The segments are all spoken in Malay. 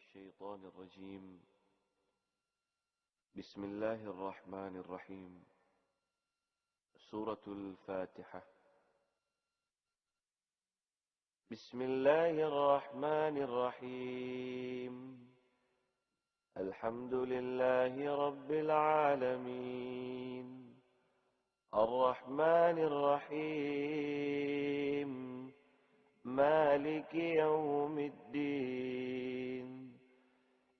الشيطان الرجيم. بسم الله الرحمن الرحيم. سورة الفاتحة. بسم الله الرحمن الرحيم. الحمد لله رب العالمين. الرحمن الرحيم. مالك يوم الدين.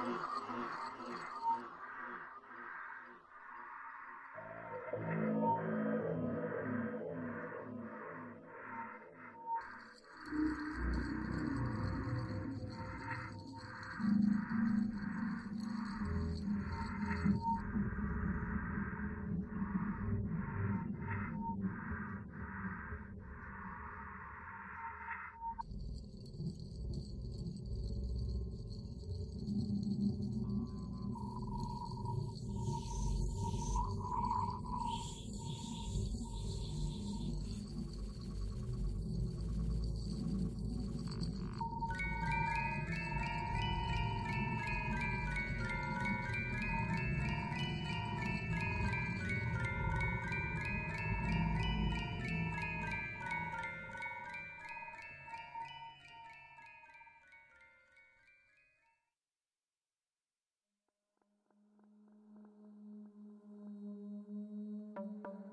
Mm-hmm.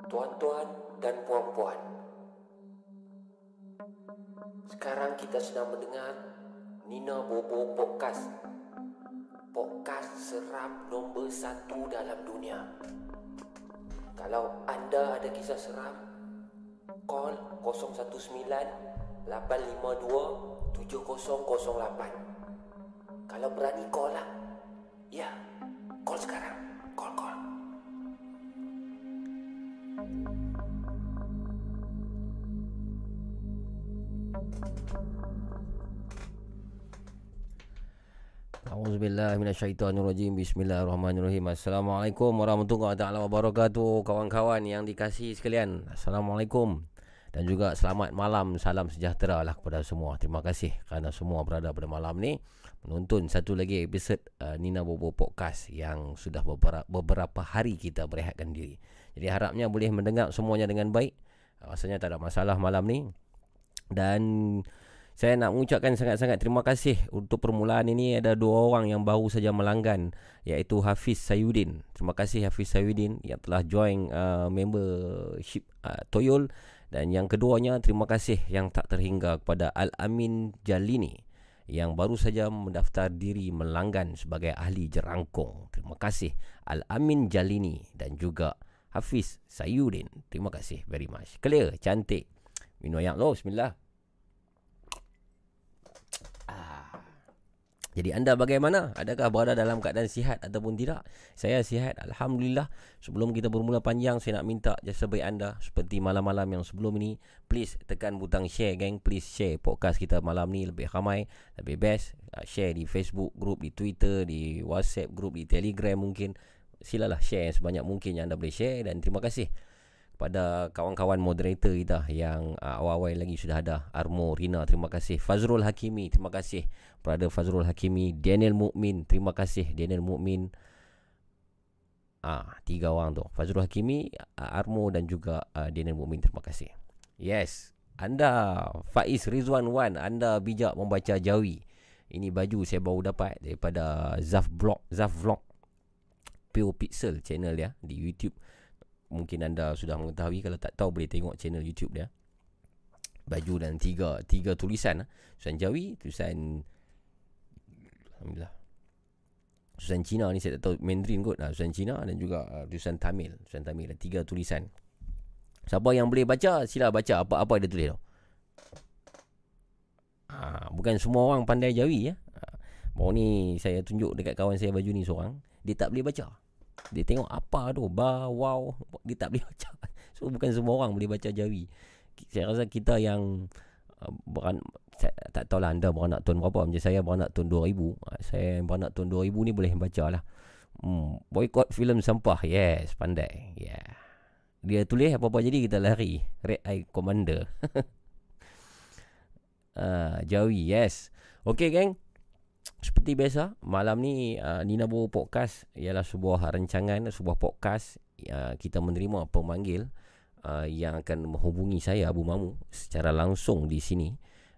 Tuan-tuan dan puan-puan. Sekarang kita sedang mendengar Nina Bobo Podcast. Podcast seram nombor satu dalam dunia. Kalau anda ada kisah seram, call 019 852 7008. Kalau berani call lah. Ya, call sekarang. Call, call. Minasyaitonirrajim. Bismillahirrahmanirrahim. Assalamualaikum warahmatullahi wabarakatuh. Kawan-kawan yang dikasihi sekalian. Assalamualaikum. Dan juga selamat malam, salam sejahtera lah kepada semua. Terima kasih kerana semua berada pada malam ni menonton satu lagi episod uh, Nina Bobo Podcast yang sudah beberapa, beberapa hari kita berehatkan diri. Jadi harapnya boleh mendengar semuanya dengan baik. Rasanya tak ada masalah malam ni. Dan saya nak mengucapkan sangat-sangat terima kasih untuk permulaan ini ada dua orang yang baru saja melanggan iaitu Hafiz Sayudin. Terima kasih Hafiz Sayudin yang telah join uh, membership uh, Toyol dan yang keduanya terima kasih yang tak terhingga kepada Al Amin Jalini yang baru saja mendaftar diri melanggan sebagai ahli jerangkung. Terima kasih Al Amin Jalini dan juga Hafiz Sayudin. Terima kasih very much. Clear, cantik. Minum ayak lo, bismillah. Jadi anda bagaimana? Adakah berada dalam keadaan sihat ataupun tidak? Saya sihat Alhamdulillah Sebelum kita bermula panjang Saya nak minta jasa baik anda Seperti malam-malam yang sebelum ini Please tekan butang share gang Please share podcast kita malam ni Lebih ramai Lebih best uh, Share di Facebook group Di Twitter Di WhatsApp group Di Telegram mungkin Silalah share sebanyak mungkin yang anda boleh share Dan terima kasih pada kawan-kawan moderator kita yang uh, awal-awal lagi sudah ada. Armo Rina terima kasih. Fazrul Hakimi terima kasih. Brother Fazrul Hakimi Daniel Mukmin terima kasih. Daniel Mukmin ah tiga orang tu. Fazrul Hakimi uh, Armo dan juga uh, Daniel Mukmin terima kasih. Yes anda Faiz Rizwan Wan anda bijak membaca Jawi. Ini baju saya baru dapat daripada Zaf Vlog Zaf Vlog Pio Pixel channel ya di YouTube. Mungkin anda sudah mengetahui kalau tak tahu boleh tengok channel YouTube dia. Baju dan tiga tiga tulisan tulisan Jawi tulisan alhamdulillah. Tulisan Cina ni saya tak tahu Mandarin kot. Lah tulisan Cina dan juga uh, tulisan Tamil. Tulisan Tamil ada tiga tulisan. Siapa yang boleh baca sila baca. Apa-apa dia tulis tu? Ha, bukan semua orang pandai Jawi ya. Baru ni saya tunjuk dekat kawan saya baju ni seorang dia tak boleh baca dia tengok apa tu? Ba, wow Dia tak boleh baca. So bukan semua orang boleh baca Jawi Saya rasa kita yang uh, beran, saya, Tak tahulah anda beranak tahun berapa. Macam saya beranak tahun 2000 uh, Saya beranak tahun 2000 ni boleh baca lah. Hmm, Boycott filem sampah. Yes pandai. Yeah. Dia tulis apa-apa jadi kita lari. Red Eye Commander. Uh, Jawi yes. Okay geng seperti biasa malam ni uh, Nina Bo Podcast. Ialah sebuah rancangan sebuah podcast uh, kita menerima pemanggil uh, yang akan menghubungi saya Abu Mamu secara langsung di sini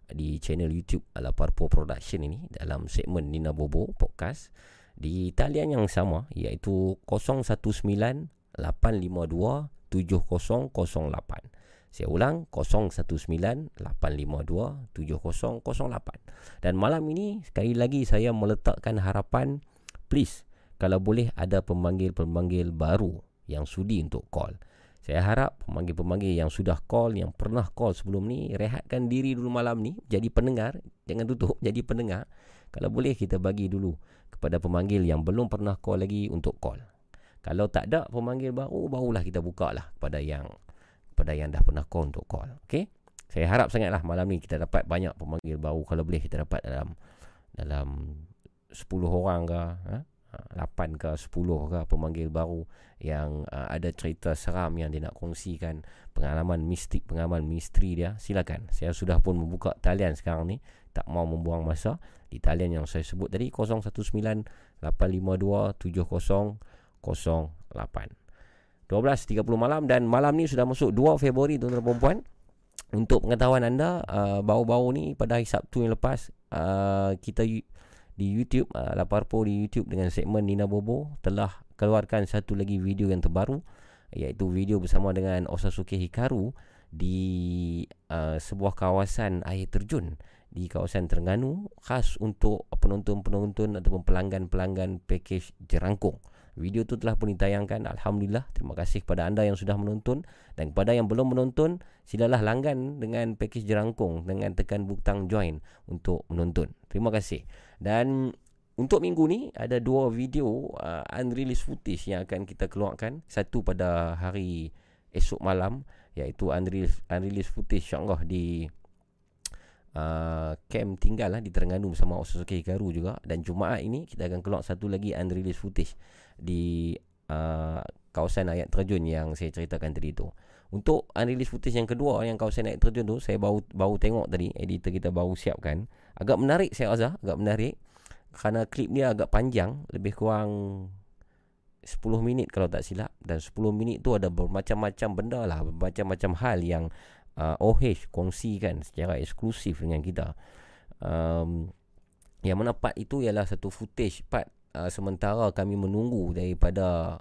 di channel YouTube Ala Parpo Production ini dalam segmen Nina Bobo Podcast. Di talian yang sama iaitu 019 852 7008 saya ulang 019-852-7008 Dan malam ini sekali lagi saya meletakkan harapan Please kalau boleh ada pemanggil-pemanggil baru yang sudi untuk call. Saya harap pemanggil-pemanggil yang sudah call Yang pernah call sebelum ni Rehatkan diri dulu malam ni Jadi pendengar. Jangan tutup jadi pendengar. Kalau boleh kita bagi dulu Kepada pemanggil yang belum pernah call lagi untuk call. Kalau tak ada pemanggil baru Barulah kita buka lah kepada yang kepada yang dah pernah call untuk call. Okey. Saya harap sangatlah malam ni kita dapat banyak pemanggil baru kalau boleh kita dapat dalam dalam 10 orang ke, ha? 8 ha, ke 10 ke pemanggil baru yang uh, ada cerita seram yang dia nak kongsikan, pengalaman mistik, pengalaman misteri dia. Silakan. Saya sudah pun membuka talian sekarang ni, tak mau membuang masa di talian yang saya sebut tadi 019 852 7008. 12.30 malam dan malam ni sudah masuk 2 Februari tuan-tuan dan puan untuk pengetahuan anda uh, bau-bau ni pada hari Sabtu yang lepas uh, kita di YouTube uh, Laparpo di YouTube dengan segmen Nina Bobo telah keluarkan satu lagi video yang terbaru iaitu video bersama dengan Osasuke Hikaru di uh, sebuah kawasan air terjun di kawasan Terengganu khas untuk penonton-penonton ataupun pelanggan-pelanggan pakej jerangkung. Video itu telah pun ditayangkan. Alhamdulillah. Terima kasih kepada anda yang sudah menonton dan kepada yang belum menonton, silalah langgan dengan pakej jerangkung dengan tekan butang join untuk menonton. Terima kasih. Dan untuk minggu ni ada dua video uh, unreleased footage yang akan kita keluarkan. Satu pada hari esok malam iaitu unreleased, unreleased footage insyaAllah di uh, camp tinggal lah di Terengganu bersama Osusuke Hikaru juga dan Jumaat ini kita akan keluar satu lagi unreleased footage di uh, kawasan ayat terjun yang saya ceritakan tadi tu. Untuk unreleased footage yang kedua yang kawasan ayat terjun tu saya baru baru tengok tadi editor kita baru siapkan. Agak menarik saya rasa, agak menarik kerana klip dia agak panjang, lebih kurang 10 minit kalau tak silap dan 10 minit tu ada bermacam-macam benda lah, bermacam-macam hal yang uh, OH kongsikan secara eksklusif dengan kita. Um, yang mana part itu ialah satu footage part uh, sementara kami menunggu daripada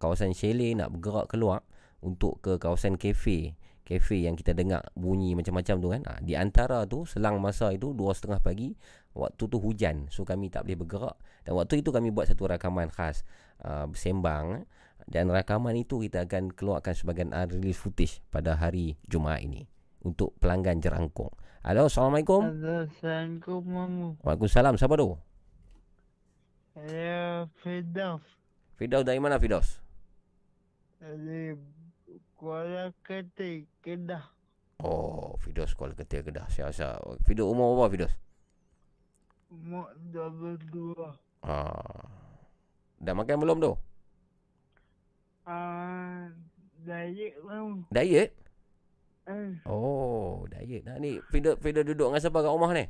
kawasan chalet nak bergerak keluar untuk ke kawasan kafe kafe yang kita dengar bunyi macam-macam tu kan ha, di antara tu selang masa itu dua setengah pagi waktu tu hujan so kami tak boleh bergerak dan waktu itu kami buat satu rakaman khas uh, bersembang dan rakaman itu kita akan keluarkan sebagai unreleased footage pada hari Jumaat ini untuk pelanggan jerangkung. Halo, Assalamualaikum. Assalamualaikum mamu. Waalaikumsalam. Siapa tu? Saya Firdaus Fidaus dari mana Fidaus? dari Kuala Ketik, Kedah. Oh, Fidaus Kuala Ketia Kedah. Saya rasa. Fidaus umur berapa Fidaus? Umur 22. Ah. Dah makan belum tu? Ah, Dayak mamu. Diet? Eh, Oh, diet. Nah, ni Fidaus duduk dengan siapa kat rumah ni?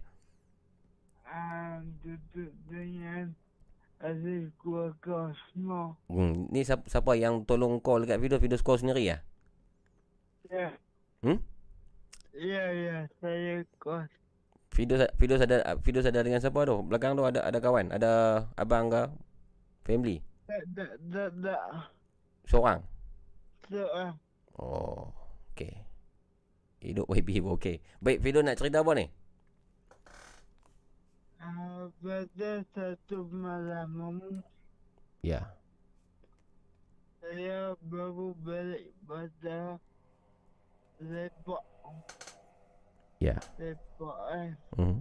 ah, duduk dengan ahli keluarga semua. Hmm, ni siapa, siapa yang tolong call dekat Fidaus? Fidaus call sendiri ya? Ya. Hmm? Ya, ya, saya kos. Fidaus, Fidaus ada Fidaus ada dengan siapa tu? Belakang tu ada ada kawan? Ada abang ke? Family? Tak, tak, tak, tak. Seorang? Seorang. Oh, okey. Hidup baby okey. Baik, Fidaus nak cerita apa ni? Pada satu malam Ya. saya baru balik pada lepak. Ya. Lepak eh. Hmm.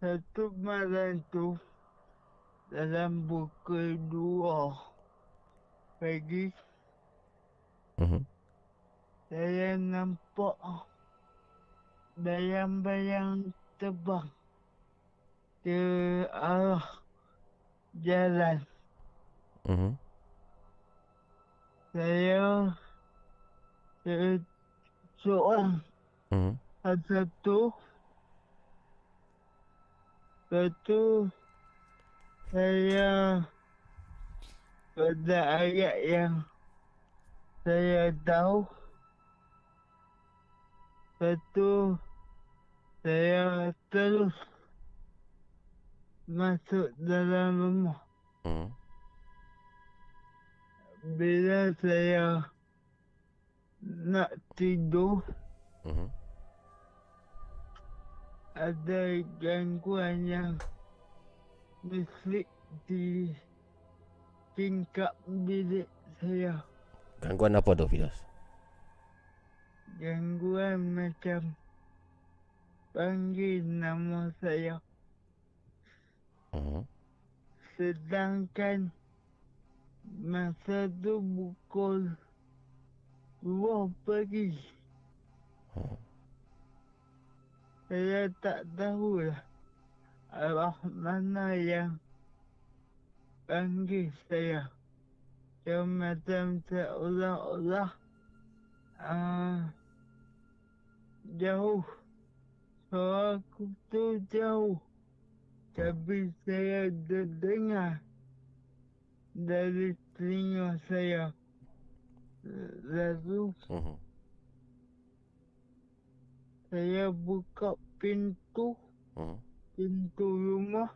Satu malam tu dalam pukul dua pagi Mhm. saya nampak bayang-bayang terbang ke arah jalan. Mhm. Saya seorang Mhm. satu satu saya pada ayat yang saya tahu satu saya terus masuk dalam rumah Mhm. bila saya nak tidur Mhm. ada gangguan yang mislik di tingkap bilik saya. Gangguan apa tu Fidaus? Gangguan macam panggil nama saya. Mhm. Sedangkan masa tu pukul dua pagi. Hmm. Saya tak tahulah arah mana yang panggil saya. Dia macam seolah-olah uh, jauh. Aku tu jauh. Tapi saya terdengar dari telinga saya. Lalu Mhm. saya buka pintu, Mhm. pintu rumah.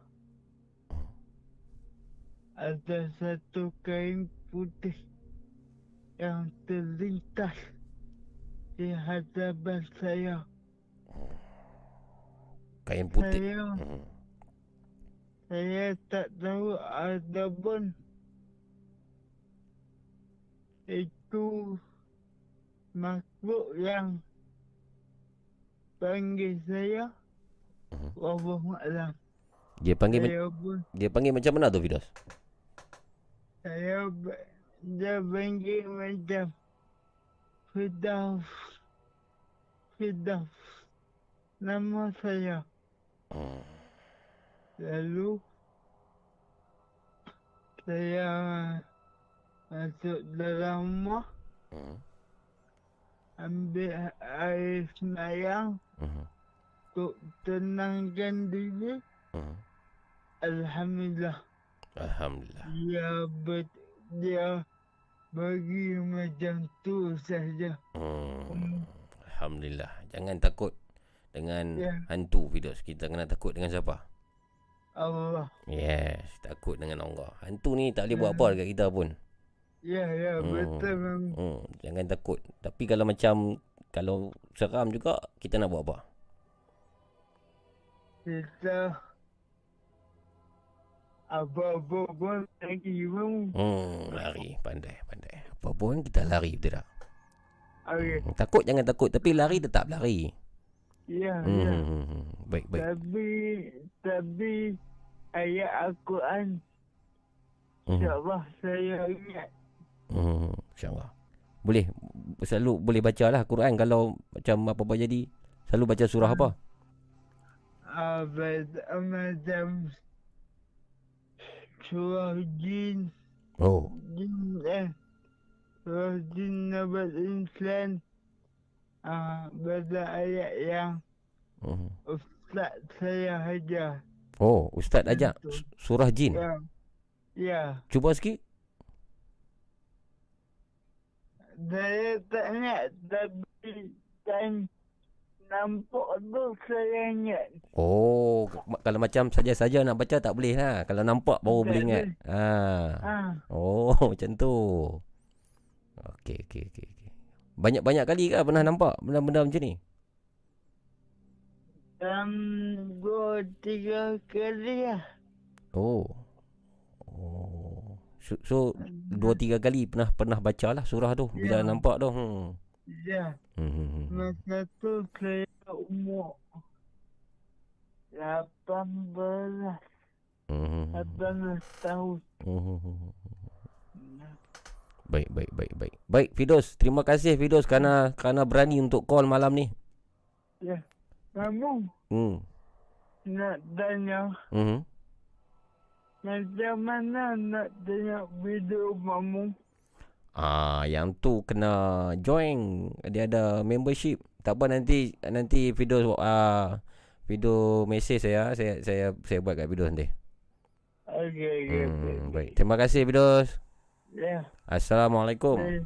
Ada satu kain putih yang terlintas di hadapan saya. Kain putih. Saya, Hmm. saya tak tahu ataupun itu makhluk yang panggil saya. Mhm. Wallahualam. Dia panggil ma- Saya pun dia panggil macam mana tu Fidos? saya dia panggil macam Firdaus. Firdaus. Nama saya. Lalu saya masuk dalam rumah Hmm. ambil air semayang Hmm. untuk tenangkan diri. Alhamdulillah Alhamdulillah. dia ber, dia bagi macam tu saja. Hmm. Alhamdulillah. Jangan takut dengan Ya. hantu Fidos. Kita kena takut dengan siapa? Allah. Yes, takut dengan Allah. Hantu ni tak boleh buat Ya. apa dekat kita pun. Ya ya Hmm. betul memang. Hmm, jangan takut. Tapi kalau macam kalau seram juga kita nak buat apa? Kita apa-apa pun lagi pun. Hmm, lari pandai pandai. Apa pun kita lari betul tak? Okey. Hmm, takut jangan takut tapi lari tetap lari. Ya Hmm, ya. hmm, hmm, hmm. baik baik. Tapi tapi ayat Al-Quran Hmm, insya-Allah saya ingat. hmm, InsyaAllah. Boleh selalu boleh baca lah Quran kalau macam apa-apa jadi. Selalu baca surah apa? Abad macam surah jin Oh, jin eh surah jin nabat insan ah pada ayat yang hmm. ustaz saya hajar Oh, ustaz su- surah jin. ya ya Cuba sikit. saya tak ingat tapi kan nampak tu saya ingat Oh, kalau macam saja-saja nak baca tak boleh lah. Kalau nampak baru Tak boleh ingat. Ha. ah Oh, macam tu. Okey, okey, okey. Banyak-banyak kali ke pernah nampak benda-benda macam ni? dalam dua tiga kali lah Oh. Oh. So, so dua tiga kali pernah pernah baca lah surah tu bila Ya. nampak tu. Hmm. ya Hmm, hmm, hmm. Masa tu saya umur 18 Hmm, hmm, hmm. 18 tahun. Hmm, hmm, hmm. Baik, baik, baik, baik. Baik, Fidos. Terima kasih Fidos kerana kerana berani untuk call malam ni. Ya. Kamu Hmm. nak tanya Hmm. macam mana nak tengok video kamu? Ah, yang tu kena join. Dia ada membership. Tak apa nanti nanti video ah video mesej saya saya saya saya buat kat video nanti. Okey, okey. Hmm, baik. Terima kasih Fidos. Ya. Assalamualaikum. Eh,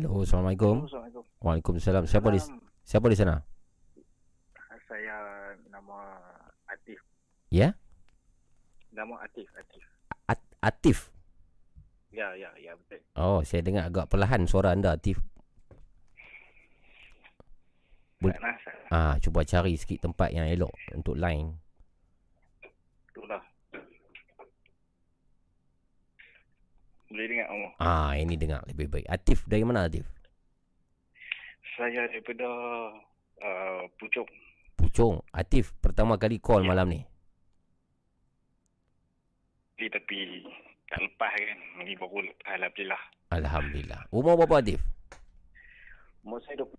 Hello, Assalamualaikum. Assalamualaikum. Waalaikumsalam. Siapa di siapa di sana? Saya nama Atif. Ya? Nama Atif, Atif. At- Atif. Ya, ya, ya, betul. Oh, saya dengar agak perlahan suara anda, Atif. Bul-. Ah, cuba cari sikit tempat yang elok untuk line. Itulah. Boleh dengar Allah. Ah, ini dengar lebih baik. Atif dari mana Atif? Saya daripada uh, Pucuk. Pucung. Atif pertama kali call Ya. malam ni. Di tepi tak lepas kan. Ni baru lepas Alhamdulillah. Alhamdulillah. Umur berapa Atif? Umur saya 20,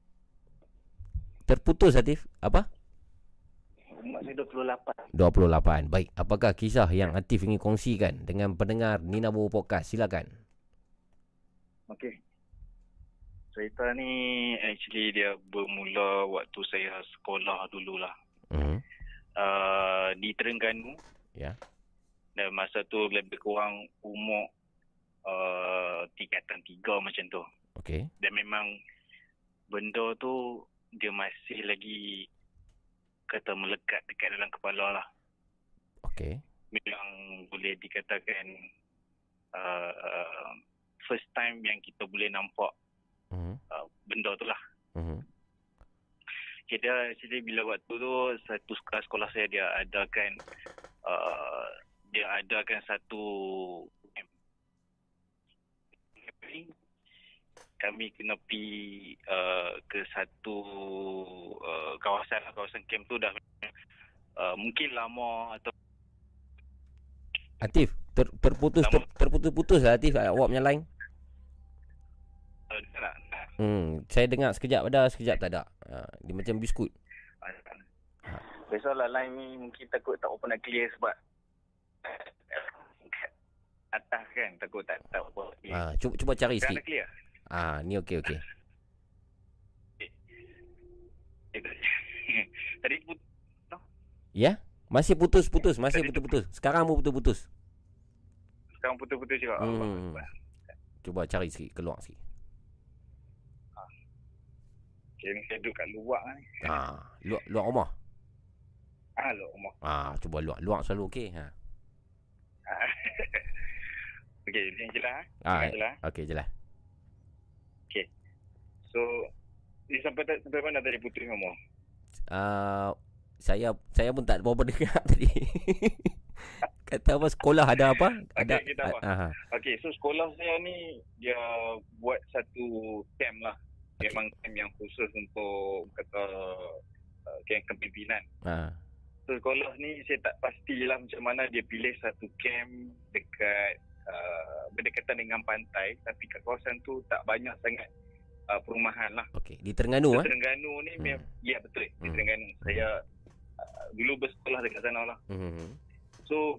Terputus Atif. Apa? Umur saya 28. 28. Baik. Apakah kisah yang Atif ingin kongsikan dengan pendengar Nina Bobo Podcast? Silakan. Okey. Cerita ni actually dia bermula waktu saya sekolah dululah. Hmm. Uh, di Terengganu. Ya. Dan masa tu lebih kurang umur uh, tingkatan tiga macam tu. Okey. Dan memang benda tu dia masih lagi kata melekat dekat dalam kepala lah. Okey. Memang boleh dikatakan uh, uh, first time yang kita boleh nampak Hmm. uh, benda tu lah. Hmm. Kita actually bila waktu tu satu sekolah, sekolah saya dia adakan uh, dia adakan satu kami kena pergi uh, ke satu uh, kawasan kawasan camp tu dah uh, mungkin lama atau Atif, ter, terputus ter, terputus-putus lah Atif awak punya line. uh, Hmm, saya dengar sekejap ada, sekejap tak ada. Ha, dia macam biskut. Biasalah line ni mungkin takut tak apa nak clear sebab atas kan takut tak tak apa. Ha, cuba cuba cari Sekarang sikit. dah clear? Ah, ni okey okey. Tadi Ya? Masih putus-putus, masih putus-putus. Sekarang pun putus-putus. sekarang putus-putus juga. Hmm. Cuba cari sikit, keluar sikit. Okay, ni saya duduk kat luar ni. Ha, luar luar rumah. Ah, lu rumah. Ah, cuba luar. Luar selalu okey. Ha. Okey, ni je lah. Ah, je lah. okey jelas. So, ni sampai tak- sampai mana tadi putus ngomong? Ah, saya saya pun tak berapa dengar tadi. Kata apa sekolah ada apa? Ada. Okey, kita apa? Ah, ah, Okey, so sekolah saya ni dia buat satu camp lah. Memang camp yang khusus untuk kata uh, camp kepimpinan. ah. So sekolah ni saya tak pastilah macam mana dia pilih satu camp dekat uh, berdekatan dengan pantai tapi kat kawasan tu tak banyak sangat uh, perumahan lah. Okey, di Terengganu So, eh. Terengganu ni Hmm. mem- ya betul di Hmm. Terengganu. Saya uh, dulu bersekolah dekat sana lah. Hmm. So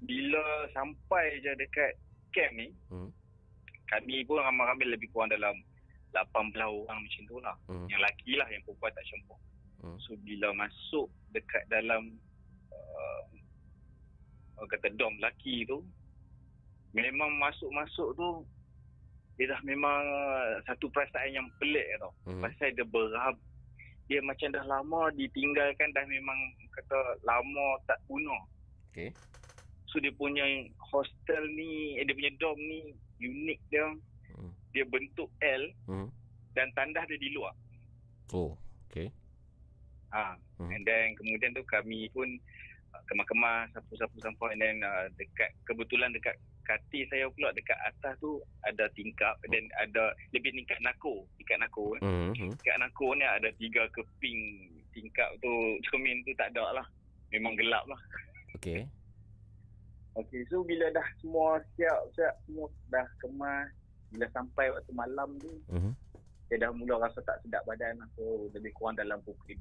bila sampai je dekat camp ni Hmm. kami pun ramai-ramai lebih kurang dalam 18 orang macam tu lah. Hmm. Yang lelaki lah, yang perempuan tak campur. Hmm. So bila masuk dekat dalam uh, kata dom lelaki tu, memang masuk-masuk tu dia dah memang uh, satu perasaan yang pelik tau. Hmm. Pasal dia berab dia macam dah lama ditinggalkan dah memang kata lama tak guna. Okey. So dia punya hostel ni, eh, dia punya dom ni unik dia. Hmm. Dia bentuk L Hmm. dan tandas dia di luar. Oh, okey. Ha. Hmm. And then kemudian tu kami pun kemas-kemas sapu-sapu sampah and then uh, dekat kebetulan dekat katil saya pula dekat atas tu ada tingkap dan ada lebih tingkat nako, tingkat nako. Eh. Hmm. Tingkat nako ni ada tiga keping tingkap tu cermin tu tak ada lah. Memang gelap lah. Okey. Okey, so bila dah semua siap, siap semua dah kemas, bila sampai waktu malam tu, Hmm. saya dah mula rasa tak sedap badan lah. So, lebih kurang dalam pukul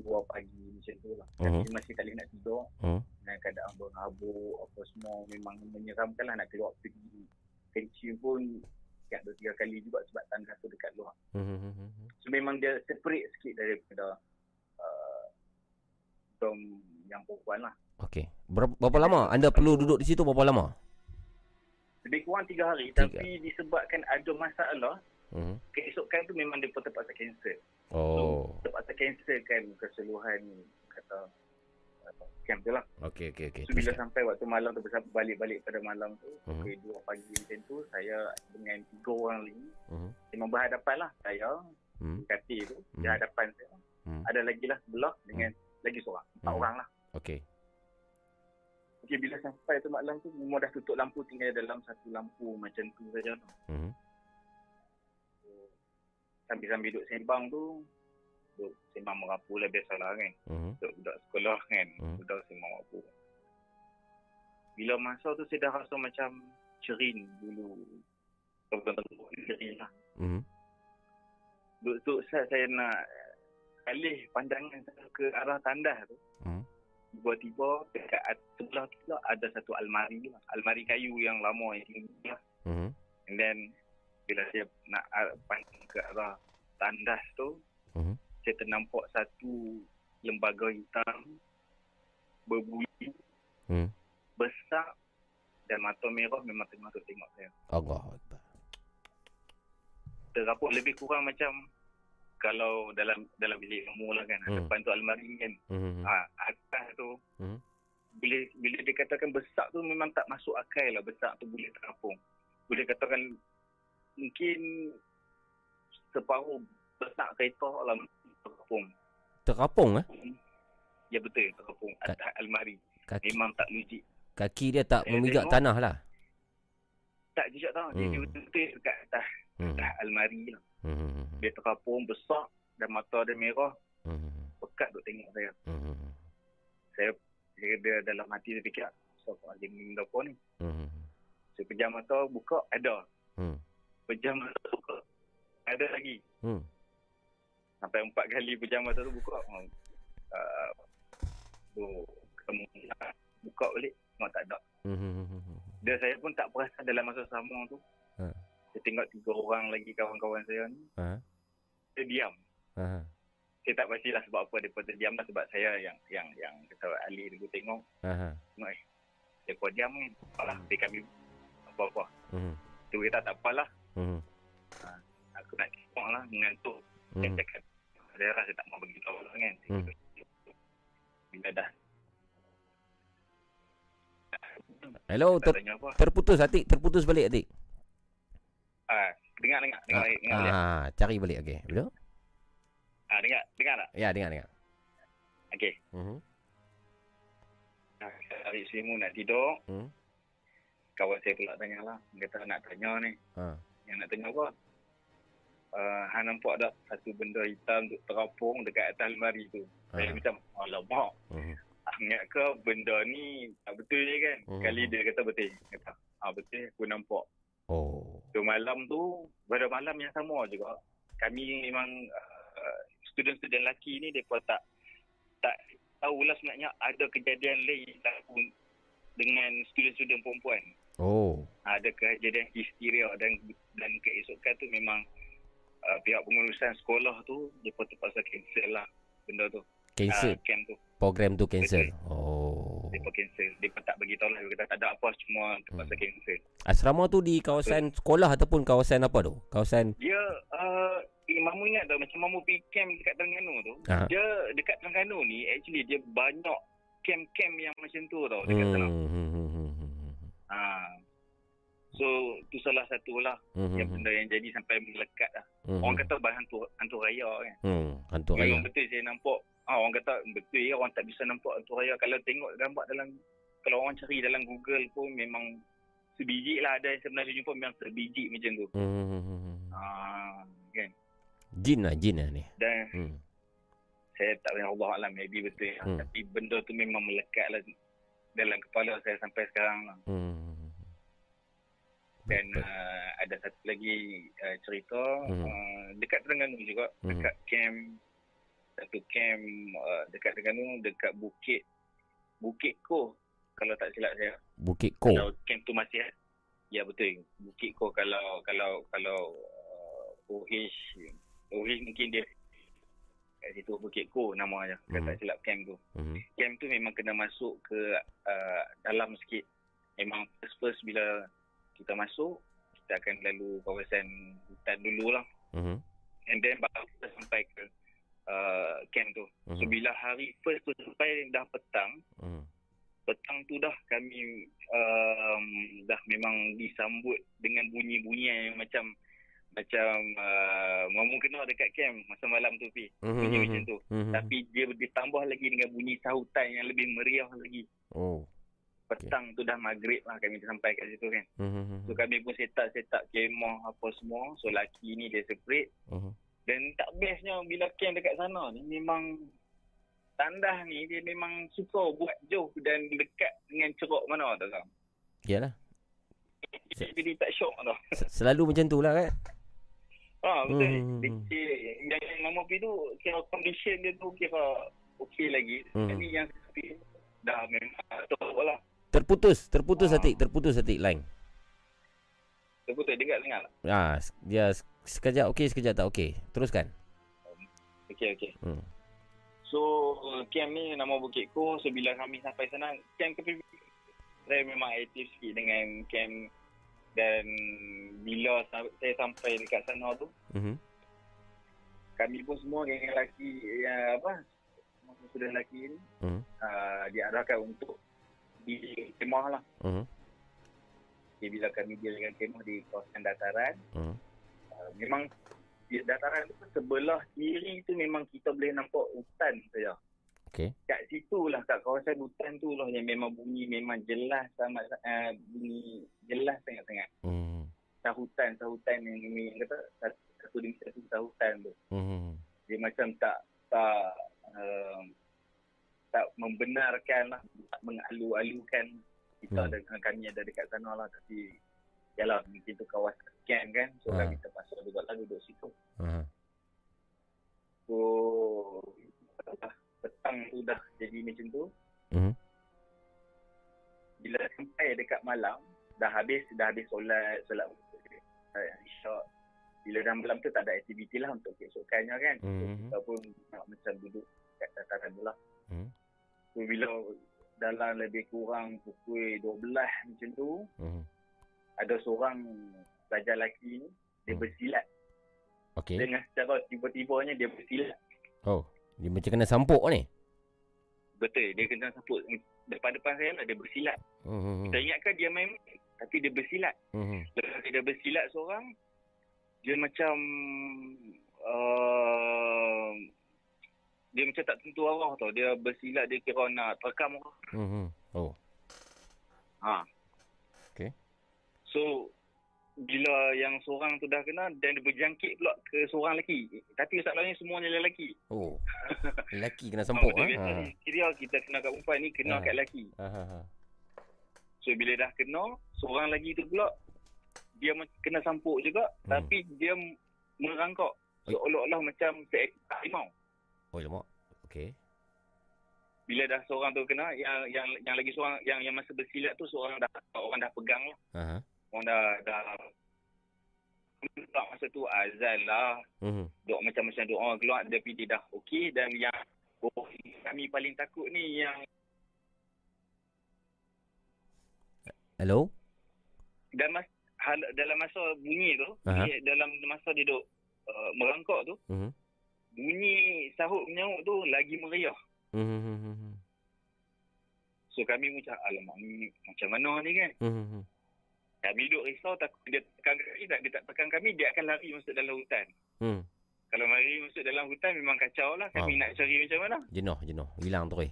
2 pagi macam tu lah. Tapi masih tak boleh nak tidur. Mhm. Dengan keadaan berhabuk, apa semua memang menyeramkan lah nak keluar pergi kencing pun siap dua tiga kali juga sebab tanda tu dekat luar. Hmm. So memang dia separate sikit daripada uh, dom yang perempuan lah. Okey. Berapa, berapa lama anda perlu duduk di situ berapa lama? Lebih kurang tiga hari Tiga. tapi disebabkan ada masalah Hmm. keesokan tu memang dia pun terpaksa cancel. Oh. terpaksa cancel kan keseluruhan kata camp tu lah. Okey okey okey. So bila Teruskan. sampai waktu malam tu balik-balik pada malam tu, Mhm. pukul dua pagi macam tu, saya dengan tiga orang lagi Mhm. memang berhadapan lah. Saya, Mhm. katil tu, Mhm. di hadapan saya. Mhm. Ada lagi lah sebelah dengan lagi seorang. Empat Mhm. orang lah. Okey. Okey, bila sampai tu malam tu, memang dah tutup lampu tinggal dalam satu lampu macam tu saja tu. Mhm. Sambil-sambil duduk sembang tu, duduk sembang merapu lah biasalah kan. Mhm. Budak-budak sekolah kan, Hmm. budak sembang merapu. Bila masa tu saya dah rasa macam cerin dulu. Betul-betul cerin lah. Mhm. Duduk saat saya nak alih pandangan saya ke arah tandas tu. Mhm. Tiba-tiba dekat at- sebelah tu ada satu almari lah. Almari kayu yang lama yang tinggi lah. Mhm. And then bila saya nak pandang ke arah tandas tu, Mhm. saya ternampak satu lembaga hitam berbulu Hmm. besar dan mata merah memang tengah tengok saya. Allah Akbar. Terapuk lebih kurang macam kalau dalam dalam bilik ilmu lah kan. Hmm. Depan tu almari kan. Mhm. Ha, atas tu Hmm. bila bila dikatakan besar tu memang tak masuk akal lah besar tu boleh terapung. Boleh katakan mungkin separuh besar kereta lah terapung. Terapung eh? Ya betul terapung Kat- atas almari. Kaki Memang tak logik. kaki dia tak memijak tanah lah. Tak jejak. Dia Hmm. dia betul-betul dekat atas, Mhm. atas almari lah. Mhm. Dia terapung besar dan mata dia merah. Mhm. Pekat duk tengok saya. Mhm. Saya dia, dia dalam hati dia fikir, Siapa lagi ni benda apa ni? Mhm. Saya pejam mata, buka, ada. Hmm. Pejam mata, buka. Ada lagi. Hmm. Sampai empat kali pejam mata tu buka. Uh, uh, tu, ketemu. Buka balik, memang tak ada. Mhm. Dan saya pun tak perasan dalam masa sama tu. Ha. Saya tengok tiga orang lagi kawan-kawan saya ni. Ha. Dia diam. Ha. Saya tak pastilah sebab apa dia terdiam lah. Sebab saya yang yang yang kata Ali dulu tengok. Ha. Tengok eh. Dia kau diam kan. Apalah, dia kami apa-apa. Mhm. Tu kita tak apalah. Mhm. Aku nak tengok lah. Mengantuk. Saya Mhm. cakap. Saya rasa tak mau beritahu lah kan. Hmm. Bila dah. Hello, ter, terputus Atik, terputus balik Atik. Ah, dengar, dengar. Dengar, balik, dengar. balik. Ah, cari balik okey. Betul? Ah, dengar. Dengar tak? Ya, dengar dengar. Okey. Mhm. Ah, Hari selimu nak tidur. Hmm. Kawan saya pula tanya lah. Dia kata nak tanya ni. Ha. Yang nak tanya apa? Uh, Han nampak tak satu benda hitam duk terapung dekat atas almari tu. Saya Ha. macam, alamak. Mhm. Ingat ke benda ni tak betul je kan? Hmm. Kali dia kata betul. Kata, ah betul aku nampak. Oh. So malam tu, pada malam yang sama juga. Kami memang uh, student-student lelaki ni mereka tak tak tahulah sebenarnya ada kejadian lain berlaku dengan student-student perempuan. Oh. Ada kejadian histeria dan dan keesokan tu memang uh, pihak pengurusan sekolah tu mereka terpaksa cancel lah benda tu. Cancel Uh, camp tu. program tu cancel. Oh. Mereka cancel. Mereka tak beritahu lah. Mereka kata tak ada apa cuma terpaksa Hmm. cancel. Asrama tu di kawasan sekolah ataupun kawasan apa tu? Kawasan Dia uh, eh, Mamu ingat tak macam Mamu pergi camp dekat Terengganu tu. Ha. Dia dekat Terengganu ni actually dia banyak camp-camp yang macam tu tau dekat sana. Hmm, hmm, hmm, hmm, hmm, Ha. So tu salah satu lah hmm, yang hmm, benda yang jadi sampai melekat lah. hmm, Orang kata bahan hantu, hantu raya kan. Hmm, hantu raya. Memang betul saya nampak. Ah orang kata betul ya orang tak bisa nampak hantu raya kalau tengok gambar dalam kalau orang cari dalam Google pun memang sebiji lah ada yang sebenarnya jumpa memang sebiji macam tu. Hmm, hmm, hmm, hmm. Ah kan. Jin lah, jin lah ni. Dan Hmm. saya tak tahu Allah Alam maybe betul ya. Hmm. Tapi benda tu memang melekat lah dalam kepala saya sampai sekarang lah. Hmm. Dan Betul. uh, ada satu lagi uh, cerita Hmm. uh, dekat Terengganu juga. Hmm. Dekat camp satu camp uh, dekat Terengganu dekat Bukit Bukit Ko kalau tak silap saya. Bukit Ko. Kalau camp tu masih ya betul. Bukit Ko kalau kalau kalau uh, OH OH mungkin dia kat situ Bukit Ko nama dia. Kalau Hmm. tak silap camp tu. Hmm. camp tu memang kena masuk ke uh, dalam sikit. Memang first first bila kita masuk, kita akan lalu kawasan hutan dulu lah. Hmm. And then baru kita sampai ke uh, camp tu. So Mhm. bila hari first tu sampai dah petang, Mhm. petang tu dah kami um, dah memang disambut dengan bunyi-bunyian yang macam macam uh, mamu kena dekat camp masa malam tu pi. Mhm, Bunyi mhm. macam tu. Mhm. Tapi dia ditambah lagi dengan bunyi sahutan yang lebih meriah lagi. Oh. Petang tu dah maghrib lah kami sampai kat situ kan. Mhm. So kami pun set up set up kemah apa semua. So laki ni dia separate Mhm. dan tak bestnya bila camp dekat sana ni memang tandah ni dia memang suka buat jauh dan dekat dengan ceruk mana tak tahu. Yalah. Jadi tak syok tau. Se- Selalu macam tu lah kan. Ha betul. Hmm, yang, yang nama pi tu kira condition dia tu kira okey lagi. Hmm. Jadi yang pi dah memang teruk lah. Terputus, terputus Ah. Atik, terputus Atik line. Betul dengar dengar. Ah, s- dia sekejap okey, sekejap tak okey. Teruskan. Okey okey. Hmm. So camp ni nama Bukit Ko. So bila kami sampai sana camp ke saya memang aktif sikit dengan camp dan bila sa- saya sampai dekat sana tu Mhm. kami pun semua geng lelaki yang apa semua sudah lelaki ni Mhm. uh, diarahkan untuk di kemah lah. Mhm. Okay, bila kami dirikan kemah di kawasan dataran, Mhm. uh, memang di dataran tu sebelah kiri tu memang kita boleh nampak hutan saja. Okey. Kat situ lah, kat kawasan hutan tu lah yang memang bunyi memang jelas sangat, uh, bunyi jelas sangat-sangat. Mhm. Sahutan, sahutan yang ini yang kata satu, satu demi satu sahutan tu. Mhm. Dia macam tak, tak, uh, tak membenarkan lah, tak mengalu-alukan kita Hmm. hmm. dengan kami ada dekat sana lah. Tapi, yalah mungkin tu kawasan camp kan. So, Ha. kami terpaksa juga lah duduk situ. Aha. So, petang tu dah jadi macam tu. Mhm. Bila sampai dekat malam, dah habis dah habis solat, solat uh, isyak. Bila dah malam tu tak ada aktiviti lah untuk keesokannya kan. So, Mhm. kita pun nak macam duduk kat dataran tu lah. Mhm. So, bila dalam lebih kurang pukul 12 macam tu, Mhm. ada seorang pelajar lelaki ni, dia Hmm. bersilat. Okey. Dengan secara tiba-tibanya dia bersilat. Oh, dia macam kena sampuk ni. Betul, dia kena sebut depan-depan saya lah dia bersilat. Mhm. Saya ingatkan dia main tapi dia bersilat. Mhm. Lepas dia bersilat seorang, dia macam uh, dia macam tak tentu arah tau. Dia bersilat dia kira nak terekam orang. Mhm. Oh. Ha. Okey. So bila yang seorang tu dah kena dan dia berjangkit pula ke seorang lelaki. Tapi masalahnya semuanya lelaki. Oh. Lelaki kena ha, ah. Biasa Ha. ni kira kita kena kat perempuan ni kena Ha. kat lelaki. Ha. ha. So bila dah kena, seorang lagi tu pula dia kena sampuk juga Hmm. tapi dia merangkak seolah-olah macam seekor harimau. Oh, lemak. Okey. Bila dah seorang tu kena yang yang yang lagi seorang yang yang masa bersilat tu seorang dah orang dah pegang lah. Aha. Orang dah dah tak masa tu azan lah. Mhm. Doa macam-macam doa keluar tapi dia dah okey dan yang oh, kami paling takut ni yang Hello? dalam mas, hal, dalam masa bunyi tu, dia, dalam masa dia duk uh, merangkak tu, Mhm. Bunyi sahut menyaut tu lagi meriah. Mhm. So kami macam, alamak ni macam mana ni kan? Mhm. Kami duduk risau takut dia tekan kami, tak, dia tak tekan kami, dia akan lari masuk dalam hutan. Mhm. Kalau lari masuk dalam hutan memang kacau lah. Kami Oh. nak cari macam mana? Jenuh, jenuh. Hilang terus.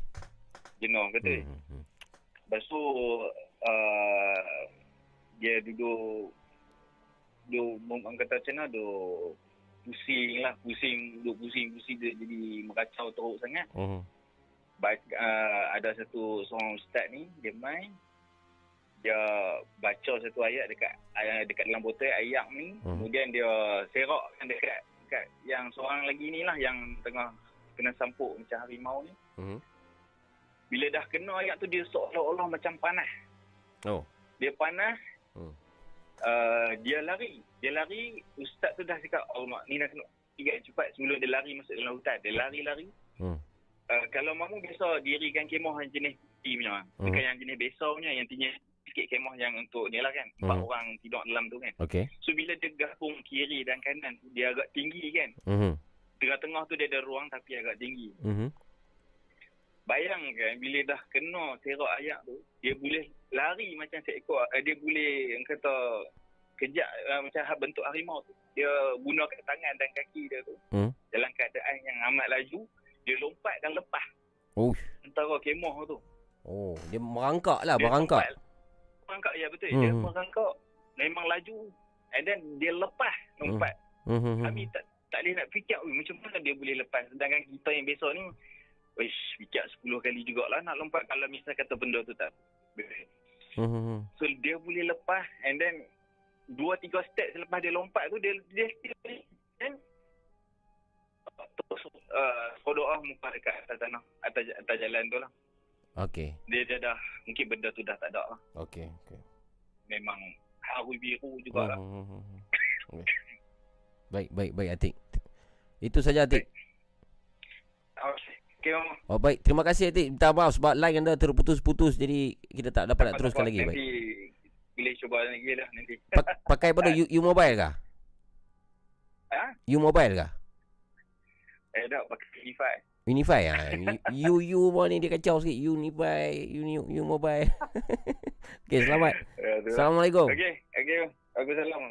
Jenuh, betul. Mhm. Mhm. Lepas tu, uh, dia duduk, duduk, orang kata macam mana, duduk pusing lah, pusing, duduk pusing-pusing dia jadi meracau teruk sangat. Mhm. Ba- uh, ada satu seorang ustaz ni, dia main, dia baca satu ayat dekat uh, dekat dalam botol ayat ni, Hmm. kemudian dia serakkan dekat dekat yang seorang lagi ni lah yang tengah kena sampuk macam harimau ni. Mhm. Bila dah kena ayat tu dia seolah-olah macam panas. Oh. Dia panas. Hmm. Uh, dia lari. Dia lari. Ustaz tu dah cakap, oh mak, ni nak kena tiga cepat sebelum dia lari masuk dalam hutan. Dia lari-lari. Hmm. Uh, kalau mamu biasa dirikan kemah yang jenis tea punya. Hmm. Bukan yang jenis besar punya. Yang tinggi sikit kemah yang untuk ni lah kan. Empat Hmm. orang tidur dalam tu kan. Okey. So bila dia gabung kiri dan kanan dia agak tinggi kan. Mhm. tengah-tengah tu dia ada ruang tapi agak tinggi. Mhm. Bayangkan bila dah kena serak ayak tu, dia boleh lari macam seekor, eh, dia boleh yang kata kejap uh, macam ha- bentuk harimau tu. Dia gunakan tangan dan kaki dia tu. Hmm. Dalam keadaan yang amat laju, dia lompat dan lepas Oh. antara kemah tu. Oh, dia merangkak lah, Dia merangkak. lompat- Merangkak, ya betul. Hmm. Dia merangkak. Memang laju. And then dia lepas lompat. Mhm. Kami tak tak boleh nak fikir "Ui, macam mana dia boleh lepas. Sedangkan kita yang biasa ni, Wish, fikir 10 kali jugalah nak lompat kalau misal kata benda tu tak. Mhm. So dia boleh lepas and then dua tiga step selepas dia lompat tu dia dia still then terus uh, berdoa muka dekat atas tanah atas atas jalan tu lah. Okey. Dia, dia dah mungkin benda tu dah tak ada lah. Okey, okey. Memang haru biru jugalah. Mhm. Okey. Baik, baik, baik Atik. Itu saja Atik. Okay. Okay. Oh baik, terima kasih Atik. Minta maaf sebab line anda terputus-putus jadi kita tak dapat nak teruskan lagi. Baik. Nanti boleh cuba lagi lah nanti. Pa- pakai pada U, U mobile kah? Ha? U mobile kah? Eh, dah pakai Unify. Unify ah. U U U ni dia kacau sikit. Unify, Uni U mobile. Okey, selamat. Ya. Assalamualaikum. Okey, okey. Aku salam.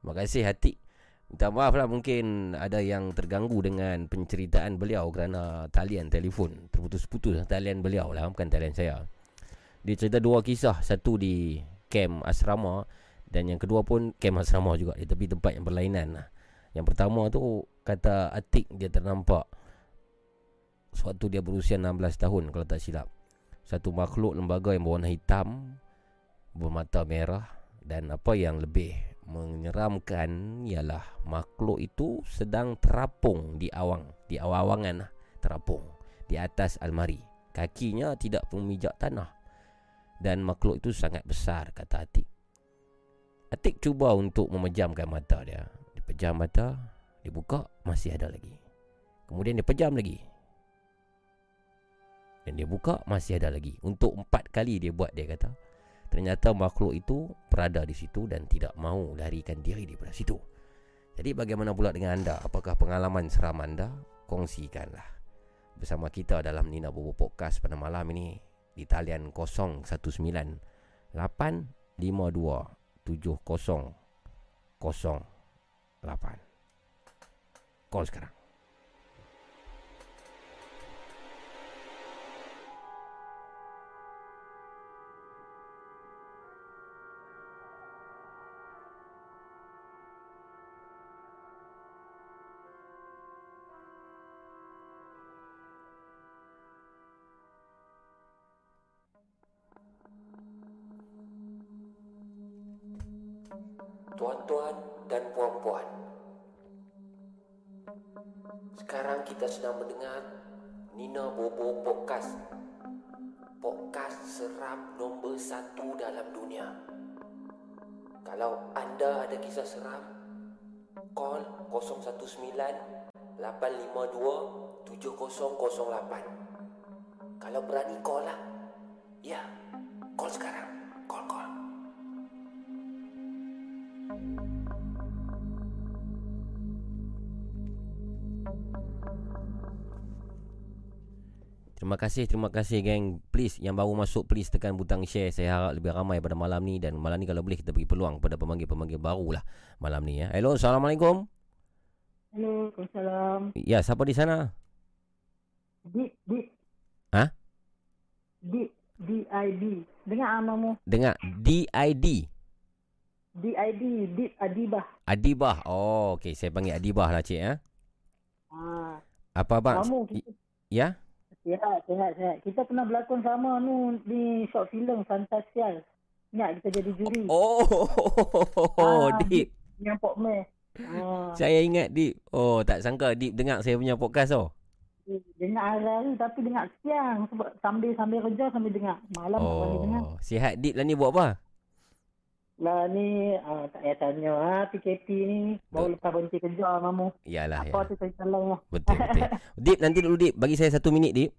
Terima kasih Atik. Minta maaf lah mungkin ada yang terganggu dengan penceritaan beliau kerana talian telefon terputus-putus talian beliau lah bukan talian saya. Dia cerita dua kisah, satu di kem asrama dan yang kedua pun kem asrama juga di tepi tempat yang berlainan lah. Yang pertama tu kata Atik dia ternampak sewaktu dia berusia 16 tahun kalau tak silap. Satu makhluk lembaga yang berwarna hitam bermata merah dan apa yang lebih menyeramkan ialah makhluk itu sedang terapung di awang, di awang-awangan lah, terapung di atas almari. Kakinya tidak memijak tanah. Dan makhluk itu sangat besar kata Atik. Atik cuba untuk memejamkan mata dia. Dia pejam mata, dia buka, masih ada lagi. Kemudian dia pejam lagi. Dan dia buka, masih ada lagi. Untuk empat kali dia buat dia kata. Ternyata makhluk itu berada di situ dan tidak mau larikan diri daripada situ. Jadi bagaimana pula dengan anda? Apakah pengalaman seram anda? Kongsikanlah bersama kita dalam Nina Bobo Podcast pada malam ini di talian 019 852 7008. Call sekarang. Sedang mendengar Nina Bobo Podcast. Podcast seram nombor satu dalam dunia. Kalau anda ada kisah seram Call 019 852 7008 Kalau berani call lah. Ya, call sekarang. Call, call Terima kasih, terima kasih geng. Please yang baru masuk please tekan butang share. Saya harap lebih ramai pada malam ni dan malam ni kalau boleh kita bagi peluang kepada pemanggil-pemanggil baru lah malam ni ya. Hello, Assalamualaikum. Hello, Waalaikumsalam. Ya, siapa di sana? Dip, Dip. Hah? Dip, D-I-D. Dengar amamu. Dengar DID. D-I-D, Dip Adibah. Adibah. Oh, okey. Saya panggil Adibah lah cik ya. Ha. Apa abang? Kamu, kita, Ya? Sihat, sihat, sihat. Kita pernah berlakon sama nu di short film Fantasial. Ingat kita jadi juri. Oh, Ah, Dip. Yang Pok Meh. Ha. Saya ingat Dip. Oh, tak sangka Dip dengar saya punya podcast oh. Dengar hari tapi dengar siang sebab sambil sambil kerja sambil dengar. Malam tak boleh dengar. Oh, sihat Dip lah ni buat apa? Lah ni ah, tak payah tanya ha, PKP ni baru lepas berhenti kerja mamu. Yalah, ya. Apa tu cerita lain lah. Betul, betul. Dip, nanti dulu Dip. Bagi saya satu minit Dip.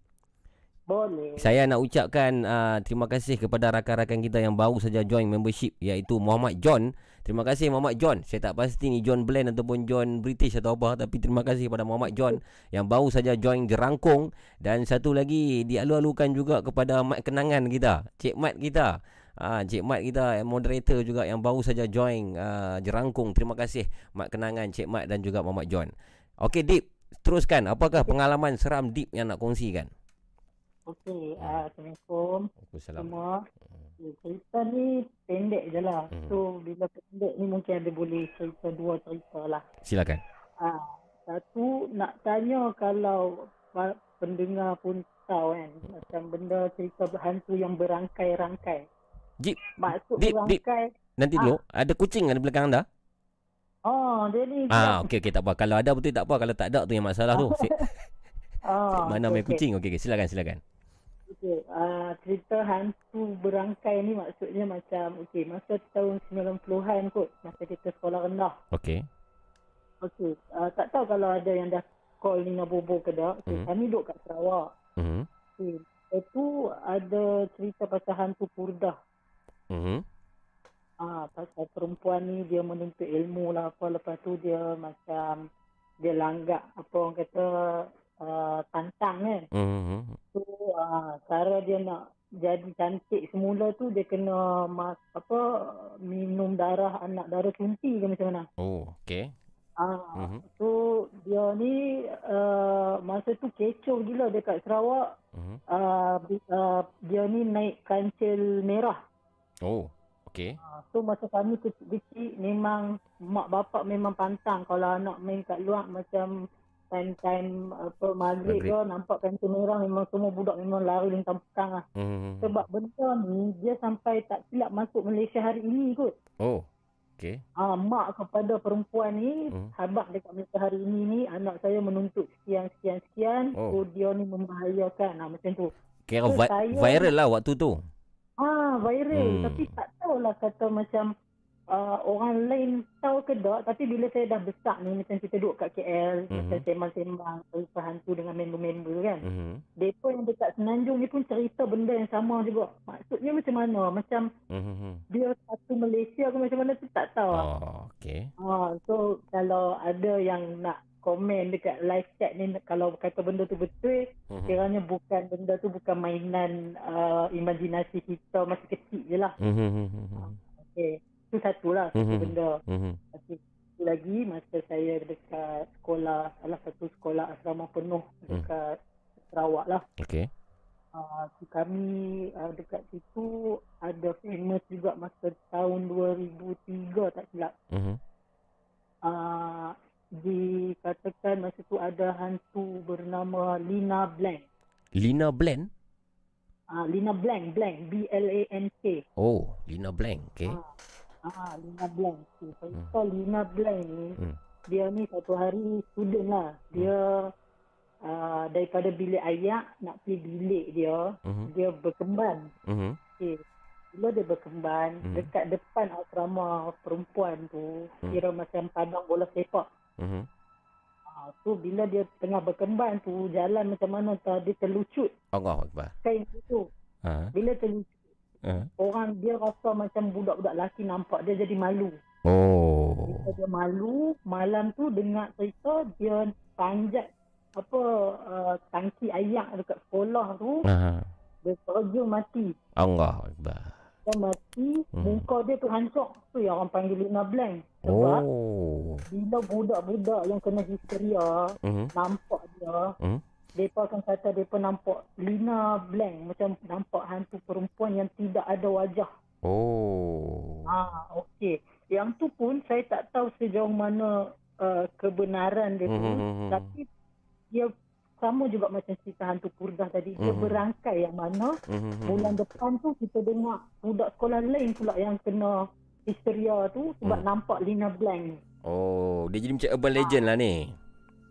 Boleh. Saya nak ucapkan uh, terima kasih kepada rakan-rakan kita yang baru saja join membership iaitu Muhammad John. Terima kasih Muhammad John. Saya tak pasti ni John Blend ataupun John British atau apa tapi terima kasih kepada Muhammad John yang baru saja join jerangkung dan satu lagi dialu-alukan juga kepada Mat Kenangan kita, Cik Mat kita. Ah, Cik Mat kita moderator juga yang baru saja join uh, jerangkung. Terima kasih Mat Kenangan, Cik Mat dan juga Muhammad John. Okey Deep, teruskan. Apakah pengalaman seram Deep yang nak kongsikan? Okey, uh, Assalamualaikum Waalaikumsalam. semua. Okay, cerita ni pendek je lah. Hmm. So, bila pendek ni mungkin ada boleh cerita dua cerita lah. Silakan. Ah, satu nak tanya kalau pendengar pun tahu kan macam benda cerita hantu yang berangkai-rangkai. Jip, Maksud Dip, Dip. Nanti dulu ada kucing ada belakang anda? Oh, dia ni. Ah, okey okey tak apa. Kalau ada betul tak apa. Kalau tak ada tu yang masalah tu. Si, ah, mana main okey, kucing? Okey okey silakan silakan. Okey, uh, cerita hantu berangkai ni maksudnya macam okey, masa tahun 90-an kot, masa kita sekolah rendah. Okey. Okey, uh, tak tahu kalau ada yang dah call Nina Bobo ke tak. Okay, Hmm. Kami duduk kat Sarawak. Mhm. Okey, itu ada cerita pasal hantu purdah. Mhm. Ah, pasal perempuan ni dia menuntut ilmu lah apa lepas tu dia macam dia langgak apa orang kata uh, tantang kan. Mhm. So uh, cara dia nak jadi cantik semula tu dia kena mas, apa minum darah anak darah sunti ke macam mana. Oh, okey. Ah, Mhm. so dia ni uh, masa tu kecoh gila dekat Sarawak. Mhm. Uh, uh, dia ni naik kancil merah. Oh, okey. Ah, So masa kami kecil-kecil memang mak bapak memang pantang kalau anak main kat luar macam time-time apa maghrib ke nampak kancil merah memang semua budak memang lari lintang petang lah. Mhm. Sebab benda ni dia sampai tak silap masuk Malaysia hari ini kot. Oh, okey. Ah, mak kepada perempuan ni, Hmm. habaq dekat Malaysia hari ini ni, anak saya menuntut sekian, sekian, sekian. Oh. So dia ni membahayakan. Ah, macam tu. Kira So, vi- saya- viral lah waktu tu. Ah, viral. Hmm. Tapi tak tahulah kata macam uh, orang lain tahu ke tak. Tapi bila saya dah besar ni, macam kita duduk kat KL, Mhm. macam sembang-sembang, cerita hantu dengan member-member kan. Mhm. Mereka yang dekat Senanjung ni pun cerita benda yang sama juga. Maksudnya macam mana? Macam Mhm. dia satu Malaysia ke macam mana tu tak tahu. Oh, okey. Ha, so kalau ada yang nak komen dekat live chat ni kalau kata benda tu betul Mhm. kiranya bukan benda tu bukan mainan uh, imajinasi kita masa kecil je lah. Mhm. Okey. Itu satu lah satu Mhm. benda. Mhm. Okey. Satu lagi masa saya dekat sekolah salah satu sekolah asrama penuh dekat Sarawak lah. Okey. Uh, kami uh, dekat situ ada famous juga masa tahun 2003 tak silap. Mhm. uh, dikatakan masa tu ada hantu bernama Lina Blank. Lina Blend? Ah, Lina Blank, Blank, B L A N K. Oh, Lina Blank. Okey. Ah, Lina Blank. Okay. Cerita Lina Blank ni, Hmm. dia ni satu hari student lah. Dia uh, daripada bilik ayak nak pergi bilik dia, Mhm. dia berkemban. Mhm. Okay. Bila dia berkemban, Hmm. dekat depan asrama perempuan tu, Hmm. kira macam padang bola sepak. Mhm. Ha, so bila dia tengah berkembang tu jalan macam mana tau dia terlucut Allah Akbar. kain itu. Ha. Bila terlucut Ha. orang dia rasa macam budak-budak lelaki nampak dia jadi malu. Oh. Bila dia malu malam tu dengar cerita dia panjat apa uh, tangki ayak dekat sekolah tu Ha. dia terjun mati. Allah Akbar. Dia mati, Hmm. muka dia tu hancur. Tu yang orang panggil Lina Blank. Sebab Oh. bila budak-budak yang kena histeria Mhm. nampak dia, Hmm. Mereka akan kata mereka nampak Lina Blank macam nampak hantu perempuan yang tidak ada wajah. Oh. Ah, okey. Yang tu pun saya tak tahu sejauh mana uh, kebenaran dia tu. Mhm. Tapi dia sama juga macam cerita hantu purdah tadi. Dia Mhm. berangkai yang mana Mhm. bulan depan tu kita dengar budak sekolah lain pula yang kena histeria tu sebab Hmm. nampak Lina Blank. Oh, dia jadi macam urban legend lah ni.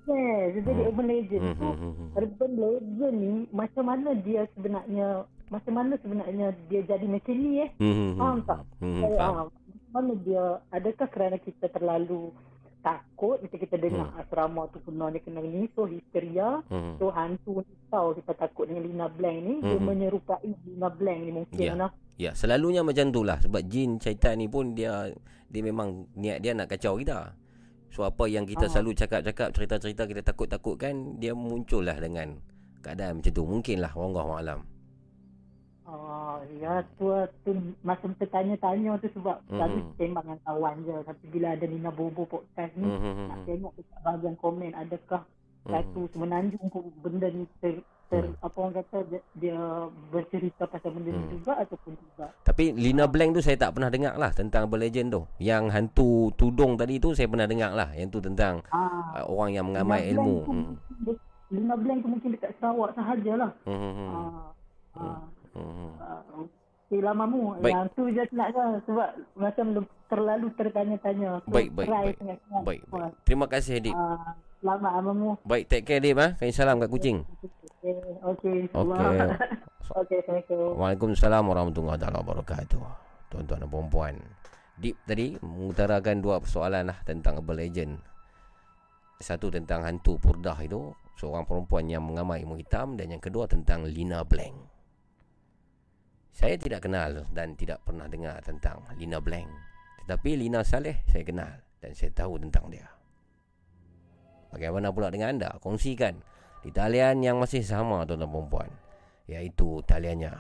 Yes, dia jadi Hmm. urban legend. Mhm. So, Mhm. urban legend ni macam mana dia sebenarnya macam mana sebenarnya dia jadi macam ni eh? Mhm. Faham tak? Mhm. Saya, Faham. ah, macam mana dia adakah kerana kita terlalu takut macam kita dengar Hmm. asrama tu penuh dia kena ni so histeria Mhm. so hantu ni tahu kita takut dengan Lina Blank ni dia Hmm. menyerupai Lina Blank ni mungkin Ya. lah. Ya, selalunya macam tu lah sebab jin syaitan ni pun dia dia memang niat dia nak kacau kita. So apa yang kita Ah. selalu cakap-cakap cerita-cerita kita takut-takutkan dia muncullah dengan keadaan macam tu. Mungkinlah wallahu alam. Oh, ya tu tu masa tertanya-tanya tu sebab Mhm. selalu tembak dengan kawan je. Tapi bila ada Nina Bobo podcast ni, Mhm. nak tengok dekat bahagian komen adakah Mhm. satu semenanjung pun benda ni ter, ter Mhm. apa orang kata dia, dia bercerita pasal benda ni juga ataupun tidak. Tapi Lina Blank tu saya tak pernah dengar lah tentang Urban Legend tu. Yang hantu tudung tadi tu saya pernah dengar lah. Yang tu tentang Ah, uh, orang yang mengamai Lina ilmu. Blank tu Hmm. Lina Blank tu mungkin dekat Sarawak sahajalah. Hmm. Hmm. Ah, ah, Hmm. ah, Okey lah Mamu. Baik. Yang tu je nak je sebab macam lu- terlalu tertanya-tanya. So, Baik, baik, try baik. sangat-sangat. Baik, baik. Terima kasih Adib. ah, Selamat ah, Mamu. Baik, take care Adib ah. Kami salam kat kucing. Okey, okey. Okey. Assalamualaikum. Waalaikumsalam warahmatullahi wabarakatuh. Tuan-tuan dan puan-puan. Deep tadi mengutarakan dua persoalan lah tentang Urban Legend. Satu tentang hantu purdah itu, seorang perempuan yang mengamai ilmu hitam dan yang kedua tentang Lina Blank. Saya tidak kenal dan tidak pernah dengar tentang Lina Blank. Tetapi Lina Saleh saya kenal dan saya tahu tentang dia. Bagaimana pula dengan anda? Kongsikan di talian yang masih sama tuan-tuan puan-puan. Iaitu taliannya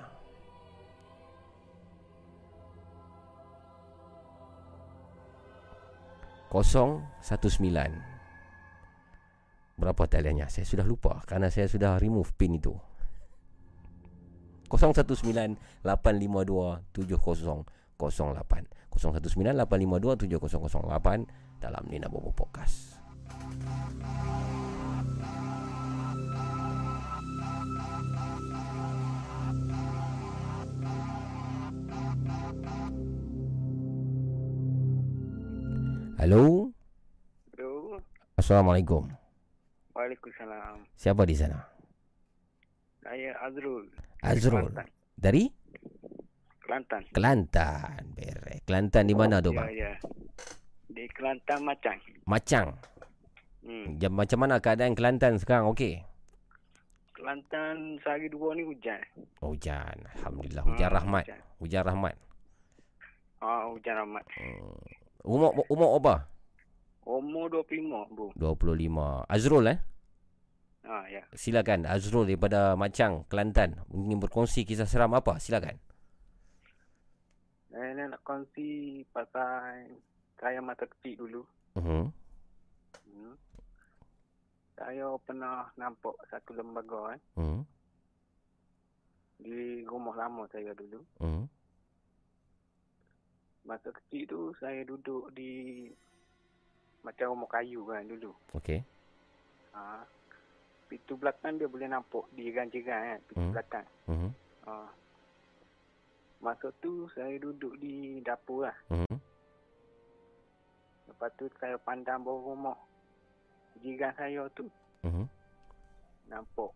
Kosong satu sembilan Berapa taliannya? Saya sudah lupa Kerana saya sudah remove pin itu 019-852-7008 019-852-7008 Dalam Nina Bobo Podcast Halo Bro, Assalamualaikum Waalaikumsalam. Siapa di sana? Saya Azrul. Azrul Kelantan. Dari Kelantan. Kelantan Bere. Kelantan di mana tu ya, bang? Ya, Di Kelantan Macang. Macang Hmm. Jam macam mana keadaan Kelantan sekarang okey? Kelantan sehari dua ni hujan. Oh, hujan Alhamdulillah Hujan Ah, rahmat Hujan, Hujan rahmat ah, hujan rahmat. hmm. Umur umur apa? Umur 25, bro. 25 Azrul eh Ah, ya. Silakan Azrul daripada Macang Kelantan Ingin berkongsi kisah seram apa? Silakan Saya nak kongsi pasal saya masa kecil dulu. uh-huh. Hmm. Saya pernah nampak satu lembaga eh, Uh-huh. di rumah lama saya dulu. Uh-huh. Masa kecil tu saya duduk di macam rumah kayu kan dulu. Okey Ha. Pintu belakang dia boleh nampak di jiran-jiran kan, pintu Hmm. belakang. uh-huh. Ha. Masa tu saya duduk di dapur lah. Uh-huh. Lepas tu saya pandang bawah rumah jiran saya tu Uh-huh. nampak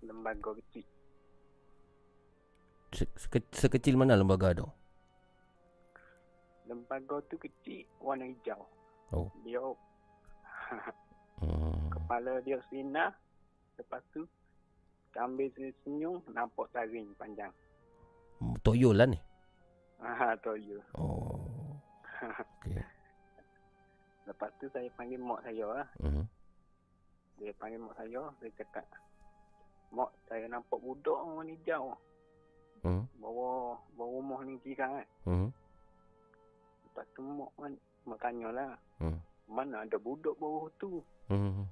lembaga kecil. Se- seke- sekecil mana lembaga tu? Lembaga tu kecil warna hijau. Oh. Dia Hmm. kepala dia sinar. Lepas tu sambil senyum nampak taring panjang. Toyol lah ni Ha tu ya. Oh Okey Lepas tu saya panggil mak saya lah. uh-huh. Dia panggil mak saya, dia cakap, Mak, saya nampak budak warna hijau. Uh-huh. Bawa, bawa rumah ni jiran kan. Uh-huh. Lepas tu mak, kan, mak tanyalah, Hmm. mana ada budak bawah tu? Uh-huh.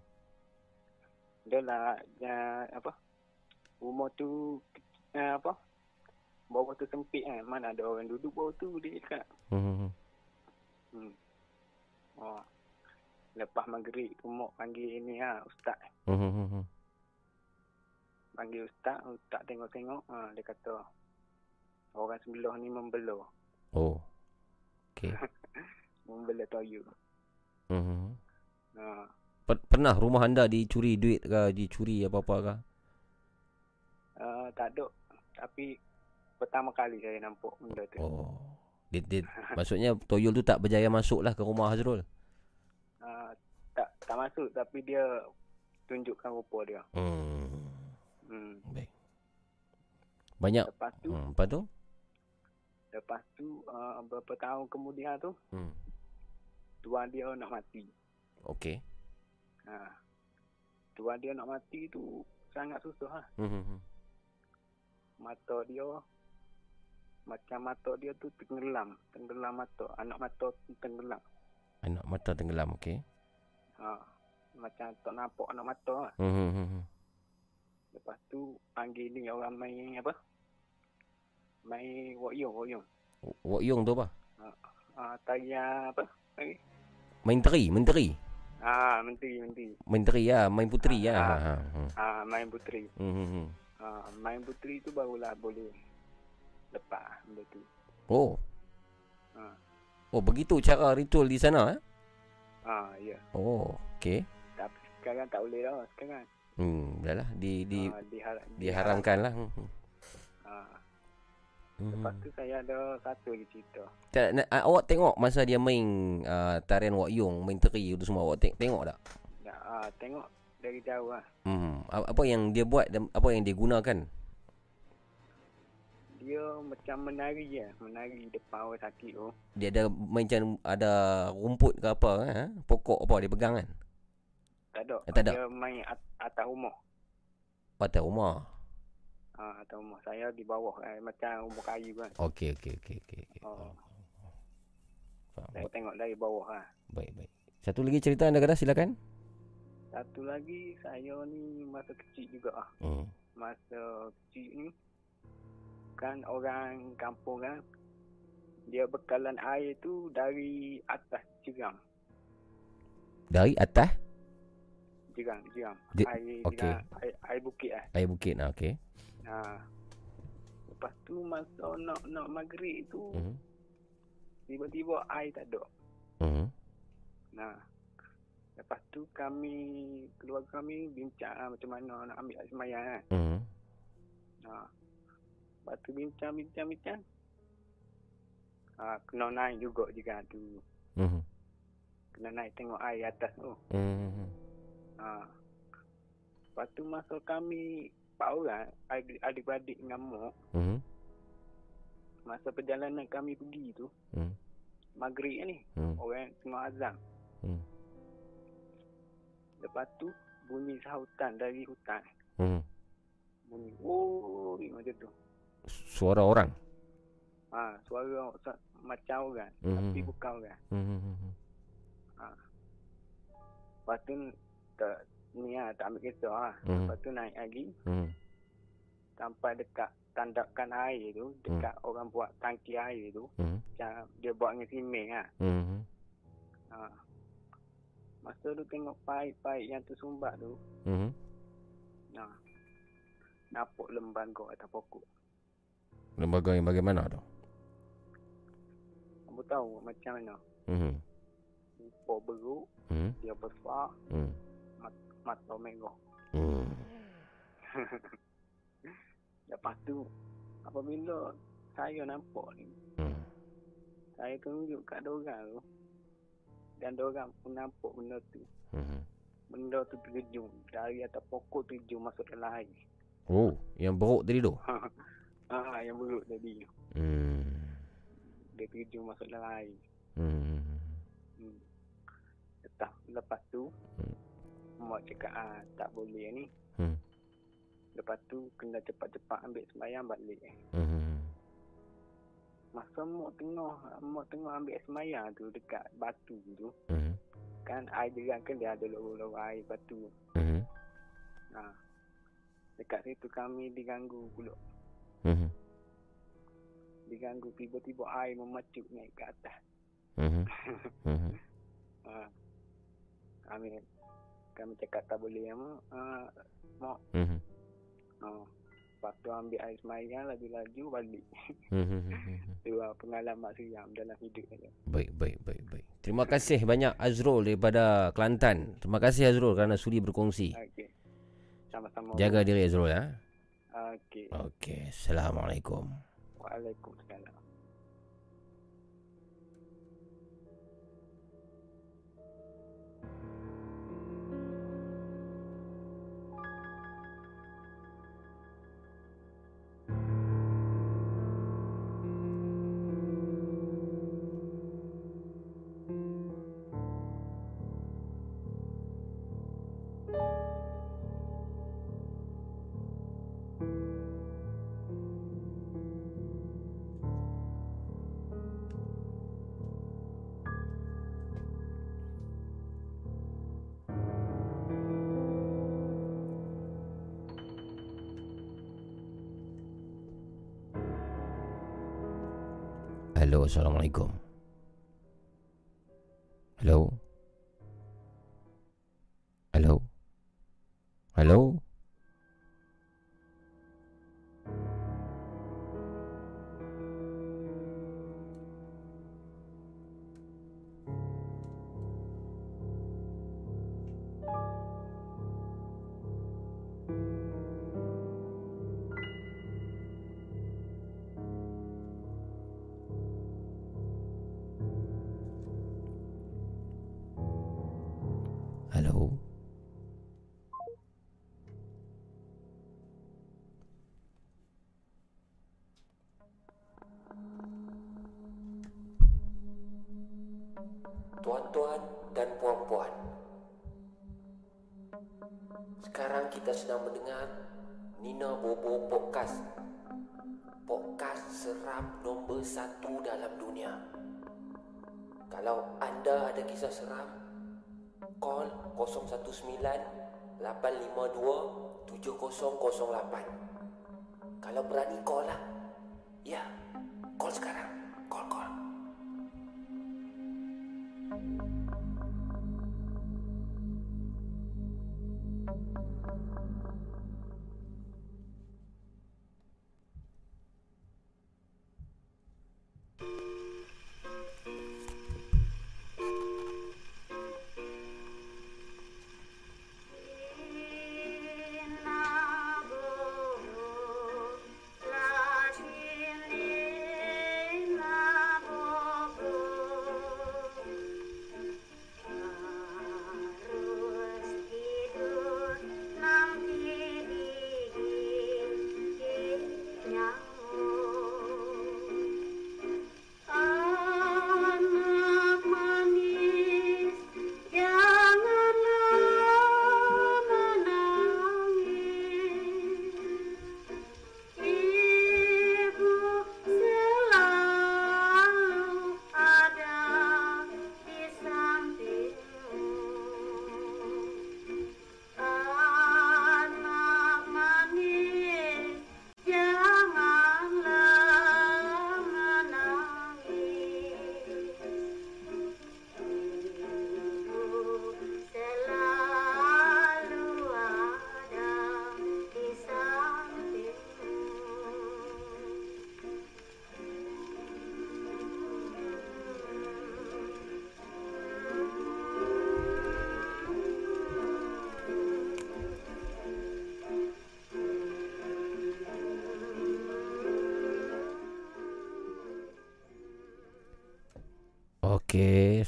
Dia lah, ya, apa, rumah tu, eh, apa, bawah tu sempit kan. Mana ada orang duduk bawah tu, dia cakap. Uh-huh. Hmm. Oh. Lepas maghrib tu mak panggil ni ha, ustaz. Uh-huh. Panggil ustaz, ustaz tengok-tengok. Ha, dia kata, orang sebelah ni membelah. Oh Okey Membelah toyu. uh-huh. Ha. Per- Pernah rumah anda dicuri duit ke Dicuri apa-apa ke Uh, tak ada. Tapi pertama kali saya nampak benda tu. Oh dia, dia, Maksudnya Toyol tu tak berjaya masuk lah ke rumah Hazrul Uh, tak tak masuk tapi dia tunjukkan rupa dia. Hmm Hmm. Baik Banyak Lepas tu hmm, Lepas tu Lepas tu uh, beberapa tahun kemudian tu Hmm. tuan dia nak mati. Okey. Ha. Tuan dia nak mati tu sangat susah lah. Hmm. hmm, hmm. Mata dia macam mata dia tu tenggelam, tenggelam mata, anak mata tenggelam. Anak mata tenggelam, okey. Ha. Macam tak nampak anak mata lah. Hmm. hmm, hmm, hmm. Lepas tu panggil ni orang main apa? Main wokyong, wokyong. Wak Yong tu apa? Ah, tarian apa? Lagi? Main teri, menteri. Ah, menteri, menteri. Main teri ya, main puteri ya. Ah. Ha. Ah, main puteri. Hmm. hmm, hmm. Ah, main puteri tu barulah boleh lepas benda tu. Oh. Ah, Oh, begitu cara ritual di sana eh? ah ya. Oh, okey. Tapi sekarang tak boleh dah sekarang. Hmm, dah lah di di ah, dihar- diharamkan lah. Hmm. hmm. Ah, Hmm. lepas tu saya ada satu lagi cerita. Tak, nak, ah, awak tengok masa dia main uh, tarian Wak Yong, main teri tu semua awak teng- tengok tak? Ya, ah, tengok dari jauh lah. Hmm. Apa yang dia buat dan apa yang dia gunakan? Dia macam menari ya, menari depan orang sakit tu. Dia ada macam ada rumput ke apa kan? Ha? Pokok apa dia pegang kan? Tak ada. Eh, tak ada. Dia main at- atas rumah. Atas rumah. Ah, atas rumah. Saya di bawah eh, macam rumah kayu kan. Okey okey okey okey. Oh. Faham. Saya tengok dari bawah lah. Baik baik. Satu lagi cerita anda kata silakan. Satu lagi saya ni masa kecil juga ah. Hmm. Masa kecil ni kan orang kampung kan dia bekalan air tu dari atas jeram. Dari atas Jeram, jeram. Je- air, okey. jeram, air, air bukit lah. air bukit nah okey. Ha. Lepas tu masa nak nak maghrib tu Hmm. tiba-tiba air tak ada. Hmm. Nah. Lepas tu kami keluarga kami bincang ah, macam mana nak ambil air semayang kan. Hmm. Ha. Lepas tu bincang bincang bincang. Ha, kena naik juga juga tu. Hmm. Kena naik tengok air atas tu. Hmm. Ha. Lepas tu masa kami empat orang adik- adik-beradik dengan mak Hmm. masa perjalanan kami pergi tu Hmm. maghrib ni Hmm. orang tengah azam. Hmm. Lepas tu bunyi sahutan dari hutan. Hmm. Bunyi oh macam tu. Suara orang. Ha, suara sa- macam orang Hmm. tapi bukan orang. Hmm. hmm, Lepas tu tak ni lah, tak ambil kereta lah. Hmm. Lepas tu naik lagi Hmm. sampai dekat tandakan air tu, dekat orang buat tangki air tu. Hmm. Macam dia buat dengan simen lah. Hmm. Ha. Masa tu tengok paip-paip yang tersumbat tu, Hmm. ha. nampak lembaga atas pokok. Lembaga yang bagaimana tu? Kamu tahu macam mana? Hmm. Rupa beruk, Hmm. dia besar, Hmm. Mata merah. Hmm. Lepas tu, apabila saya nampak ni, Hmm. saya tunjuk kat dorang tu. Dan dorang pun nampak benda tu. Hmm. Benda tu terjun dari atas pokok terjun masuk dalam air. Oh, yang beruk tadi tu. ah, yang buruk tadi. Hmm. Dia terjun masuk dalam air. Hmm. Hmm. Lepas, lepas tu, Hmm. Mak cakap ah, tak boleh ni. Hmm. Lepas tu kena cepat-cepat ambil sembahyang balik. Hmm. Masa mak tengah, mak tengah ambil sembahyang tu dekat batu tu. Hmm. Kan air jeram kan dia ada lorong-lorong air batu. Hmm. Ha. Dekat situ kami diganggu pula. Hmm. Diganggu tiba-tiba air memacut naik ke atas. Hmm. Hmm. Ha. Kami kami cakap tak boleh ya. Ha. Mak. Hmm. Ha. Lepas tu ambil air semayang laju-laju balik. Hmm. Itu lah pengalaman seram dalam hidup saya. Baik, baik, baik, baik. Terima kasih banyak Azrul daripada Kelantan. Terima kasih Azrul kerana sudi berkongsi. Okey. Sama-sama. Jaga diri Azrul ya. Okey. Okey, Assalamualaikum. Waalaikumsalam. Assalamualaikum. Hello. Puan-puan Sekarang kita sedang mendengar Nina Bobo Podcast. Podcast seram nombor satu dalam dunia. Kalau anda ada kisah seram Call 019 852 7008 Kalau berani call lah. Ya, call sekarang. Call, call. Anak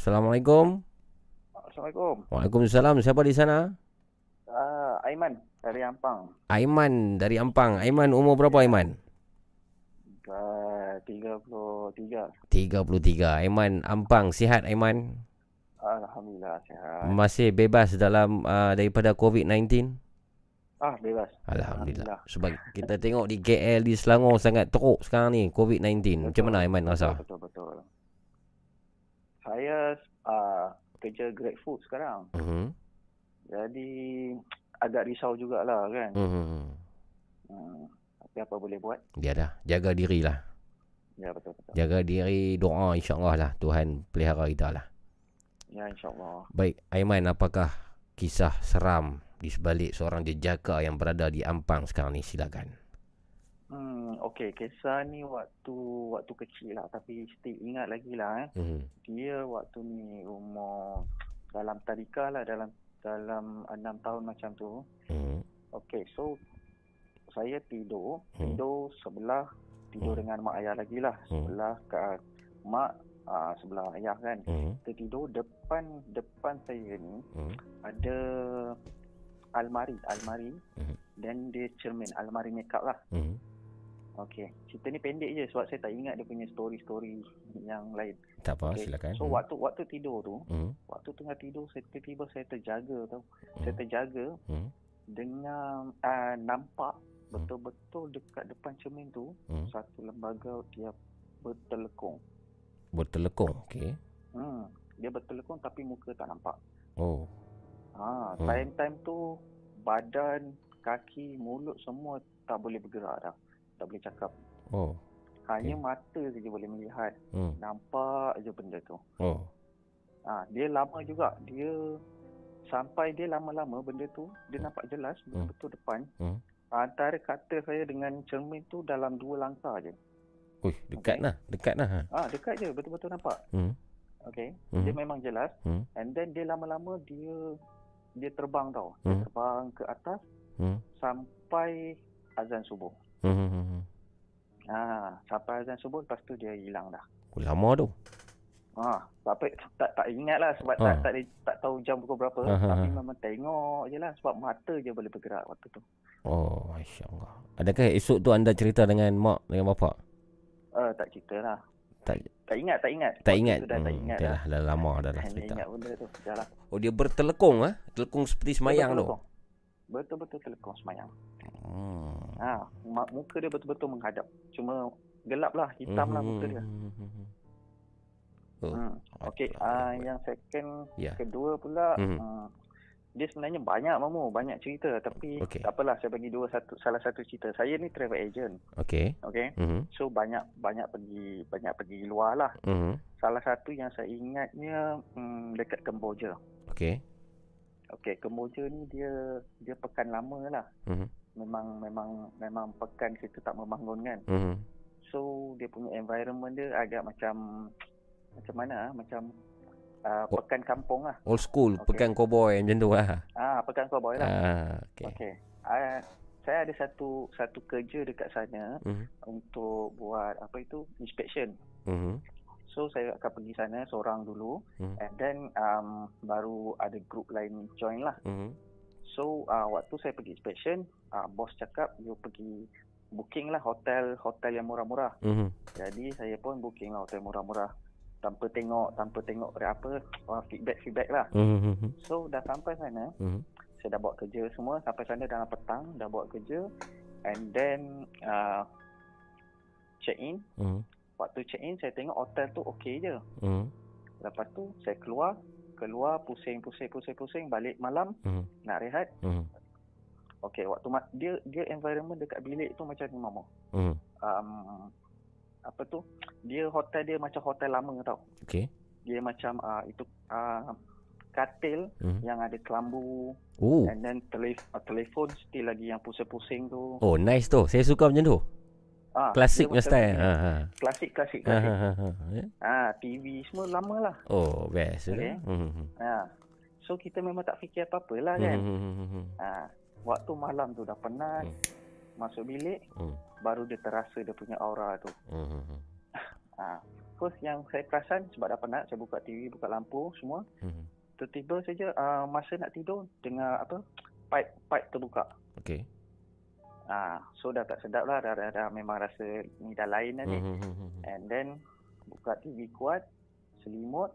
Assalamualaikum. Assalamualaikum. Waalaikumsalam. Siapa di sana? Uh, Aiman dari Ampang. Aiman dari Ampang. Aiman umur berapa Aiman? Uh, 33. 33. Aiman Ampang. Sihat Aiman? Alhamdulillah sihat. Masih bebas dalam uh, daripada COVID-19? Ah, bebas. Alhamdulillah. Sebab kita tengok di KL, di Selangor sangat teruk sekarang ni COVID-19. Macam mana Aiman rasa? Betul, betul, betul. Saya uh, kerja Grab Food sekarang. Mhm. Jadi agak risau jugalah kan. Mhm. Hmm. Tapi apa boleh buat? Dia dah jaga diri lah. Ya, betul, betul. Jaga diri, doa insya-Allah lah Tuhan pelihara kita lah. Ya, insyaAllah. Baik, Aiman apakah kisah seram di sebalik seorang jejaka yang berada di Ampang sekarang ni? Silakan. Hmm, okey, kisah ni waktu waktu kecil lah tapi still ingat lagi lah eh. Mhm. Dia waktu ni umur dalam tadika lah dalam dalam enam tahun macam tu. Mhm. Okey, so saya tidur, Hmm. tidur sebelah tidur Hmm. dengan mak ayah lagi lah. Hmm. Sebelah ke mak uh, sebelah ayah kan. Mhm. Kita tidur depan depan saya ni Mhm. ada almari, almari Hmm. dan dia cermin, almari makeup lah. Mhm. Okey, cerita ni pendek je sebab saya tak ingat dia punya story-story yang lain. Tak apa, Okey, silakan. So waktu waktu tidur tu, Mhm. waktu tengah tidur saya tiba-tiba saya terjaga tau. Hmm. Saya terjaga Mhm. dengan uh, nampak betul-betul dekat depan cermin tu Hmm. satu lembaga dia bertelekung. Bertelekung. Okey. Hmm, dia bertelekung tapi muka tak nampak. Oh. Ha, Hmm. time-time tu badan, kaki, mulut semua tak boleh bergerak dah. Tak boleh cakap. Oh. Hanya mata saja boleh melihat. Hmm. Nampak je benda tu. Oh. Ha, dia lama juga. Dia sampai dia lama-lama benda tu dia nampak jelas Hmm. betul depan. Hmm. Antara kata saya dengan cermin tu dalam dua langkah je. Ui, dekat Okay. lah. Dekat lah. Ha. Ah, dekat je betul-betul nampak. Hmm. Okay. Hmm. Dia memang jelas. Hmm. And then dia lama-lama dia dia terbang tau. Dia Hmm. terbang ke atas Hmm. sampai azan subuh. Hmm. hmm, hmm. Ah, sampai azan subuh lepas tu dia hilang dah. Oh, lama tu. Ha, tapi tak tak ingat lah sebab Ha. tak tak ada- tak tahu jam pukul berapa. Ha, ha, tapi ha. memang tengok je lah sebab mata je boleh bergerak waktu tu. Oh, Masya Allah. Adakah esok tu anda cerita dengan mak, dengan bapak? Uh, tak cerita lah. Tak Tak ingat, tak ingat. tak ingat. tu dah tak ingat dah, lah. dah lama dah lah cerita. ingat benda tu. Dah lah. Oh, dia bertelekung ah, Telekung seperti semayang tu. Betul-betul telekong semayang. Hmm. Ha, muka dia betul-betul menghadap. Cuma gelap lah, hitam lah muka dia. Hmm. Oh. Hmm. Okey, uh, yang second Ya. kedua pula Mhm. uh, dia sebenarnya banyak mamu, banyak cerita tapi Okey. tak apalah saya bagi dua satu salah satu cerita. Saya ni travel agent, Okey. okey. Mhm. So banyak banyak pergi banyak pergi luar lah. Mhm. Salah satu yang saya ingatnya hmm, dekat Kemboja. Okey. Okey, Kemboja ni dia dia pekan lama lah. Mhm. Memang memang memang pekan kita tak membangun kan. Mhm. So dia punya environment dia agak macam macam mana ah? macam uh, pekan kampung lah. Old school, Okey. pekan cowboy macam tu lah. Ah, pekan cowboy lah. Ah, okey. Okey. Uh, saya ada satu satu kerja dekat sana Mhm. untuk buat apa itu inspection. Mhm. So saya akan pergi sana seorang dulu Mhm. and then um, baru ada group lain join lah. Mhm. So uh, waktu saya pergi inspection, uh, bos cakap you pergi booking lah hotel hotel yang murah-murah. Mhm. Jadi saya pun booking lah hotel murah-murah tanpa tengok tanpa tengok apa uh, feedback feedback lah. Mhm. So dah sampai sana, Mhm. saya dah buat kerja semua sampai sana dalam petang dah buat kerja and then uh, check in. Mhm. Waktu check in saya tengok hotel tu okey je. Mhm. Lepas tu saya keluar keluar pusing pusing pusing pusing balik malam Mhm. nak rehat. Mhm. Okey waktu ma- dia dia environment dekat bilik tu macam ni mama. Mhm. Um, apa tu? Dia hotel dia macam hotel lama tau. Okey. Dia macam uh, itu uh, katil Mhm. yang ada kelambu Oh. and then telef- uh, telefon still lagi yang pusing-pusing tu. Oh, nice tu. Saya suka macam tu. Ah, Klasik punya style. Ha ha. Klasik klasik Ha klasik. ha ha. ha. Ya? Ah, TV semua lama lah. Oh, best. tu. Okey. Mhm. Ah. So kita memang tak fikir apa-apa lah kan. Ah, waktu malam tu dah penat. Hmm. Masuk bilik Hmm. baru dia terasa dia punya aura tu. Ah, first yang saya perasan sebab dah penat saya buka TV, buka lampu semua. Tiba-tiba saja uh, masa nak tidur dengar apa pipe pipe terbuka. Okey. Ah, so dah tak sedap lah dah, dah, dah memang rasa ni dah lain dah ni. Mhm. And then buka TV kuat, selimut,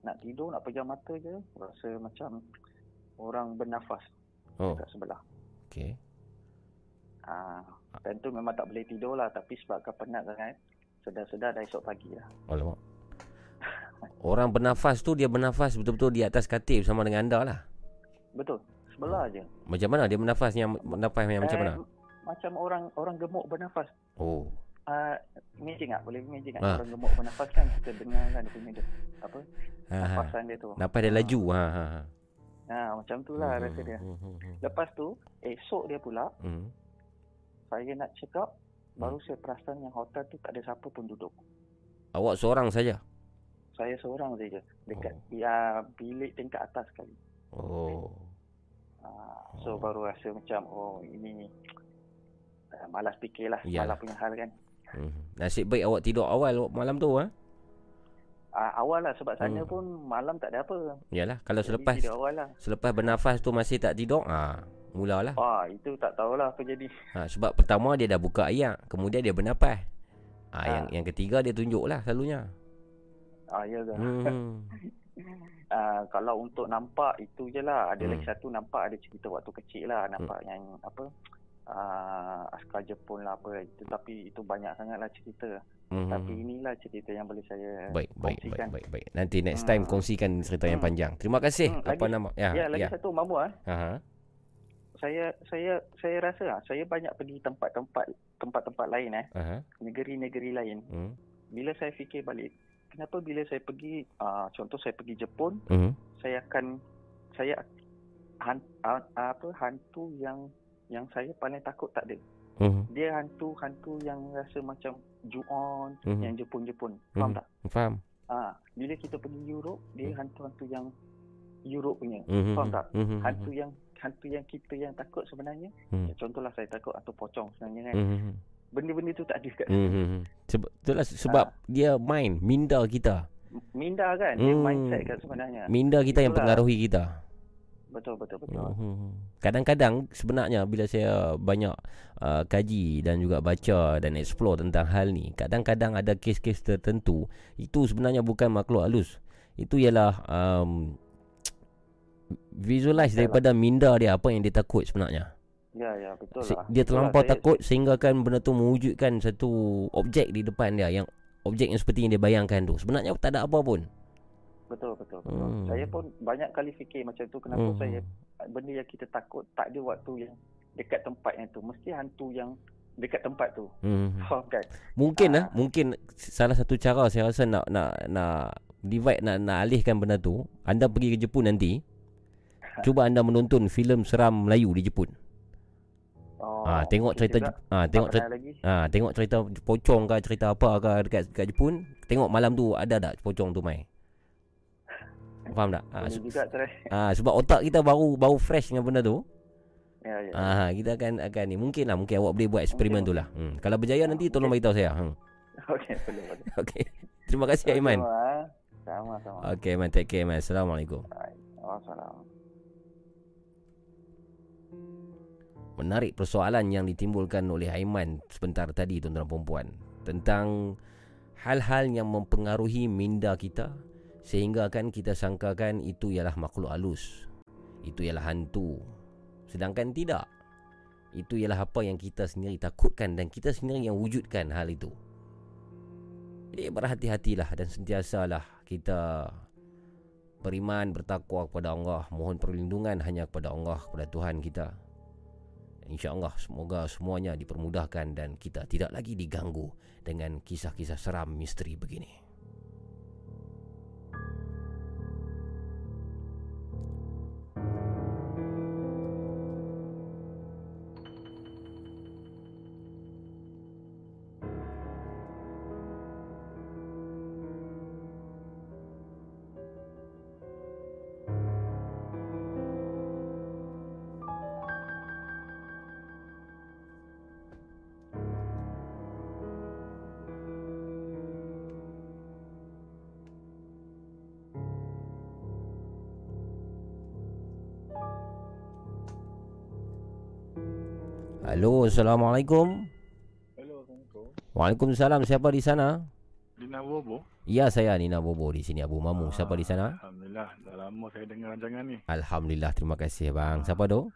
nak tidur, nak pejam mata je, rasa macam orang bernafas Oh, dekat sebelah. okey. Ah, dan tu memang tak boleh tidur lah tapi sebabkan penat sangat, sedar-sedar dah esok pagi lah. Alamak. Orang bernafas tu dia bernafas betul-betul di atas katil bersama dengan anda lah. Betul, sebelah je. Macam mana dia bernafasnya bernafas yang macam Eh, mana? Macam orang orang gemuk bernafas. Oh. Ah, imagine tak? Boleh imagine tak? Ah. Orang gemuk bernafas kan kita dengar kan dia punya dia, apa Ha, ha. nafasan dia tu. Nafas dia laju. Ha ha. ha. Ha, macam tu lah rasa dia. Mhm, mhm, Lepas tu, esok dia pula, mhm. saya nak check out, baru saya perasan yang hotel tu tak ada siapa pun duduk. Awak seorang saja. Saya seorang saja dekat Oh. dia bilik tingkat atas sekali. Oh. Ha, so Oh. baru rasa macam oh ini uh, malas fikirlah malas punya hal kan. Mhm. Nasib baik awak tidur awal malam tu ha. Uh, awal lah sebab sana Hmm. pun malam tak ada apa. Yalah kalau Jadi selepas tidur awal lah. selepas bernafas tu masih tak tidur, ah mulalah. Wah, itu tak tahulah apa jadi. Ha, sebab pertama dia dah buka ayak, kemudian dia bernafas. Ha, Ha. yang yang ketiga dia tunjuklah selalunya. Ah, ya ke? Hmm. Uh, kalau untuk nampak itu je lah. Ada Hmm. lagi satu nampak ada cerita waktu kecil lah. Nampak yang apa uh, askar Jepun lah apa. Itu, tapi itu banyak sangat lah cerita. Mhm. Tapi inilah cerita yang boleh saya Baik, baik, baik, kongsikan. baik, baik. Nanti next time Hmm. kongsikan cerita yang Hmm. panjang. Terima kasih. Hmm, Apa lagi- nama? Ya, Ya, lagi ya. satu Mamu ah. Ha. ha. Saya saya saya rasa ah saya banyak pergi tempat-tempat tempat-tempat lain eh, Aha. negeri-negeri lain. Hmm. Bila saya fikir balik, kenapa bila saya pergi, uh, contoh saya pergi Jepun, Mhm. saya akan saya han, uh, apa hantu yang yang saya paling takut tak ada. Mhm. Dia hantu-hantu yang rasa macam Ju-on, Mhm. yang Jepun-Jepun. Faham Mhm. tak? Faham. Ah, bila kita pergi Europe, dia Hmm. hantu-hantu yang Europe punya. Mhm. Faham tak? Mhm. Hantu yang hantu yang kita yang takut sebenarnya. Hmm. Ya, contohlah saya takut hantu pocong sebenarnya kan. Mhm. Benda-benda tu tak ada kat Mhm. Sebab itulah sebab Ah. dia main minda kita. Minda kan, dia Hmm. mindset kan sebenarnya. Minda kita yang Itulah. pengaruhi kita. Betul betul betul. Mhm. Kadang-kadang sebenarnya bila saya banyak uh, kaji dan juga baca dan explore tentang hal ni, kadang-kadang ada kes-kes tertentu itu sebenarnya bukan makhluk halus. Itu ialah um, visualize lah. daripada minda dia apa yang dia takut sebenarnya. Ya ya betul lah. dia Betul lah, terlampau saya- takut sehingga kan benda tu mewujudkan satu objek di depan dia yang objek yang seperti yang dia bayangkan tu. Sebenarnya tak ada apa pun. Betul betul betul. Hmm. Saya pun banyak kali fikir macam tu kenapa Hmm. saya benda yang kita takut tak ada waktu yang dekat tempat yang tu. Mesti hantu yang dekat tempat tu. Hmm. Faham kan? Mungkin Ah. ah, mungkin salah satu cara saya rasa nak nak nak divide nak nak alihkan benda tu, anda pergi ke Jepun nanti, cuba anda menonton filem seram Melayu di Jepun. Oh, Ah, tengok cerita ah tengok cerita ah tengok cerita pocong ke cerita apa ke dekat dekat Jepun, tengok malam tu ada tak pocong tu mai. Faham tak? Ah, Boleh se- juga try. ah sebab otak kita baru baru fresh dengan benda tu. Ya ya. Ah kita akan akan ni mungkin lah mungkin awak boleh buat eksperimen tu lah. Hmm. Kalau berjaya nanti tolong beritahu saya. Hmm. Okey boleh boleh. Okey. Terima kasih Aiman. Sama, Sama sama. Okey man take care man. Assalamualaikum. Wassalamualaikum. Menarik persoalan yang ditimbulkan oleh Aiman sebentar tadi tuan-tuan dan puan tentang hal-hal yang mempengaruhi minda kita sehingga kan kita sangkakan itu ialah makhluk halus. Itu ialah hantu. Sedangkan tidak. Itu ialah apa yang kita sendiri takutkan dan kita sendiri yang wujudkan hal itu. Jadi berhati-hatilah dan sentiasalah kita beriman, bertakwa kepada Allah, mohon perlindungan hanya kepada Allah, kepada Tuhan kita. InsyaAllah semoga semuanya dipermudahkan dan kita tidak lagi diganggu dengan kisah-kisah seram misteri begini. Assalamualaikum. Hello, Assalamualaikum. Waalaikumsalam. Siapa di sana? Lina Bobo. Ya, saya Nina Bobo di sini Abu Mamu. Siapa di sana? Alhamdulillah, dah lama saya dengar rancangan ni. Alhamdulillah, terima kasih bang. Siapa tu?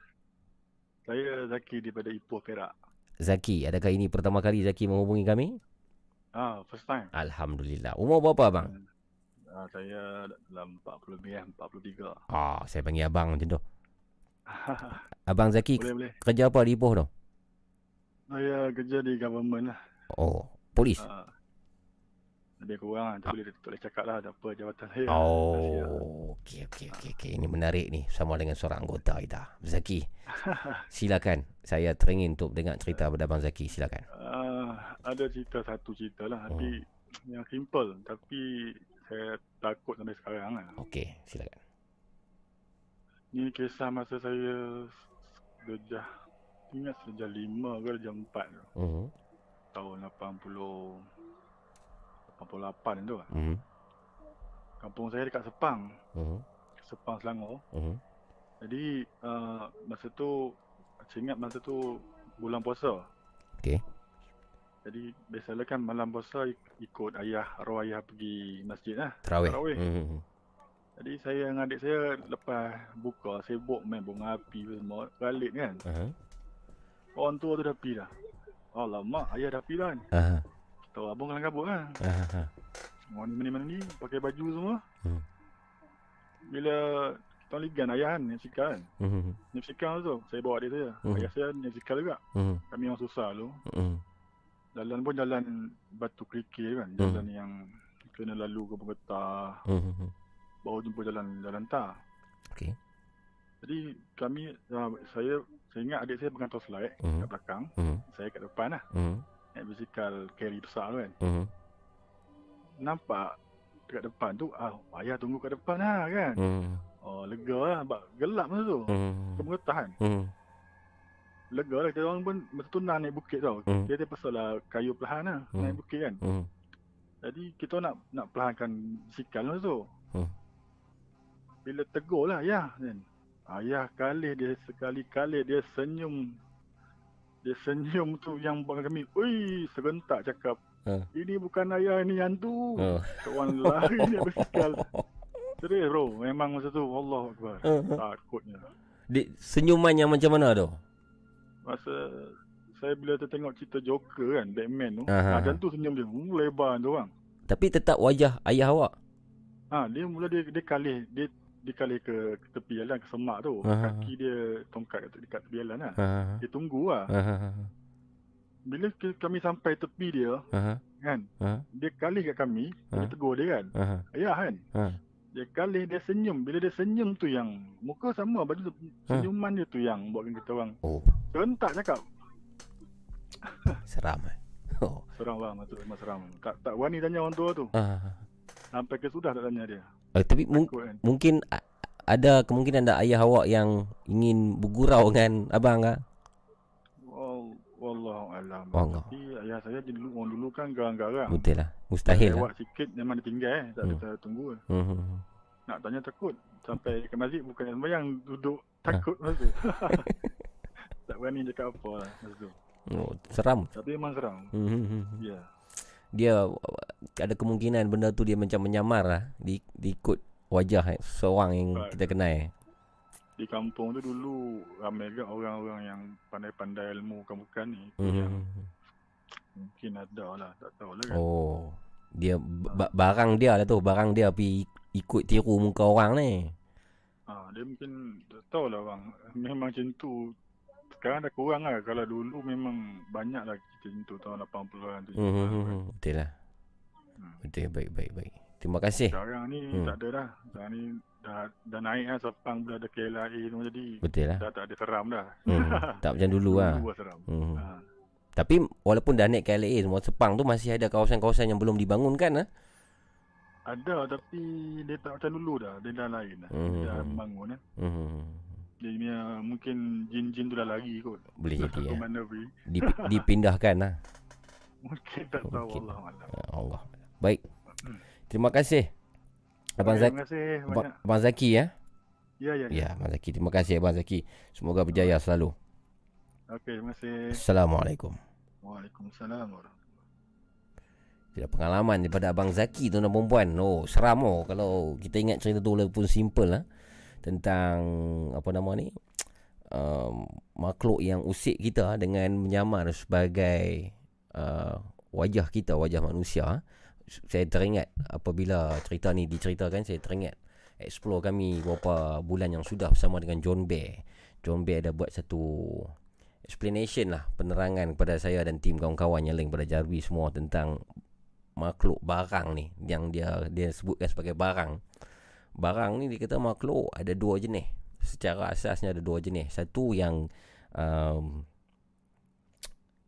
Saya Zaki daripada Ipoh Perak. Zaki. Adakah ini pertama kali Zaki menghubungi kami? Ah, first time. Alhamdulillah. Umur berapa bang? Ah, saya dalam 40 lebih, eh, 43. Ah, saya panggil abang macam tu. Abang Zaki boleh, boleh. kerja apa di Ipoh tu? Saya kerja di government lah. Oh, polis. Ah, lebih kurang lah. Tak boleh, tak boleh cakap lah apa jawatan saya. Oh, okey okey okey okey. Ini menarik ni sama dengan seorang anggota kita. Zaki. Silakan. Saya teringin untuk dengar cerita daripada Abang Zaki. Silakan. Ah, ada cerita satu cerita lah. Tapi yang simple. Tapi saya takut sampai sekarang lah. Okey, silakan. Ni kisah masa saya sejak ingat sejak 5 ke sejak 4 tu. Mhm. Tahun 80 88 tu. lah. Mhm. Kampung saya dekat Sepang. Mhm. Sepang Selangor. Mhm. Jadi uh, masa tu saya ingat masa tu bulan puasa. Okey. Jadi biasalah kan malam puasa ik- ikut ayah arwah ayah pergi masjid lah. Tarawih. Tarawih. Mhm. Jadi saya dengan adik saya lepas buka sibuk main bunga api semua balik kan. Aha. Orang tua tu dah pergi dah. Alamak, ayah dah pergi dah ni. Aha. Tahu abang kalang kabut kan. Aha. Orang ni mana-mana ni pakai baju semua. Hmm. Bila kita ligan ayah kan, Nipsikal kan. Mhm. Nipsikal tu, saya bawa adik saya. Hmm. Ayah saya Nipsikal juga. Mhm. Kami orang susah dulu. Mhm. jalan pun jalan batu kerikil kan. Hmm. Jalan yang kena lalu ke Pegetah. Hmm. hmm. Baru jumpa jalan jalan tar. Okey. Jadi kami, uh, saya saya ingat adik saya pegang torchlight Hmm. kat belakang. Hmm. Saya kat depan lah. Hmm. Naik basikal carry besar tu kan. Hmm. Nampak dekat depan tu, ah, ayah tunggu kat depan lah kan. Hmm. Oh, lega lah. Sebab gelap masa tu. Ke Pegetah kan. Hmm. Lega lah. Kita orang pun masa tu nak naik bukit tau. Hmm. Dia, dia pasal lah kayu perlahan lah. Hmm. Naik bukit kan. Hmm. Jadi kita nak nak perlahankan basikal masa tu. Hmm. Bila tegur lah ayah kan. Ayah kali dia sekali-kali dia senyum. Dia senyum tu yang buat kami. Ui, serentak cakap. Hmm. Ini bukan ayah, ini hantu. Oh. Kawan lari naik basikal. Serius bro, memang masa tu Allah Akbar. Hmm. Takutnya. Di, senyuman yang macam mana tu? Masa saya bila tengok cerita Joker kan, Batman tu. Aha. Macam tu senyum dia. Hmm, lebar tu orang. Tapi tetap wajah ayah awak. Ha, dia mula dia dia kalih dia dia kalih ke, ke tepi jalan ke semak tu. Aha. Kaki dia tongkat kat dekat tepi jalan lah. Ha. Dia tunggu lah. Ha. Bila kami sampai tepi dia Ha. kan, Ha. dia kalih kat kami, dia Ha. tegur dia kan. Ha. Ayah kan. Ha. Dia kalih dia senyum. Bila dia senyum tu yang muka sama baju tu, senyuman dia tu yang buatkan kita orang Oh, serentak cakap. seram. eh. Oh. Seram bang, masa memang seram. Tak tak berani tanya orang tua tu. Ha. Sampai ke sudah tak tanya dia. Eh, tapi mung- kan. mungkin a- ada kemungkinan ada ayah awak yang ingin bergurau dengan abang ah? Wal, wallahu alam. Allah. Tapi ayah saya dulu orang dulu kan garang-garang. Betul lah. Mustahil lah. Lewat sikit memang dia tinggal eh. Tak ada Hmm. saya tunggu. Hmm. Nak tanya takut. Sampai ke masjid bukan sembahyang duduk Ha. takut masa tu. tak berani cakap apa lah masa tu. Oh, seram. Tapi memang seram. Hmm. Ya. Dia uh, ada kemungkinan benda tu dia macam menyamar lah. Di, diikut wajah eh, seorang yang Right. kita kenal. eh. Di kampung tu dulu ramai juga orang-orang yang pandai-pandai ilmu bukan-bukan ni. Tu Yang Hmm. mungkin ada lah. Tak tahulah kan. Oh. Dia ba- barang dia lah tu, barang dia pergi ikut tiru muka orang ni. Ha, dia mungkin tak tahulah bang. Memang macam tu. Sekarang dah kurang lah. Kalau dulu memang banyak lah kita macam tu tahun 80-an tu. Hmm. Betul lah. Hmm. Betul baik baik baik. Terima kasih. Sekarang ni Hmm. tak ada dah. Sekarang ni dah, dah naik lah Sepang dah ada KLIA semua jadi Betul lah. dah tak ada seram dah. Hmm. tak macam dulu lah. Dulu lah seram. Hmm. Ha. Tapi walaupun dah naik KLA semua Sepang tu masih ada kawasan-kawasan yang belum dibangunkan ah. Ada tapi dia tak macam dulu dah. Dia dah lain dah. Hmm. Dia dah bangun eh. Hmm. Dia punya mungkin jin-jin tu dah lari kot. Boleh jadi ya. mana. Dip, dipindahkan lah. Mungkin tak tahu Mungkin. Allah Alam. Ya Allah. Baik. Terima kasih. Abang Zaki. Terima kasih Abang, Zaki ya. Ya, ya. Ya, Abang Zaki. Terima kasih Abang Zaki. Semoga berjaya selalu. Okey, terima kasih. Assalamualaikum. Waalaikumsalam Tidak pengalaman daripada Abang Zaki tu dan perempuan. Oh, seram oh kalau kita ingat cerita tu walaupun simple lah. Tentang apa nama ni? Um, makhluk yang usik kita dengan menyamar sebagai uh, wajah kita, wajah manusia. Saya teringat apabila cerita ni diceritakan, saya teringat explore kami beberapa bulan yang sudah bersama dengan John Bear. John Bear ada buat satu explanation lah penerangan kepada saya dan tim kawan-kawan yang lain pada Jarwi semua tentang makhluk barang ni yang dia dia sebutkan sebagai barang. Barang ni dia kata makhluk ada dua jenis. Secara asasnya ada dua jenis. Satu yang um,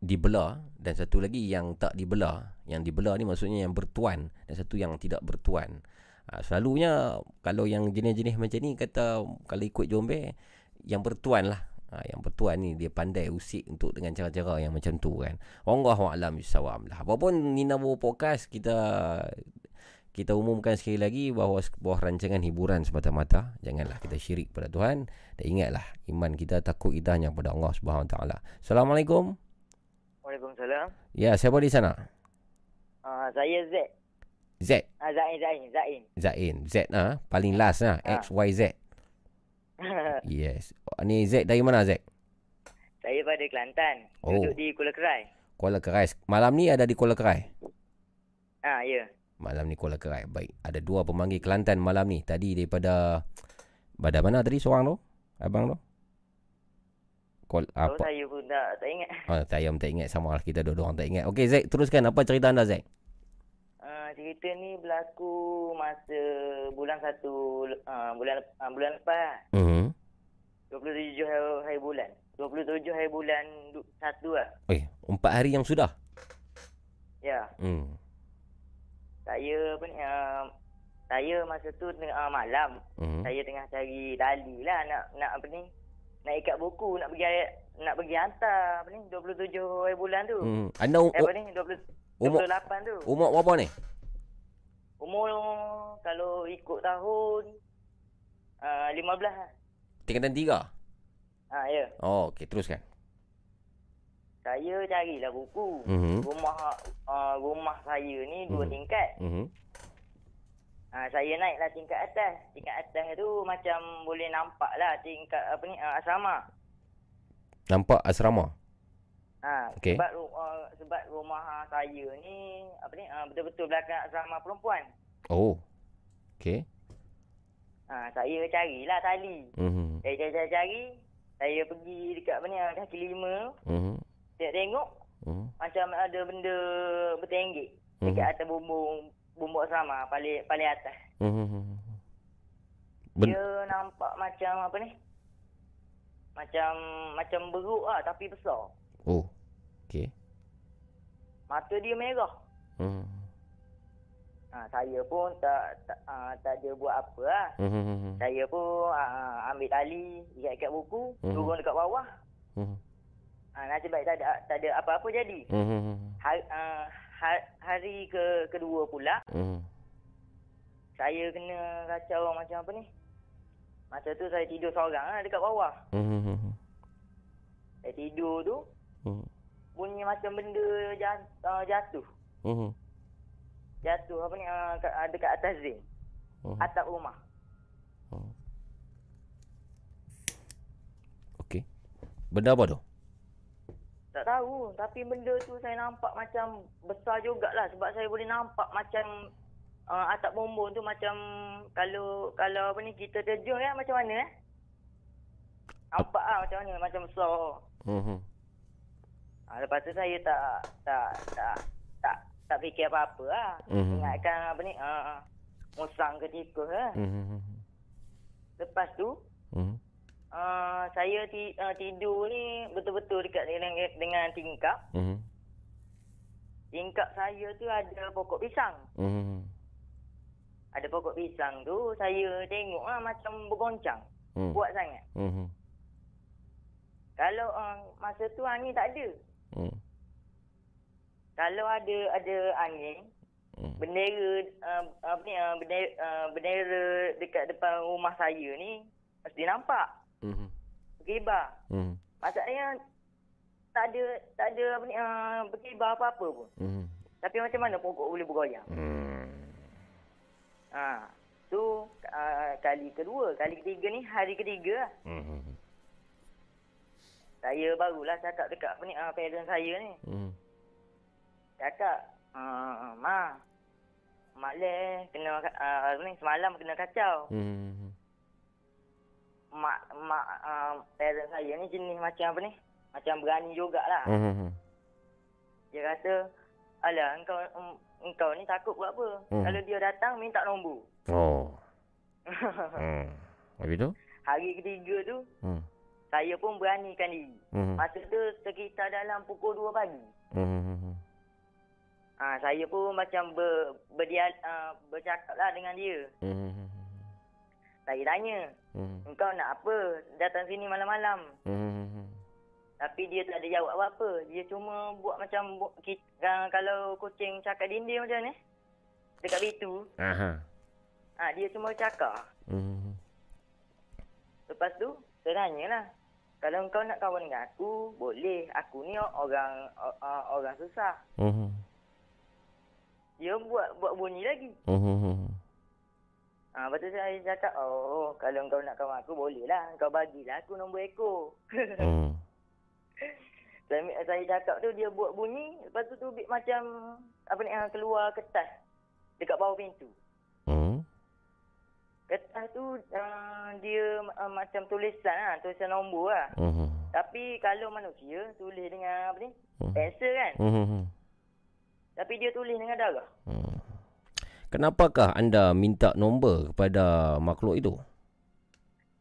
dibelah dan satu lagi yang tak dibelah. Yang dibelah ni maksudnya yang bertuan dan satu yang tidak bertuan. Ha, selalunya kalau yang jenis-jenis macam ni kata kalau ikut Jombe yang bertuan lah. Ha, yang bertuan ni dia pandai usik untuk dengan cara-cara yang macam tu kan. Wallahu a'lam bisawab lah. Apapun Nina Bo podcast kita kita umumkan sekali lagi bahawa sebuah rancangan hiburan semata-mata. Janganlah kita syirik pada Tuhan dan ingatlah iman kita takut kita hanya pada Allah Subhanahu Wa taala. Assalamualaikum. Waalaikumsalam. Ya, siapa di sana? Uh, saya Z. Z. Ah, Zain, Zain, Zain. Zain. Z ah, paling last lah. X Y Z. Yes. Ni Z dari mana Z? saya pada Kelantan. Oh. Duduk di Kuala Kerai. Kuala Kerai. Malam ni ada di Kuala Kerai. Ah, ya. Malam ni Kuala Kerai. Baik. Ada dua pemanggil Kelantan malam ni. Tadi daripada... Pada mana tadi seorang tu? Abang tu? Call Tahu apa? saya pun tak, tak ingat. Oh, saya pun tak ingat sama lah kita dua orang tak ingat. Okey Zack, teruskan apa cerita anda Zack? Uh, cerita ni berlaku masa bulan satu uh, bulan uh, bulan lepas Hmm. 27 hari, hari bulan 27 hari bulan satu lah Eh, empat hari yang sudah. ya Hmm. saya apa ni uh, saya masa tu tengah uh, malam Hmm. saya tengah cari tali lah nak nak apa ni nak ikat buku nak pergi nak pergi hantar apa ni 27 hari bulan tu Hmm. Anda eh, apa ni 20 umur 28 tu umur berapa ni? umur kalau ikut tahun uh, 15 lah Tingkatan tiga. ha ya Oh, okey teruskan. Saya carilah buku. Mhm. Rumah uh, rumah saya ni dua Mhm. tingkat. Mhm. Ha, saya naiklah tingkat atas. Tingkat atas tu macam boleh nampak lah tingkat apa ni uh, asrama. Nampak asrama. Ha, Okey. sebab uh, sebab rumah saya ni apa ni uh, betul-betul belakang asrama perempuan. Oh. Okey. Ha, saya carilah tali. Mhm. Saya cari, cari, cari. Saya pergi dekat apa ni kaki lima. Mhm. Tengok-tengok Mhm. macam ada benda bertenggek Mhm. dekat atas bumbung bumbung asrama paling paling atas. Mhm. Ben- Dia nampak macam apa ni? Macam macam beruk lah tapi besar. Oh. Okey. Mata dia merah. Mhm. Ha, saya pun tak tak, uh, tak ada buat apa lah. Mhm. Saya pun uh, ambil tali, ikat-ikat buku, Mhm. turun dekat bawah. Mhm. Ha, nasib baik tak ada, tak ada apa-apa jadi. Mhm. Hari, uh, ha- hari ke kedua pula, Mhm. saya kena kacau macam apa ni? Masa tu saya tidur seorang lah dekat bawah. Mhm. Saya tidur tu, Mhm. bunyi macam benda jat, uh, jatuh. Mhm. Jatuh apa ni uh, kat, uh, dekat atas zinc. Mhm. Atap rumah. Okey. Benda apa tu? Tak tahu. Tapi benda tu saya nampak macam besar jugalah. Sebab saya boleh nampak macam uh, atap bumbung tu macam kalau kalau apa ni kita terjun ya macam mana eh? Nampak lah macam mana. Macam besar. Mhm. Ha, lepas tu saya tak tak tak tak tak fikir apa-apa lah. Mhm. Ingatkan apa ni uh, musang ke tikus lah. Mhm. Lepas tu Mhm. Uh, saya ti, uh, tidur ni betul-betul dekat dengan, dengan tingkap. Mhm. Tingkap saya tu ada pokok pisang. Mhm. Ada pokok pisang tu saya tengok lah macam bergoncang. Hmm. Kuat sangat. Mhm. Kalau uh, masa tu angin tak ada. Mhm. Kalau ada ada angin, Hmm. bendera uh, apa ni uh, bendera, uh, bendera dekat depan rumah saya ni mesti nampak Mhm. berkibar. Mhm. Maksudnya tak ada tak ada apa ni uh, berkibar apa-apa pun. Mhm. Tapi macam mana pokok boleh bergoyang? Hmm. Ha, tu uh, kali kedua, kali ketiga ni hari ketiga lah. Mhm. Saya barulah cakap dekat apa ni uh, parent saya ni. Mhm. Cakap, uh, ma, mak leh kena uh, ni semalam kena kacau. Mhm. Mak mak uh, parent saya ni jenis macam apa ni? Macam berani jugalah. Mhm. Dia kata, "Alah, engkau um, engkau ni takut buat apa? Hmm. Kalau dia datang minta nombor." Oh. Hmm. Habis tu? Hari ketiga tu, Hmm. saya pun beranikan diri. Mhm. Masa tu sekitar dalam pukul 2 pagi. Mhm. Ha, saya pun macam ber, berdia, uh, bercakap lah dengan dia. Mhm. Saya tanya, Mhm. engkau nak apa datang sini malam-malam? Mhm. Tapi dia tak ada jawab apa-apa. Dia cuma buat macam kalau kucing cakap dinding macam ni. Dekat pintu. Aha. Ha, dia cuma cakap. Mhm. Lepas tu, saya tanya lah. Kalau engkau nak kawan dengan aku, boleh. Aku ni orang uh, orang susah. Mhm. Dia buat buat bunyi lagi. Mhm. Ha, lepas tu saya cakap, oh, kalau engkau nak kawan aku, boleh lah. Engkau bagilah aku nombor ekor. Mhm. saya, saya cakap tu, dia buat bunyi. Lepas tu, tu bit macam, apa ni, ah, keluar kertas dekat bawah pintu. Mhm. Kertas tu, uh, dia uh, macam tulisan lah, tulisan nombor lah. Mhm. Tapi kalau manusia tulis dengan apa ni? Hmm. Pensel kan? Hmm, hmm, hmm. Tapi dia tulis dengan darah. Hmm. Kenapakah anda minta nombor kepada makhluk itu?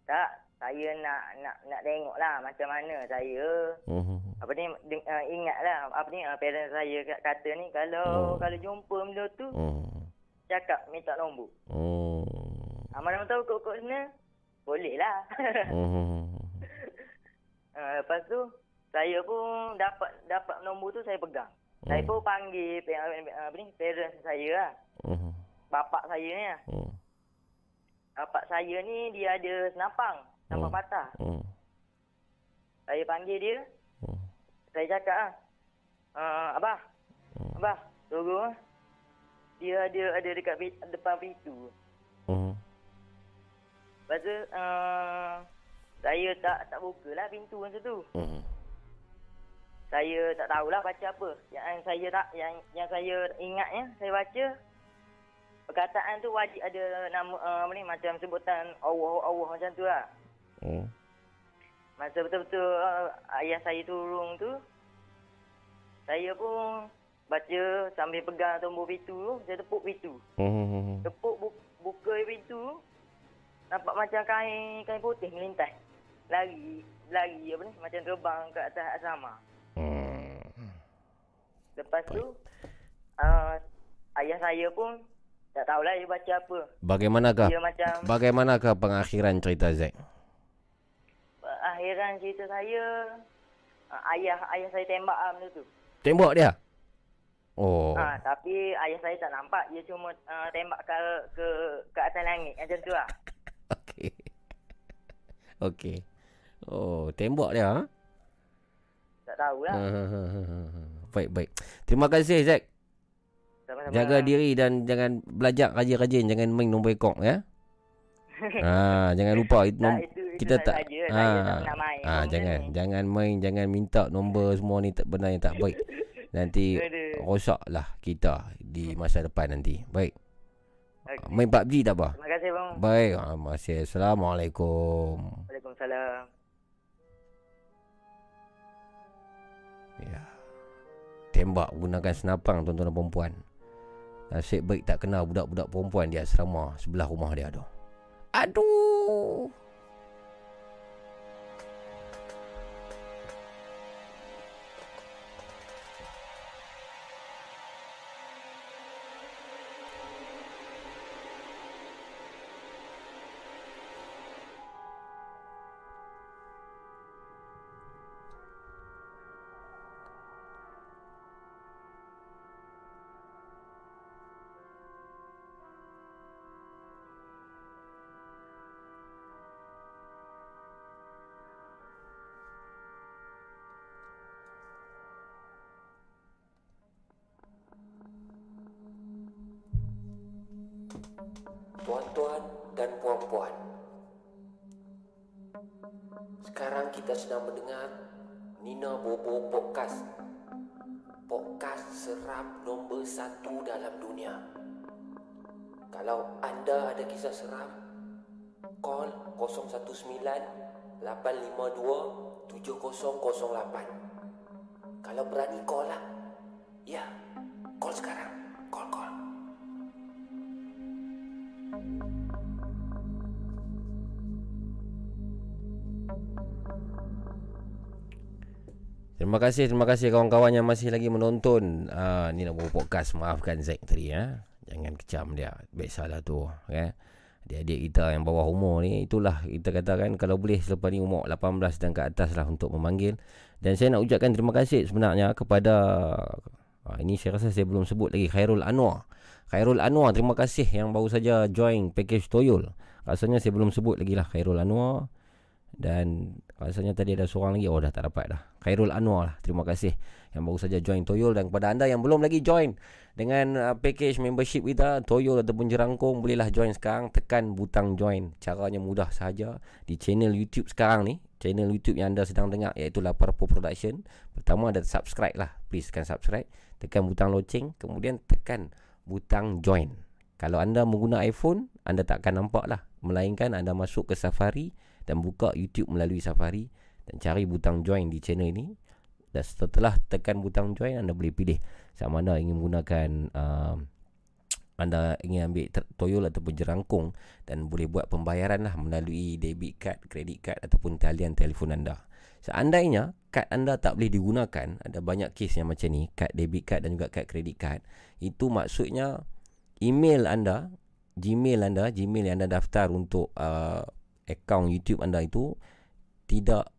Tak, saya nak nak nak tengok lah macam mana saya Hmm. apa ni deng- uh, ingat lah apa ni uh, parents saya kat- kata ni kalau Hmm. kalau jumpa benda tu Hmm. cakap minta nombor. Hmm. Ah, mana tahu kok-kok sana boleh lah. Hmm. uh, lepas tu saya pun dapat dapat nombor tu saya pegang. Saya Hmm. pun panggil uh, apa ni parents saya lah. Hmm. Bapak saya ni. Hmm. Bapak saya ni dia ada senapang. Senapang Hmm. patah. Hmm. Saya panggil dia. Hmm. Saya cakap ah. Uh, abah. Hmm. Abah, tunggu ah. Dia ada ada dekat pi- depan pintu. Hmm. Lepas tu uh, saya tak tak buka lah pintu masa tu. Hmm. Saya tak tahulah baca apa. Yang saya tak yang yang saya ingatnya saya baca perkataan tu wajib ada nama uh, apa ni macam sebutan Allah Allah macam tu lah. Hmm. Masa betul-betul uh, ayah saya turun tu saya pun baca sambil pegang tombol pintu tu, saya tepuk pintu. Hmm. Tepuk bu- buka pintu nampak macam kain kain putih melintas. Lari lari apa ni macam terbang ke atas asrama. Hmm. Lepas tu uh, ayah saya pun tak tahulah dia baca apa. Bagaimanakah Dia macam bagaimanakah pengakhiran cerita Zack? akhiran cerita saya uh, ayah ayah saya tembak ah benda tu. Tembak dia? Oh. Ha, tapi ayah saya tak nampak dia cuma uh, tembak ke ke ke atas langit macam tu lah. Okey. Okey. Oh, tembak dia ha? Tak tahulah. Hmm. Baik, baik. Terima kasih Zack. Sama-sama. Jaga diri dan jangan belajar rajin-rajin jangan main nombor ekor ya. ha, jangan lupa itu, Tak, itu, itu kita tak saja. Saya tak pernah main ah jangan ni. jangan main jangan minta nombor semua ni tak benar yang tak baik. Nanti rosaklah kita di masa depan nanti. Baik. Okey. Main PUBG tak apa. Terima kasih bang. Baik, ah, masih Assalamualaikum. Waalaikumsalam. Ya. Tembak gunakan senapang tuan-tuan dan perempuan. Nasib baik tak kenal budak-budak perempuan di asrama sebelah rumah dia tu. Aduh. Sedang mendengar Nina Bobo Podcast. Podcast seram nombor satu dalam dunia. Kalau anda ada kisah seram Call 019 852 7008 Kalau berani call lah. Ya, call sekarang. Call, call Terima kasih, terima kasih kawan-kawan yang masih lagi menonton uh, ni buat podcast. Maafkan Zack tadi ya. Jangan kecam dia. Biasalah tu ya. Adik-adik kita yang bawah umur ni itulah kita katakan kalau boleh selepas ni umur 18 dan ke atas lah untuk memanggil. Dan saya nak ucapkan terima kasih sebenarnya kepada uh, ini saya rasa saya belum sebut lagi Khairul Anwar. Khairul Anwar terima kasih yang baru saja join package Toyol. Rasanya saya belum sebut lagi lah Khairul Anwar. Dan rasanya tadi ada seorang lagi Oh dah tak dapat dah. Khairul Anwar lah Terima kasih. Yang baru saja join Toyol. Dan kepada anda yang belum lagi join Dengan uh, package membership kita Toyol ataupun Jerangkong Bolehlah join sekarang. Tekan butang join. Caranya mudah sahaja. Di channel YouTube sekarang ni Channel YouTube yang anda sedang dengar Iaitu Laparpo Production. Pertama ada subscribe lah. Please tekan subscribe. Tekan butang loceng. Kemudian tekan butang join. Kalau anda mengguna iPhone Anda tak akan nampak lah. Melainkan anda masuk ke Safari dan buka YouTube melalui Safari dan cari butang join di channel ini dan setelah tekan butang join anda boleh pilih sama ada ingin menggunakan uh, anda ingin ambil toyol ataupun jerangkung dan boleh buat pembayaran lah melalui debit card, kredit card ataupun talian telefon anda. Seandainya kad anda tak boleh digunakan, ada banyak kes yang macam ni, kad debit card dan juga kad kredit card, itu maksudnya email anda, Gmail anda, Gmail yang anda daftar untuk uh, akaun YouTube anda itu tidak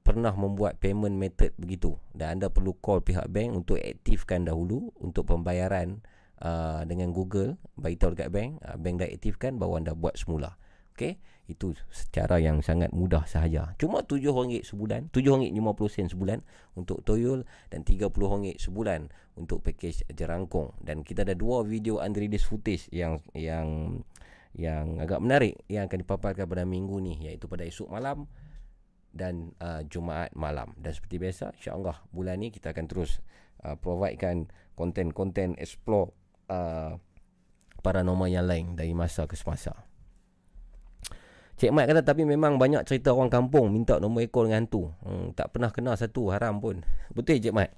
pernah membuat payment method begitu. Dan anda perlu call pihak bank untuk aktifkan dahulu untuk pembayaran uh, dengan Google bagi tahu dekat bank. Uh, bank dah aktifkan baru anda buat semula. Okey? Itu secara yang sangat mudah sahaja. Cuma RM7 sebulan RM7.50 sebulan untuk toyol dan RM30 sebulan untuk package jerangkung dan kita ada dua video unreleased footage yang yang yang agak menarik yang akan dipaparkan pada minggu ni iaitu pada esok malam dan uh, Jumaat malam dan seperti biasa insya-Allah bulan ni kita akan terus uh, providekan konten-konten explore uh, paranormal yang lain dari masa ke semasa. Cik Mat kata tapi memang banyak cerita orang kampung minta nombor ekor dengan hantu. Hmm, tak pernah kena satu haram pun. Betul Cik Mat?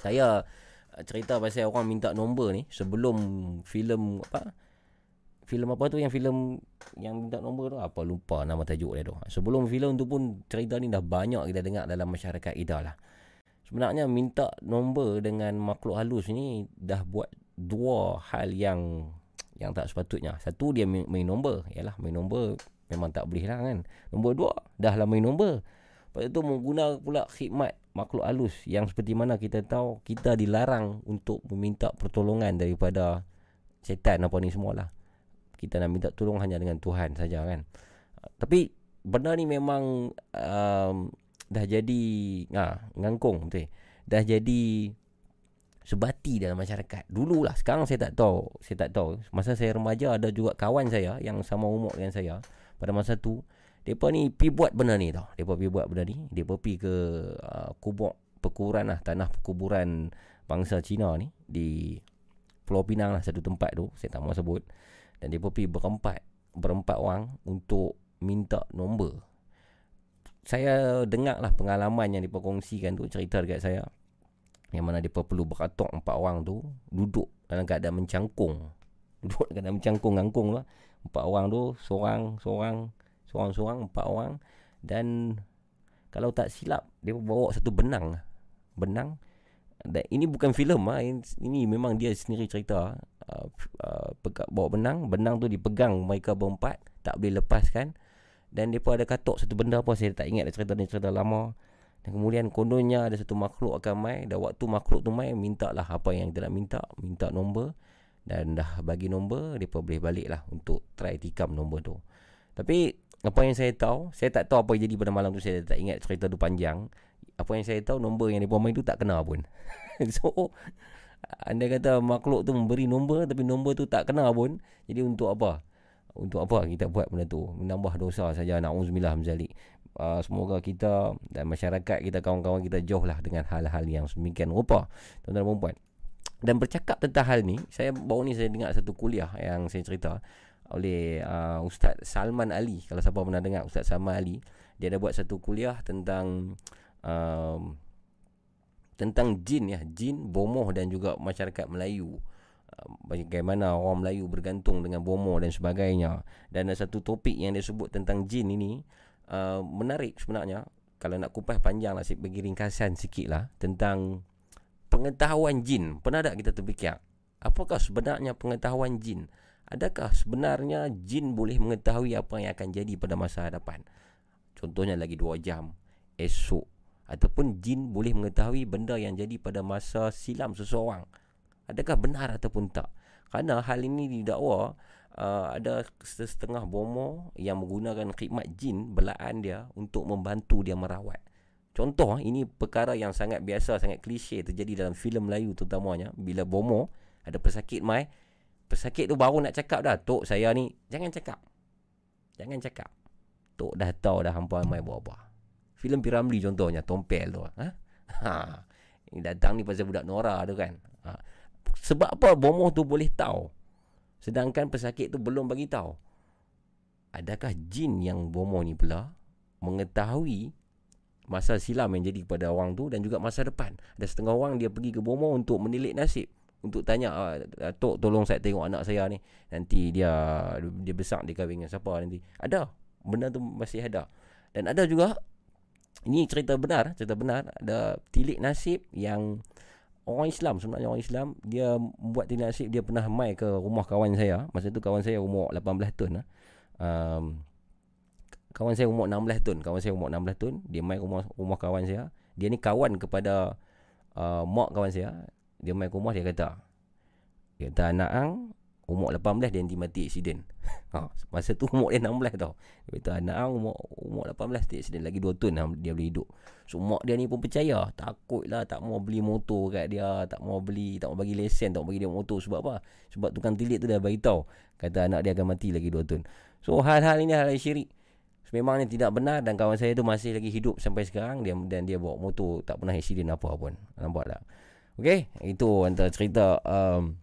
Saya uh, cerita pasal orang minta nombor ni sebelum filem apa? Filem apa tu yang filem yang minta nombor tu apa lupa nama tajuk dia tu. Sebelum filem tu pun cerita ni dah banyak kita dengar dalam masyarakat kita lah. Sebenarnya minta nombor dengan makhluk halus ni dah buat dua hal yang yang tak sepatutnya. Satu dia main, main nombor. Yalah main nombor memang tak boleh lah kan. Nombor dua dah lah main nombor. Lepas tu menggunakan pula khidmat makhluk halus yang seperti mana kita tahu kita dilarang untuk meminta pertolongan daripada setan apa ni semualah kita nak minta tolong hanya dengan Tuhan saja kan. Tapi benda ni memang um, dah jadi ah ngangkung betul. Dah jadi sebati dalam masyarakat. Dululah, sekarang saya tak tahu. Saya tak tahu. Masa saya remaja ada juga kawan saya yang sama umur dengan saya pada masa tu depa ni pi buat benda ni tau. Depa pi buat benda ni. Depa pi ke uh, kubur perkuburan lah tanah perkuburan bangsa Cina ni di Pulau Pinang lah satu tempat tu. Saya tak mahu sebut. Dan dia pergi berempat Berempat orang Untuk minta nombor. Saya dengar lah pengalaman yang diperkongsikan tu Cerita dekat saya. Yang mana dia perlu beratok empat orang tu Duduk dalam keadaan mencangkung. Duduk dalam keadaan mencangkung Ngangkung lah. Empat orang tu Seorang Seorang Seorang-seorang Empat orang. Dan Kalau tak silap Dia bawa satu benang. Benang. Dan ini bukan filem ah ini memang dia sendiri cerita uh, uh, bawa benang. Benang tu dipegang mereka berempat tak boleh lepaskan. Dan depa ada katok satu benda apa saya tak ingat cerita ni cerita lama. Dan kemudian kononnya ada satu makhluk akan mai. Dan waktu makhluk tu mai minta lah apa yang dia nak minta. Minta nombor. Dan dah bagi nombor depa boleh balik lah untuk try tikam nombor tu. Tapi apa yang saya tahu saya tak tahu apa yang jadi pada malam tu saya tak ingat cerita tu panjang. Apa yang saya tahu nombor yang dia main tu tak kena pun. so anda kata makhluk tu memberi nombor tapi nombor tu tak kena pun. Jadi untuk apa? Untuk apa kita buat benda tu? Menambah dosa saja naudzubillah mzalik. Uh, semoga kita dan masyarakat kita kawan-kawan kita jauh lah dengan hal-hal yang semikian rupa tuan-tuan dan puan dan bercakap tentang hal ni saya baru ni saya dengar satu kuliah yang saya cerita oleh uh, Ustaz Salman Ali kalau siapa pernah dengar Ustaz Salman Ali dia ada buat satu kuliah tentang um, tentang jin ya. Jin bomoh dan juga masyarakat Melayu. Uh, bagaimana orang Melayu bergantung dengan bomoh dan sebagainya. Dan ada satu topik yang dia sebut tentang jin ini uh, menarik sebenarnya. Kalau nak kupas panjang lah saya bagi ringkasan sikit lah tentang pengetahuan jin. Pernah tak kita terfikir? Apakah sebenarnya pengetahuan jin? Adakah sebenarnya jin boleh mengetahui apa yang akan jadi pada masa hadapan? Contohnya lagi 2 jam esok ataupun jin boleh mengetahui benda yang jadi pada masa silam seseorang. Adakah benar ataupun tak? Kerana hal ini didakwa uh, ada setengah bomo yang menggunakan khidmat jin belaan dia untuk membantu dia merawat. Contoh ini perkara yang sangat biasa, sangat klise terjadi dalam filem Melayu terutamanya bila bomo ada pesakit mai, pesakit tu baru nak cakap dah, "Tok, saya ni jangan cakap." Jangan cakap. Tok dah tahu dah hampa mai buat apa filem Piramli contohnya Tompel tu ha? ha ini datang ni pasal budak Nora tu kan ha. sebab apa bomoh tu boleh tahu sedangkan pesakit tu belum bagi tahu adakah jin yang bomoh ni pula mengetahui masa silam yang jadi kepada orang tu dan juga masa depan. Ada setengah orang dia pergi ke Bomo untuk menilik nasib untuk tanya ah, Tok tolong saya tengok anak saya ni nanti dia dia besar dia kahwin dengan siapa nanti. Ada. Benda tu masih ada. Dan ada juga ini cerita benar, cerita benar ada tilik nasib yang orang Islam sebenarnya orang Islam dia buat tilik nasib dia pernah mai ke rumah kawan saya. Masa tu kawan saya umur 18 tahun lah. Um, kawan saya umur 16 tahun kawan saya umur 16 tahun dia mai rumah rumah kawan saya dia ni kawan kepada uh, mak kawan saya dia mai rumah dia kata dia kata anak ang umur 18 dia nanti mati aksiden ha, masa tu umur dia 16 tau. Dia kata anak ang umur, umur 18 dia aksiden lagi 2 tahun lah dia boleh hidup. So mak dia ni pun percaya takut lah tak mau beli motor kat dia tak mau beli tak mau bagi lesen tak mau bagi dia motor. Sebab apa? Sebab tukang tilik tu dah beritahu kata anak dia akan mati lagi 2 tahun. So hal-hal ini hal-hal syirik. Memangnya tidak benar dan kawan saya tu masih lagi hidup sampai sekarang dia dan dia bawa motor tak pernah accident apa pun. Nampak tak? Okey, itu antara cerita um,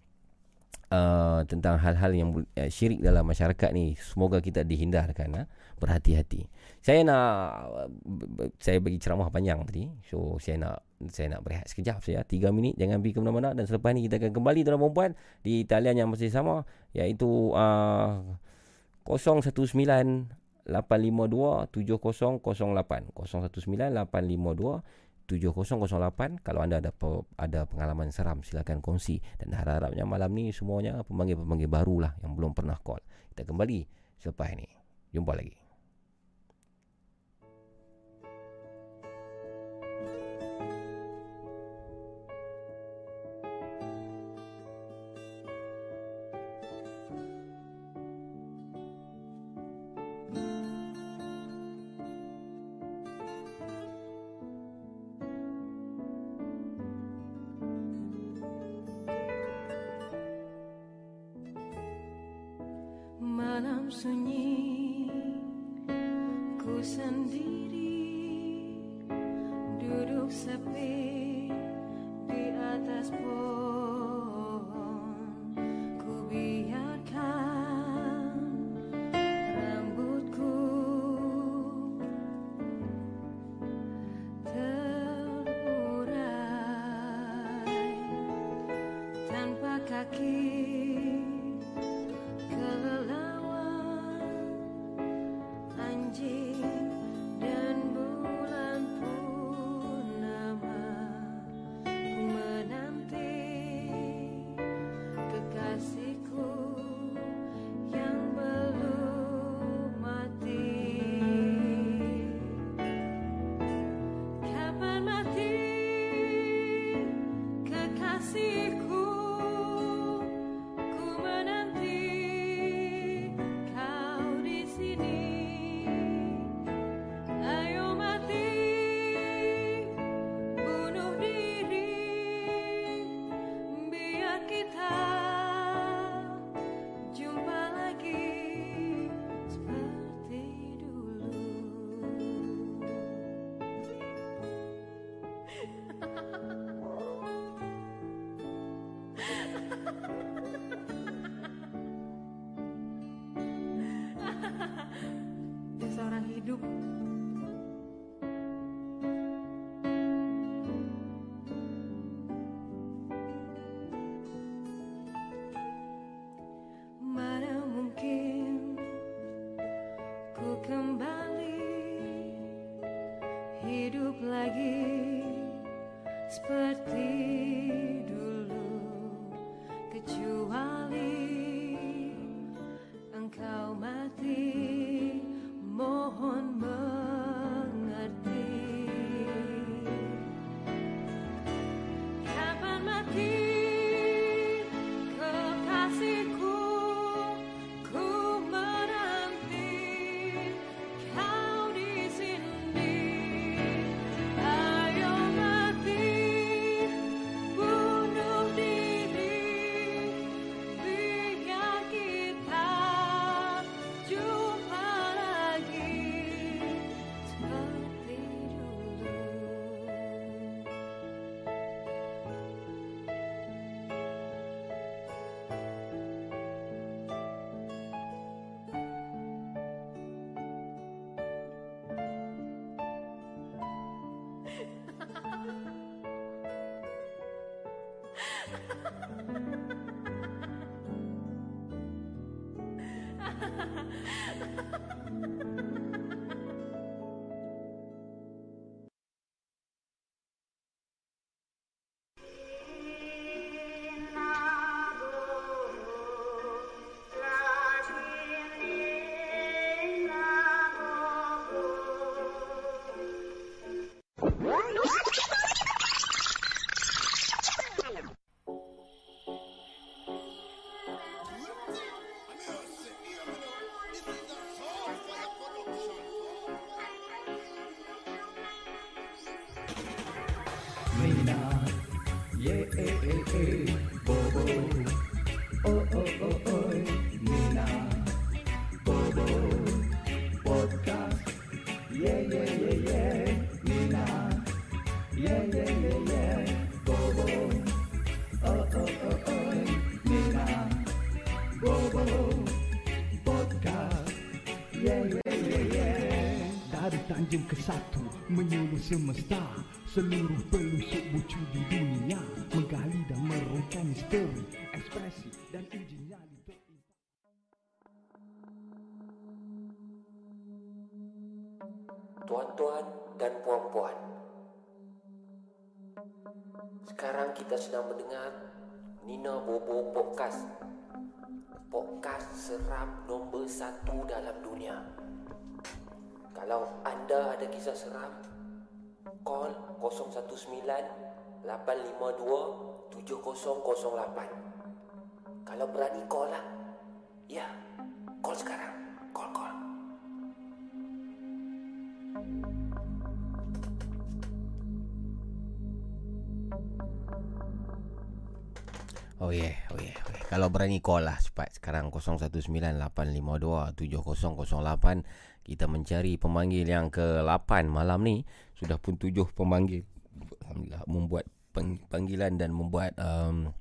uh, tentang hal-hal yang uh, syirik dalam masyarakat ni. Semoga kita dihindarkan uh, berhati-hati. Saya nak saya bagi ceramah panjang tadi. So saya nak saya nak berehat sekejap saya 3 minit jangan pergi ke mana-mana dan selepas ni kita akan kembali tuan perempuan di talian yang masih sama iaitu uh, 019 852 7008 019 852 7008 kalau anda ada ada pengalaman seram silakan kongsi. Dan harap-harapnya malam ni semuanya pemanggil-pemanggil barulah yang belum pernah call. Kita kembali selepas ini. Jumpa lagi Satu Menyuluh semesta Seluruh pelusuk bucu di dunia. Menggali dan merungkai misteri Ekspresi dan uji nyali Tuan-tuan dan puan-puan Sekarang kita sedang mendengar Nina Bobo Podcast. Podcast seram nombor satu dalam dunia Kalau anda ada kisah seram Call 019-852-7008 Kalau berani call lah. Ya, call sekarang. Call, call. Oh yeah, oh yeah, oh yeah. Kalau berani call lah. Cepat sekarang 0198522008 kita mencari pemanggil yang ke-8 malam ni sudah pun 7 pemanggil alhamdulillah membuat panggilan dan membuat um,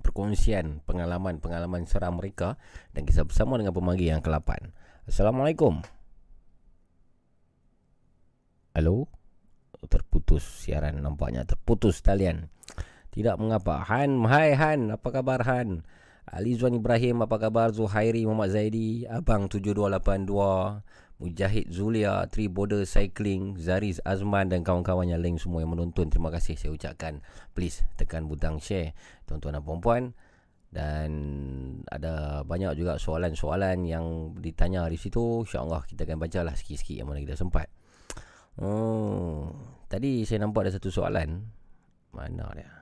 perkongsian pengalaman-pengalaman seram mereka dan kita bersama dengan pemanggil yang ke-8. Assalamualaikum. Halo. Terputus siaran nampaknya terputus talian. Tidak mengapa. Han, hai Han, apa khabar Han? Ali Zuan Ibrahim, apa khabar? Zuhairi Muhammad Zaidi, Abang 7282, Mujahid Zulia, Tri Border Cycling, Zaris Azman dan kawan-kawannya lain semua yang menonton. Terima kasih saya ucapkan. Please tekan butang share tuan-tuan dan puan-puan. Dan ada banyak juga soalan-soalan yang ditanya di situ. InsyaAllah kita akan baca lah sikit-sikit yang mana kita sempat. Oh, tadi saya nampak ada satu soalan. Mana dia?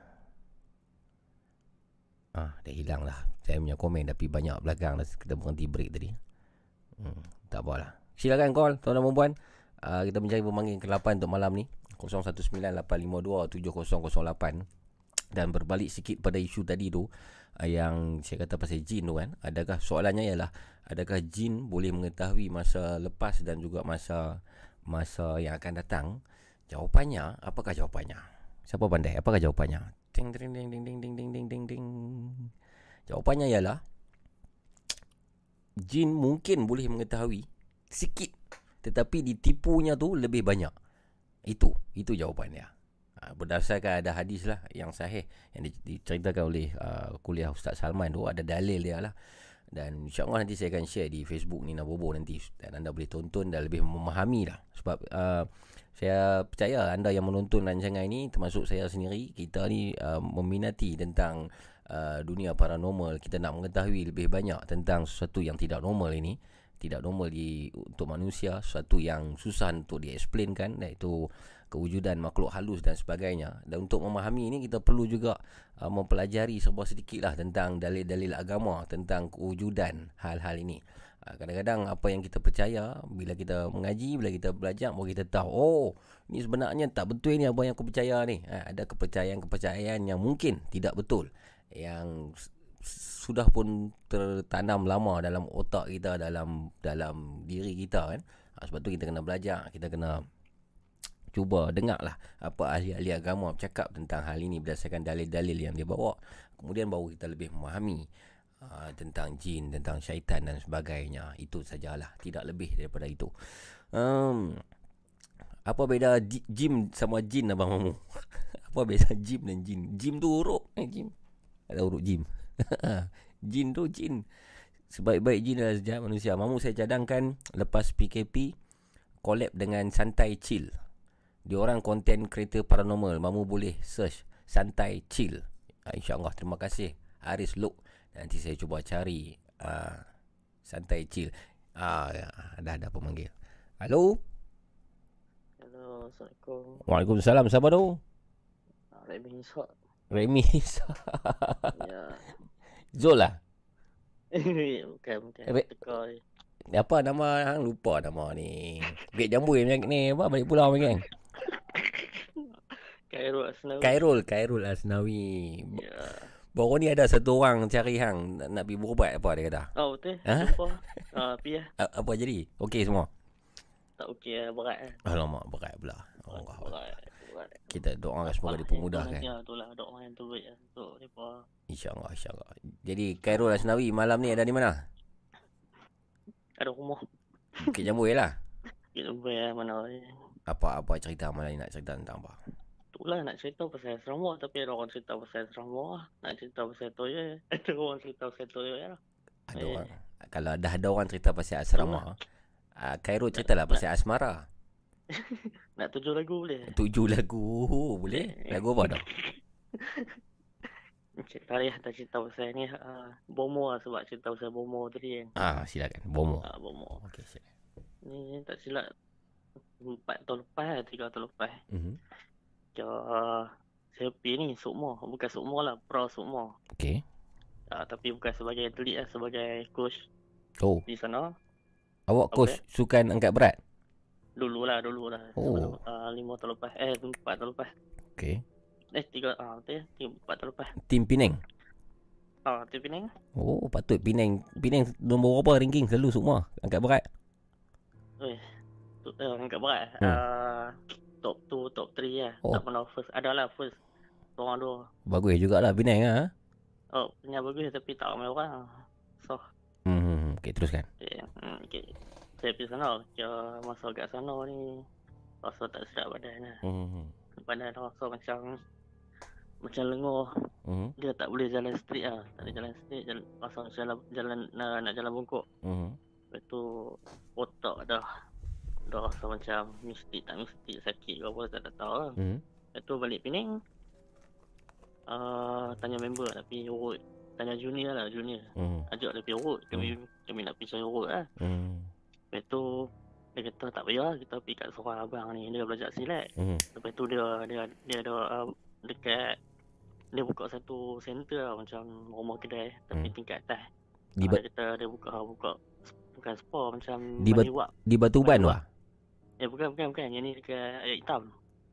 Ah, dia hilang lah. Saya punya komen tapi banyak belakang dah kita berhenti break tadi. Hmm, tak apalah. Silakan call tuan-tuan dan puan. Uh, kita mencari pemanggil ke-8 untuk malam ni. 0198527008 dan berbalik sikit pada isu tadi tu uh, yang saya kata pasal jin tu kan. Adakah soalannya ialah adakah jin boleh mengetahui masa lepas dan juga masa masa yang akan datang? Jawapannya, apakah jawapannya? Siapa pandai? Apakah jawapannya? Ding ding ding ding ding ding ding ding ding ding. Jawapannya ialah jin mungkin boleh mengetahui sikit tetapi ditipunya tu lebih banyak. Itu, itu jawapannya. Ha, berdasarkan ada hadis lah yang sahih yang di- diceritakan oleh uh, kuliah Ustaz Salman tu ada dalil dia lah. Dan insyaAllah nanti saya akan share di Facebook Nina Bobo nanti dan anda boleh tonton dan lebih memahami lah sebab uh, saya percaya anda yang menonton rancangan ini termasuk saya sendiri kita ni uh, meminati tentang uh, dunia paranormal. Kita nak mengetahui lebih banyak tentang sesuatu yang tidak normal ini. Tidak normal di untuk manusia sesuatu yang susah untuk di-explainkan iaitu kewujudan makhluk halus dan sebagainya. Dan untuk memahami ini kita perlu juga uh, mempelajari sebuah sedikit lah tentang dalil-dalil agama tentang kewujudan hal-hal ini kadang-kadang apa yang kita percaya bila kita mengaji bila kita belajar baru kita tahu oh ini sebenarnya tak betul ni apa yang aku percaya ni. Uh, ada kepercayaan-kepercayaan yang mungkin tidak betul yang sudah pun tertanam lama dalam otak kita dalam dalam diri kita kan. Ha, sebab tu kita kena belajar kita kena cuba dengar lah apa ahli-ahli agama bercakap tentang hal ini berdasarkan dalil-dalil yang dia bawa. Kemudian baru kita lebih memahami uh, tentang jin tentang syaitan dan sebagainya. Itu sajalah tidak lebih daripada itu. Um, apa beza ji- jim sama jin abang mamu? Apa beza jim dan jin? Jim tu huruf eh jim. Ada huruf jim. Jin tu jin. Sebaik-baik jin adalah sejahat manusia. Mamu saya cadangkan lepas PKP collab dengan Santai Chill. Dia orang content creator paranormal. Mamu boleh search Santai Chill. Uh, InsyaAllah. Terima kasih. Haris Luk nanti saya cuba cari uh, Santai Chill ah, ya, dah ada pemanggil halo Hello, Assalamualaikum. Waalaikumsalam siapa tu Ah, Remy Ishak. Remy ya. Zul lah bukan, bukan. Re- apa nama hang lupa nama ni Bukit Jambu yang ni apa balik pulau ni kan Bukan Khairul Asnawi. Khairul, Khairul Asnawi. Ya. Baru ni ada satu orang cari hang nak, nak pergi berubat apa dia kata. Oh betul. Ha? Jumpa. Ah, pi lah. A- apa jadi? Okey semua. Tak okey lah, berat lah. Alamak berat pula. Allah. Berat. Berat. Kita doakan semoga dipermudahkan. Ya, tu lah doa yang terbaik lah untuk mereka. InsyaAllah, insyaAllah. Jadi Khairul Asnawi malam ni ada di mana? Ada rumah. Bukit Jambul lah. Kita bayar mana ni. Apa-apa cerita malam ni nak cerita tentang apa? Itulah nak cerita pasal Sarawak tapi ada orang cerita pasal Sarawak lah. Nak cerita pasal Toyo Ada orang cerita pasal Toyo lah. Ada Eh. orang. Kalau dah ada orang cerita pasal asrama, uh, Khairul ceritalah pasal asmara. Nak tujuh lagu boleh? Tujuh lagu boleh? Lagu apa dah? Cik Tarikh tak cerita pasal ni uh, Bomo lah sebab cerita pasal Bomo tadi kan. Ah, silakan. Bomo. Ah, Bomo. Okey, silakan. Ni tak silap empat tahun lepas lah, tiga tahun lepas. Mhm. Uh, saya pergi ni Sukmo, bukan Sukmo lah, Pro Sukmo. Okey. Uh, tapi bukan sebagai atlet lah, sebagai coach Oh, di sana. awak coach sukan angkat berat? Dulu lah, dulu lah. Oh. Uh, lima tahun lepas, eh empat tahun lepas. Okey. Eh tiga, ah betul ya, tiga, empat tahun lepas. Tim Penang. Ah, tu Penang. Oh, patut Penang. Penang nombor berapa ranking selalu semua angkat berat? Eh, eh, angkat berat. Hmm. Uh, top 2, top 3 lah. Oh. Tak pernah first. Adalah first. Orang dua. Bagus jugalah Penang ah. Oh, punya bagus tapi tak ramai orang. So, Hmm, okey teruskan. okay. Hmm, okay. Saya pergi sana. Kira masa kat sana ni, rasa tak sedap badan lah. Hmm. Badan rasa macam, macam lengur. Hmm. Dia tak boleh jalan straight lah. Tak boleh jalan straight. Jalan, rasa jalan, jalan nak, nak jalan bungkuk. Hmm. Lepas tu, otak dah, dah rasa macam mistik tak mistik, sakit ke apa, tak, tak tahu lah. Hmm. Lepas tu balik Penang uh, Tanya member tapi urut Tanya junior lah junior Hmm. Ajak dia pergi urut Kami kami nak pergi urut lah Hmm. Lepas tu Dia kata tak payah Kita pergi kat seorang abang ni Dia belajar silat Hmm. Lepas tu dia Dia, dia ada uh, Dekat Dia buka satu center lah Macam rumah kedai Tapi Hmm. tingkat atas Di Ah, ba- Dia kata dia buka Buka Bukan spa Macam di, wak di Batu Uban tu ah. Eh bukan bukan bukan Yang ni dekat Ayat hitam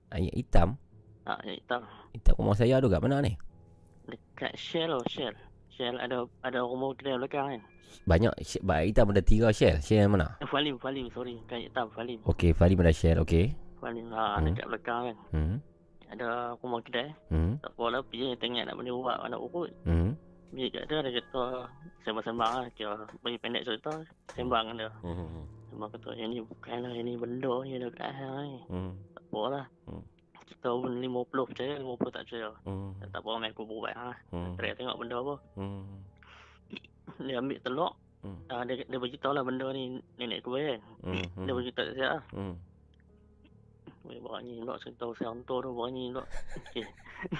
Ayat hitam. Ah, Ayat hitam Hitam rumah saya tu kat mana ni? Dekat Shell oh Shell Shell ada ada rumah kedai belakang kan Banyak ayat hitam ada tiga shell. Shell yang mana? Eh, Falim Falim sorry Bukan hitam Falim Okey, Fahri ada shell. Okey. Falim ha, Hmm. dekat belakang kan Hmm. Ada rumah kedai Hmm. Tak apa lah pergi tengok nak benda ubat nak urut Hmm. Pergi kat dia dia kata Sembang-sembang lah Kira bagi pendek cerita Sembang dia Hmm. Sembang kata yang ni bukan lah Yang ni benda ni ada kat hang ni Hmm. Tak apa lah Hmm. Kita pun 50 percaya 50 tak percaya Hmm. Tak apa main aku berubat ha. Hmm. Try tengok benda apa Hmm. Dia ambil telur Hmm. Ah, dia, dia beritahu lah benda ni nenek aku bayar. Hmm. Dia beritahu siap lah. Hmm. Weh, bawa ni pula cerita pasal hantu tu, bawa ni pula. Okey.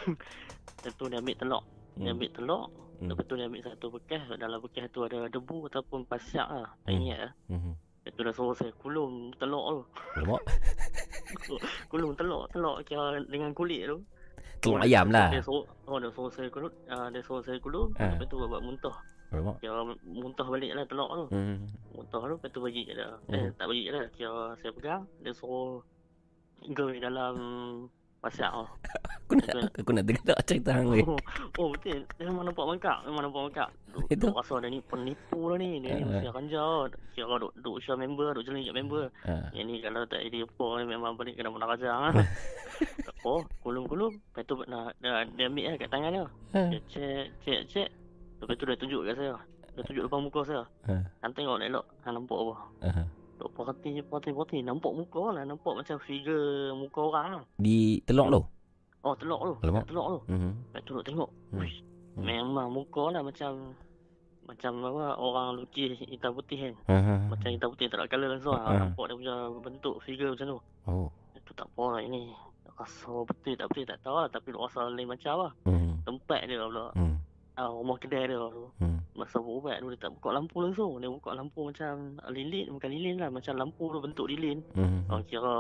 Lepas tu dia ambil telur. Dia Hmm. ambil telur. Hmm. Lepas tu dia ambil satu bekas. Dalam bekas tu ada debu ataupun pasiak lah. Tak Hmm. ingat lah. Hmm. Lepas tu dia suruh saya kulum telur tu. Lemak. kulum telur. Telur kira dengan kulit tu. Telur ayam lah. Dia suruh, oh, dia suruh saya kulum. Uh, dia suruh saya kulum. Ah. Lepas tu buat muntah. Lemak. Kira muntah balik lah telur tu. Hmm. Muntah tu lepas tu bagi kat dia. Eh, Hmm. tak bagi kat dia. Kira saya pegang. Dia suruh gurih dalam pasiak tu. Aku nak aku nak dengar cerita hang. Oh, oh betul. Dia memang nampak bengkak. Memang nampak bengkak. Duk, Itu. duk rasa dia ni penipu lah ni. Dia ni Ah. mesti ranjau. Kira duk, duk share member. Duk jalan kat member. Ah. Yang ni kalau tak jadi apa ni memang balik kena raja. Ha. tak apa. Kulum-kulum. Lepas tu nak, dia, dia ambil lah kat tangan dia. Ah. Dia cek, cek, cek. Lepas tu dia tunjuk kat saya. Dia tunjuk depan muka saya. Ah. Han tengok elok. Han nampak apa. Ah. Duk perhati, perhati, perhati. Nampak muka lah. Nampak macam figure muka orang lah. Di telok tu. Oh telok tu. Alamak. Kat telok tu. Hmm. Tu duk tengok. Hmm. Uish. Memang muka lah macam macam apa orang lukis hitam putih kan. Ah. Macam hitam putih tak ada colour langsung. Ah. Uh. Nampak dia punya bentuk figure macam tu. Oh. Itu tak apa lah ini. Rasa betul tak betul tak tahu lah. Tapi rasa lain macam lah. Hmm. Tempat dia pula. Hmm. Ah, rumah kedai dia tu. Hmm. Masa berubat tu dia tak buka lampu langsung. Dia buka lampu macam lilin. Bukan lilin lah. Macam lampu tu bentuk lilin. Hmm. Oh, kira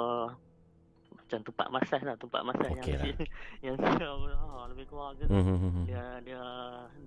macam tempat masaj lah. Tempat masaj Okey yang, lah. yang siap ha, lebih kurang tu. Hmm, hmm, hmm, hmm. Dia dia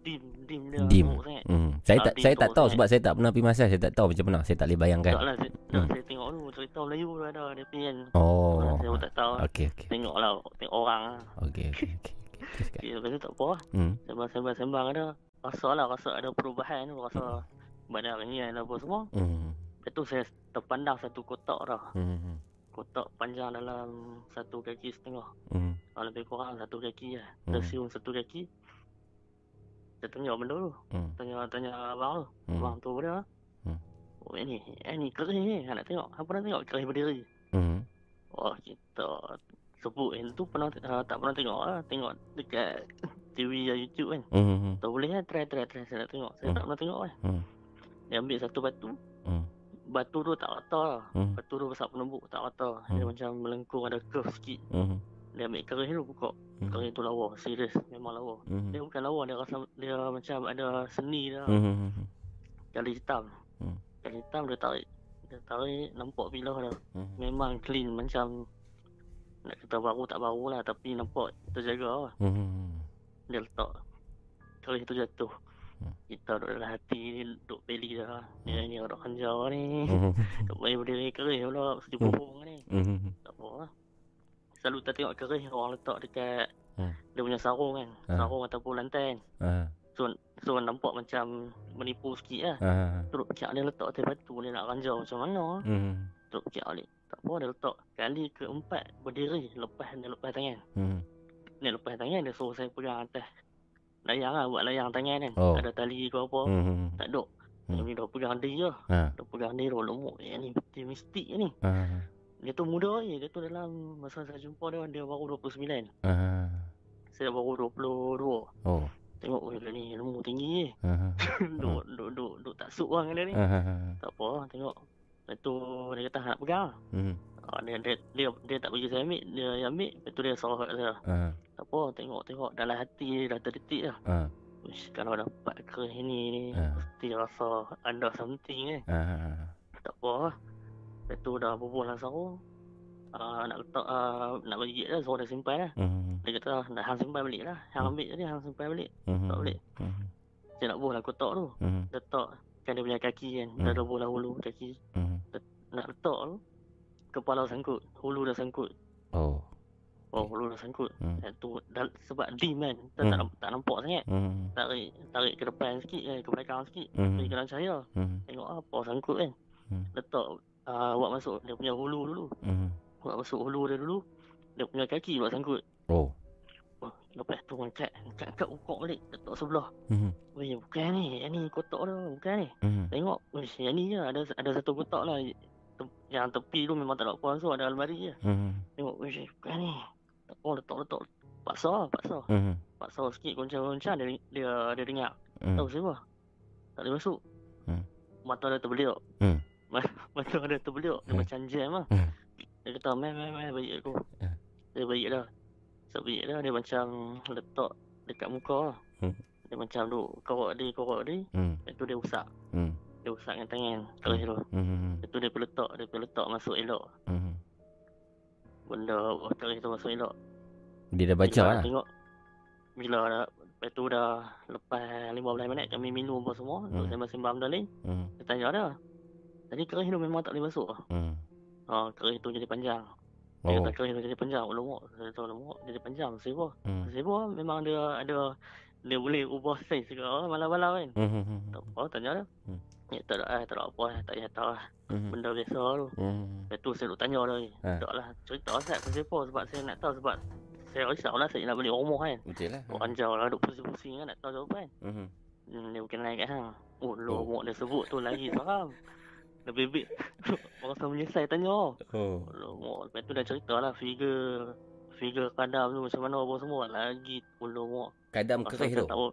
dim dim dia Dim. sangat. Hmm. Saya Ah, tak dim saya tak tahu sangat. sebab saya tak pernah pergi masaj. Saya tak tahu macam mana. Saya tak boleh bayangkan. Tak lah saya, Hmm. saya tengok dulu cerita Melayu tu ada dia punya kan. Oh. Saya pun tak tahu. Okey, okey. Tengoklah tengok orang lah. Okey, okey, okey. Okay, lepas tu tak apa lah. Hmm. Sembang-sembang ada. Rasa lah, rasa ada perubahan. Rasa badan ringan apa semua. Hmm. Lepas tu saya terpandang satu kotak dah. Hmm. Kotak panjang dalam satu kaki setengah. Hmm. Ah, lebih kurang satu kaki lah. Hmm. Tersiung satu kaki. Saya tanya benda tu. Hmm. Tanya tanya abang tu. Hmm. Abang tu benda. Hmm. Oh ini, ini kerih ni. Nak tengok. Apa nak tengok? Kerih berdiri. Hmm. Wah kita sebut yang tu pernah uh, tak pernah tengok lah. Tengok dekat TV dan YouTube kan. Hmm. Tak boleh kan try try try saya nak tengok. Saya tak pernah tengok kan. Hmm. Dia ambil satu batu. Hmm. Batu tu tak rata lah. Hmm. Batu tu besar penembuk tak rata. Dia macam melengkung ada curve sikit. Hmm. Dia ambil kerih tu buka. Hmm. Kerih tu lawa. Serius. Memang lawa. Hmm. Dia bukan lawa. Dia rasa dia macam ada seni dah. Hmm. Kali hitam. Hmm. Kali hitam dia tarik. Dia tarik nampak bilah dah. Hmm. Memang clean macam nak kata baru tak baru lah tapi nampak terjaga lah. Hmm. Dia letak kerih tu jatuh. Kita duduk dalam hati ni duduk beli dah. Ni ni orang kanjar ni. Hmm. Tak boleh berdiri kerih pula. Mesti bohong ni. Hmm. Tak apa lah. Selalu tak tengok kerih orang letak dekat Hmm. dia punya sarung kan. Ah. Sarung ataupun lantai kan. Ah. So, so nampak macam menipu sikit lah. Ah. Terus pecah dia letak atas batu dia nak ranjau macam mana. Hmm. Terus pecah balik. Tak apa dia letak kali keempat berdiri lepas dia lepas tangan. Hmm. Dia lepas tangan dia suruh saya pegang atas. Layang lah buat layang tangan kan. Oh. Ada tali ke apa. Hmm. Tak ada. Hmm. Tapi dah pegang dia je. Ah. Dah pegang dia dah lemuk. Yang ni betul mistik ni. Ah. Dia tu muda je. Dia tu dalam masa saya jumpa dia dia baru 29. Ah. Saya baru 22. Oh. Tengok oh, dia ni lembu tinggi je. Ah. duk, duk, duk, duk tak sup orang dia ni. Ah. Tak apa tengok. Lepas tu dia kata nak pegang. Hmm. Ah, dia, dia, dia, dia tak bagi saya ambil. Dia yang ambil. Lepas tu dia suruh kat saya. Tak apa, tengok, tengok. Dalam hati dah terdetik dah. Ah. Uish, kalau dapat kerih ni ni, Ah. mesti rasa ada something eh. Ah. Tak apa lah. Lepas tu dah berbual dengan sarung. Uh, nak letak, uh, nak bagi dia suruh dia simpan lah. Hmm. Dia kata, nak hang simpan balik lah. Hang ambil tadi, hang simpan balik. Hmm. Tak balik. Hmm. Saya nak buah lah kotak tu. Hmm. Letak, kan dia punya kaki kan. Hmm. Dah bola hulu kaki. Hmm. Nak letak tu, kepala sangkut. Hulu dah sangkut. Oh. Oh, hulu dah sangkut. Hmm. Dan tu, dah, sebab dim kan. Tak, Hmm. tak, tak nampak sangat. Hmm. Tarik tarik ke depan sikit, eh, ke belakang sikit. Hmm. Bagi dalam cahaya. Hmm. Tengok apa sangkut kan. Hmm. Letak, uh, buat masuk dia punya hulu dulu. Hmm. Buat masuk hulu dia dulu. Dia punya kaki buat sangkut. Oh. Oh, lepas tu angkat, angkat, angkat ukok balik. Letak sebelah. Hmm. Weh, bukan ni. Yang ni kotak tu. Bukan ni. Hmm. Tengok. Wish, yang ni je. Ada ada satu kotak lah. Tem- Yang tepi tu memang tak ada apa so ada almari je. Hmm. Tengok. Wish, bukan ni. Tak apa, letak, letak. Paksa lah, paksa. Hmm. Paksa sikit goncang-goncang dia, dia, dia dengar. Hmm. Tahu siapa? Tak boleh masuk. Hmm. Mata dia terbeliak. Hmm. Mata dia terbeliak. Dia Hmm. macam jam lah. Hmm. Dia kata, meh, meh, meh, baik aku. Hmm. Dia baik dah. So, baik dah. Dia macam letak dekat muka lah. Hmm. Dia macam duk korok dia, korok dia. Hmm. Lepas tu dia usap. Hmm. Dia usap dengan tangan. Kerih tu. Hmm. Lepas tu dia pergi letak. Dia pergi letak masuk elok. Hmm. Benda kerih tu masuk elok. Dia dah baca Bila lah. Tengok. Bila dah, lepas tu dah lepas 15 minit kami minum apa semua. Hmm. sembang-sembang benda lain. Hmm. Dia tanya dia. Tadi kerih tu memang tak boleh masuk. Hmm. Ha, kerih tu jadi panjang. Oh. Dia tu jadi panjang. Ulumuk. Saya tahu ulumuk jadi panjang. Sebo. Hmm. Sebo memang dia ada dia boleh ubah saiz ke oh, malam-malam kan. Hmm. Hmm. Tak apa, tanya dia. Hmm. Ya, tak ada, eh, tak ada apa, eh, tak payah tahu lah. Hmm. Benda biasa tu. Hmm. Lepas tu saya duk tanya dia. Ha. Tak lah, cerita saya pasal apa sebab saya nak tahu sebab saya risau lah saya nak balik rumah kan. Betul lah. Orang jauh lah duk pusing-pusing kan nak tahu jawapan. Hmm. Hmm, dia bukan naik kat hang. Oh, lomok dia sebut tu lagi seram. Dah bebek. Orang sama menyesal tanya. Oh. Lomok. Lepas tu dah cerita lah figure figure kadam tu macam mana apa semua lagi. Oh, lomok. Kadam kerih tu. tahu.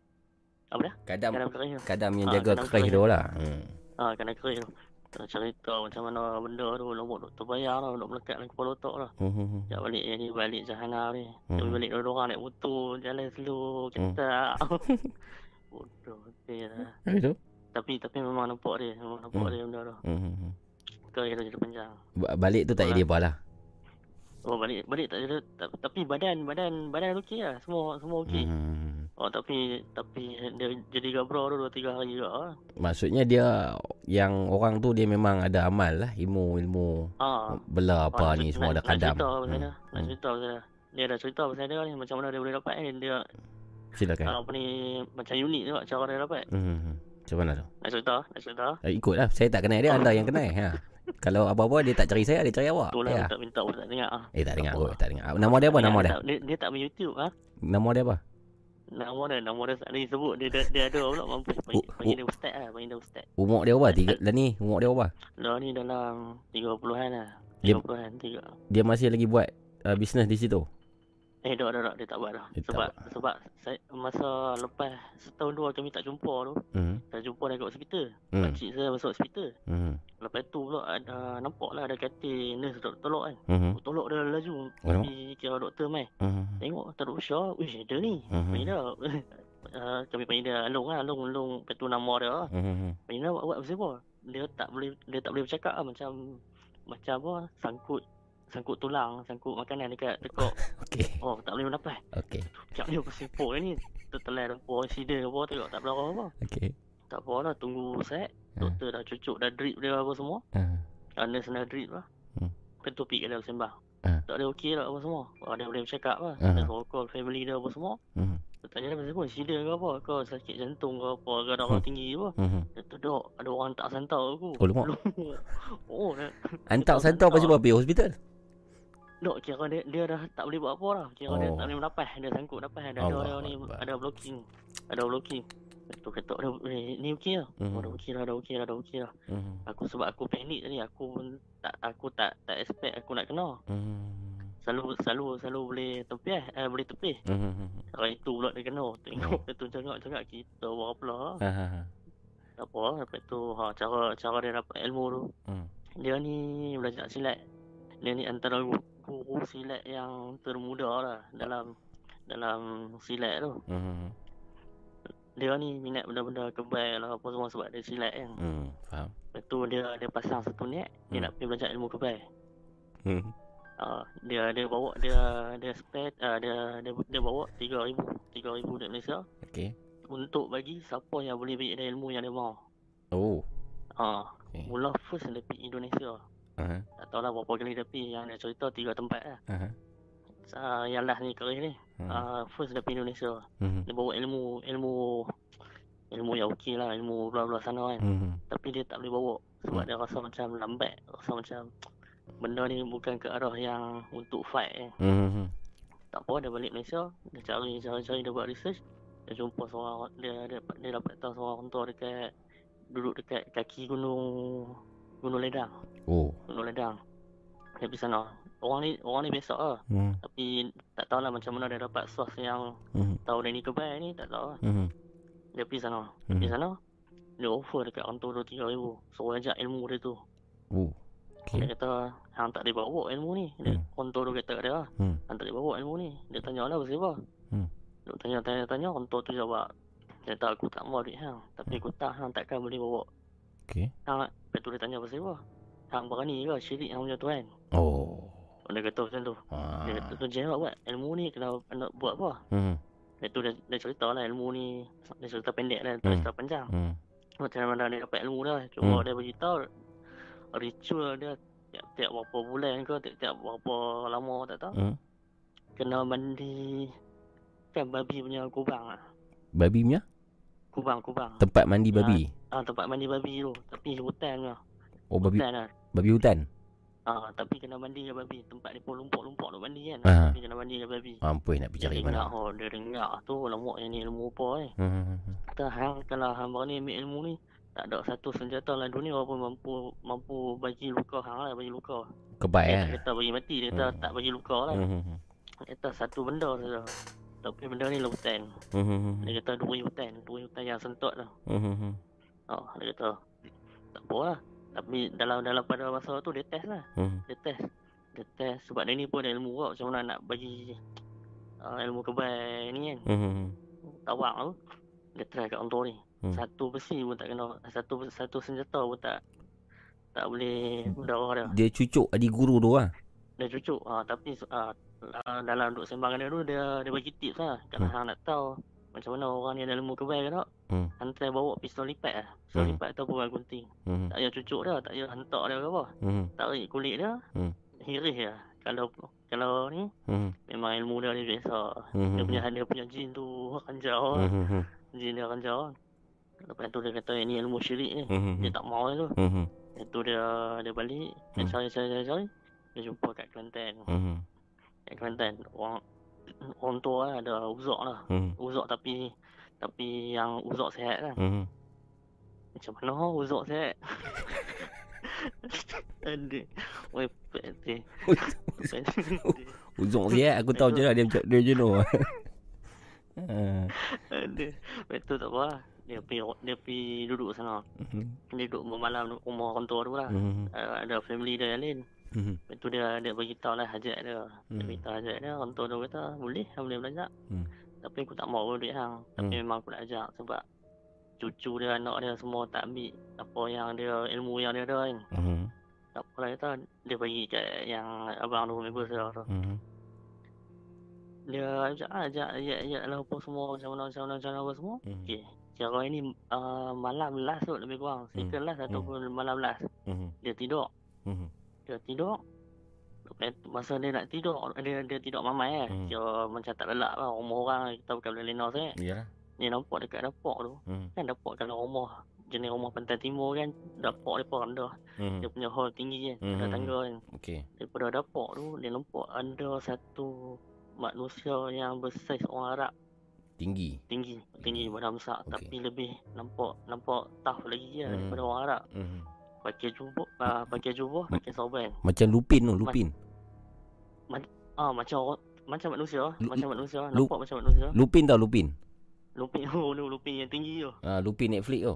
Apa dia? Kadam Kadam kerih tu. kadam yang Ah, jaga kadam kerih kerih. tu lah. Hmm. Ha, kena kerih tu. Cerita macam mana benda tu lomok duk terbayang lah. Duk melekat dalam kepala otak lah. Hmm. Sekejap balik jadi balik Jahanam ni. Tapi balik dua orang naik motor, jalan slow, ketak. Bodoh dia lah. Itu. Tapi tapi memang nampak dia, memang nampak Hmm. dia benda tu. Hmm. Kerja dia jadi panjang. Ba- Balik tu tak jadi apa lah. Oh balik balik tak ada ta- tapi badan badan badan okey lah. Semua semua okey. Hmm. Oh tapi tapi dia jadi gabra tu 2 3 hari juga lah. Maksudnya dia yang orang tu dia memang ada amal lah ilmu ilmu Ah. bela apa Ah, ni nak- semua ada kadam. Nak cerita pasal Hmm. dia. Nak cerita pasal dia. Dia dah cerita pasal dia ni macam mana dia boleh dapat ni. Dia Silakan. apa ni macam unik juga cara dia dapat. Hmm. Macam mana tu? Nak cerita? Nak cerita? Eh, ikutlah. Saya tak kenal dia, anda yang kenal. Ha. Kalau apa-apa dia tak cari saya, dia cari awak. Tu lah Ya. minta minta pun tak dengar ah. Eh tak dengar kot, tak dengar. Nama dia apa nama dia? tak, dia? Dia tak main YouTube ah. Nama dia apa? Nama dia, nama dia tak boleh sebut. Dia, dia, dia ada pula mampu. Panggil, dia ustaz lah. Panggil dia ustaz. Umur dia apa? Tiga, dah ni umur dia apa? Dia ni dalam 30-an lah. Dia- 30-an, tiga. Dia masih lagi buat uh, bisnes di situ. Eh, dah, dah, dah. Dia tak buat dah. Dia tak sebab, sebab saya, masa lepas setahun dua kami tak jumpa tu, Hmm. saya jumpa dia kat hospital. Hmm. Pakcik saya masuk hospital. Hmm. Lepas tu pula ada nampak lah ada katil nurse dok tolak kan. Mhm. Tolak dia laju. Oh, Tapi kira doktor mai. Mhm. Tengok ada usia. Wish ada ni. Mhm. Panggil dia. Uh, kami panggil dia Long lah. Long, Long. Lepas tu nama dia lah. Mhm. Panggil dia buat, buat apa apa. Dia tak boleh dia tak boleh bercakap lah. Macam macam apa sangkut sangkut tulang, sangkut makanan dekat tekuk. Okey. Oh, tak boleh bernafas. Okey. Sekejap dia bersepuk ni. Tertelan apa, accident apa, tengok tak berlaku apa. Okey. Tak apa lah, tunggu set. Doktor dah cucuk, dah drip dia apa semua. Hmm. Uh. Nurse dah drip lah. Hmm. Pergi kat dia sembah. Ah. Tak ada okey lah apa semua. Oh, dia boleh bercakap lah. Ah. Dia call family dia apa semua. Mhm. Dia tanya dia pasal apa, accident ke apa? Kau sakit jantung ke apa? Ke darah Hmm. tinggi ke apa? Mhm. Dia tu dok, ada orang tak santau aku. Oh, lemak. oh, dia, Hantar santau pasal apa? Pergi hospital? Dok, kira dia, dia dah tak boleh buat apa dah. Kira dia Oh. tak boleh bernafas. Dia sangkut nafas. Ada Allah ada ni, ada blocking. Ada blocking. Tu kata, dia, eh, ni okey lah. Mhm. Oh, dah okey lah, dah okey lah, dah okey lah. Mhm. Aku sebab aku panik tadi, aku pun tak aku tak tak expect aku nak kena. Mhm. Selalu selalu selalu boleh tepih, eh, boleh tepih. Mhm. Hari itu pula dia kena. Tengok dia tu cakap-cakap kita buat apa lah. Ha ha ha. Tak apa, lepas tu ha, cara cara dia dapat ilmu tu. Hmm. Dia ni belajar silat. Dia ni antara guru, guru silat yang termuda lah dalam dalam silat tu. Mhm. Dia ni minat benda-benda kebal lah apa semua sebab dia silat kan. Hmm, faham. Lepas tu dia dia pasang satu niat, dia Hmm. nak pergi belajar ilmu kebal. Hmm. Uh, dia dia bawa dia dia spend uh, dia dia dia bawa 3000 3000 dari Malaysia Okey. untuk bagi siapa yang boleh bagi dia ilmu yang dia mahu. Oh. Ah, Okey. mula first dia pergi Indonesia. Aha. Tak tahu lah berapa kali pergi yang dia cerita tiga tempat lah. Aha. Uh, yang last ni kali ni. Hmm. Uh, first dia pergi Indonesia. Mhm. Dia bawa ilmu ilmu ilmu yang okey lah, ilmu belah-belah sana kan. Mhm. Tapi dia tak boleh bawa sebab Hmm. dia rasa macam lambat, rasa macam benda ni bukan ke arah yang untuk fight eh. Mhm. Tak apa dia balik Malaysia, dia cari cari cari dia buat research, dia jumpa seorang dia dia, dia dapat tahu seorang orang tua dekat duduk dekat kaki gunung Gunung Ledang. Oh. Gunung Ledang. Dia pergi sana. Orang ni orang ni biasa lah. Hmm. Tapi tak tahulah macam mana dia dapat source yang Mhm. tahu dia ni kebal ni tak tahu lah. Mhm. Dia pergi sana. Mhm. Pergi sana. Dia offer dekat orang tu 2-3 ribu. Suruh ajak ilmu dia tu. Oh. Dia Okey. kata, hang tak boleh bawa ilmu ni. Dia, Hmm. orang tu kata kat dia, Hmm. hang tak boleh bawa ilmu ni. Dia tanya lah pasal apa. Hmm. Dia tanya, tanya, tanya, orang tu jawab. Dia kata, aku tak mau duit hang. Tapi aku tak, hang takkan boleh bawa. Okey. Hang, lepas tu dia tanya pasal apa. Hang berani ke syirik hang punya tuan? Oh. Dia kata macam tu. Ah. Dia kata tu jawab buat. Ilmu ni kena nak buat apa? Mhm. Lepas tu dia, dia cerita lah ilmu ni. Dia cerita pendek lah, tak Hmm. cerita panjang. Hmm. Macam mana dia dapat ilmu dah. Cuma Hmm. dia beritahu ritual dia tiap-tiap berapa bulan ke, tiap-tiap berapa lama tak tahu. Hmm. Kena mandi kan babi punya kubang lah. Babi punya? Kubang, kubang. Tempat mandi babi. Ah, tempat mandi babi tu. Tapi hutan lah. Oh, babi Hutan lah. Babi hutan. Ah, tapi kena mandi ke babi. Tempat dia pun lumpak-lumpak nak mandi kan. Ah. Tapi kena mandi ke babi. Mampus nak pergi cari mana. oh, dia dengar tu lemak yang ni ilmu apa eh. Hmm. Kata hang kalau hang berani ambil ilmu ni tak ada satu senjata dalam dunia pun mampu mampu bagi luka hang lah bagi luka. Dia eh. kata bagi mati, dia kata tak bagi luka lah. Hmm. Dia kata satu benda saja. Tapi benda ni lautan. Hmm. Dia kata duri hutan, duri hutan yang sentot lah. Hmm. Oh, dia kata tak apa lah. Tapi dalam dalam pada masa tu dia test lah. Hmm. Dia test. Dia test sebab dia ni pun ilmu juga macam mana nak bagi uh, ilmu kebal ni kan. Hmm. Tawak tu. Dia try kat orang tua ni. Hmm. Satu besi pun tak kena. Satu satu senjata pun tak tak boleh berdarah dia. Dia cucuk adik guru tu lah. Dia cucuk. Ah, tapi ah, dalam duduk sembang dengan dia tu dia dia bagi tips lah. Kalau Hmm. hang nak tahu macam mana orang ni ada ilmu kebal ke tak. Hmm. Hantar bawa pistol lipat lah. Pistol Hmm. lipat ataupun orang gunting. Hmm. Tak payah cucuk dia, tak payah hentak dia ke apa. Hmm. Tarik kulit dia, Hmm. hiris dia. Kalau kalau ni Hmm. memang ilmu dia dia biasa. Hmm. Dia punya dia punya jin tu ranjau. Hmm. Hmm. Jin dia ranjau. Lepas tu dia kata ini ilmu syirik ni. Hmm. Dia tak mau tu. Hmm. Lepas tu dia dia balik, dia Hmm. cari cari cari cari. Dia jumpa kat Kelantan. Hmm. Kat Kelantan orang tua lah, ada uzak lah. Hmm. Uzak tapi tapi yang uzak sihat lah. Hmm. Macam mana uzak sihat? Adik. Oi, pet dia. Ujung siap aku tahu je lah dia macam dia jenuh. Ah. Ada. Tu tak apa. Dia pergi, dia pergi duduk sana. Mhm. Dia duduk bermalam rumah orang tua tu lah. Mhm. Uh, ada family dia yang lain. Mhm. Lepas tu dia dia beritahu lah hajat dia. Dia Hmm. beritahu hajat dia. Orang tua tu kata boleh, boleh belajar. Hmm. Tapi aku tak mau duit hang. Tapi Hmm. memang aku nak ajak sebab cucu dia, anak dia semua tak ambil apa yang dia, ilmu yang dia ada kan. Mhm. Tak apa lah kata, dia bagi kat yang abang tu, member saya tu. Mhm. Dia ajak lah, ajak, ajak, ajak lah apa semua, macam mana, macam mana, macam mana apa semua. Mhm. Okey. Kira ini uh, malam last tu lebih kurang. Second last ataupun malam last. Mhm. Dia tidur. Mhm. Dia tidur. Tu, masa dia nak tidur, dia dia tidur mamai kan. Hmm. Kira macam tak lelak lah. Rumah orang kita bukan boleh lena sangat. Iyalah. Dia nampak dekat dapur tu. Hmm. Kan dapur kalau rumah jenis rumah pantai timur kan. Dapur dia pun rendah. Hmm. Dia punya hall tinggi kan. Ada Hmm. tangga kan. Okey. Daripada dapur tu, dia nampak ada satu manusia yang bersaiz orang Arab. Tinggi. Tinggi. Tinggi badan besar. Okey. Tapi lebih nampak nampak tough lagi lah Hmm. daripada orang Arab. Mhm. Pakai jubah, uh, pakai jubah, pakai sorban. Macam lupin tu, lupin. Ah macam orang macam manusia, Lu- macam manusia, lu- nampak macam manusia. Lupin tau lupin. Lupin oh tu lupin yang tinggi tu. Ah lupin Netflix tu.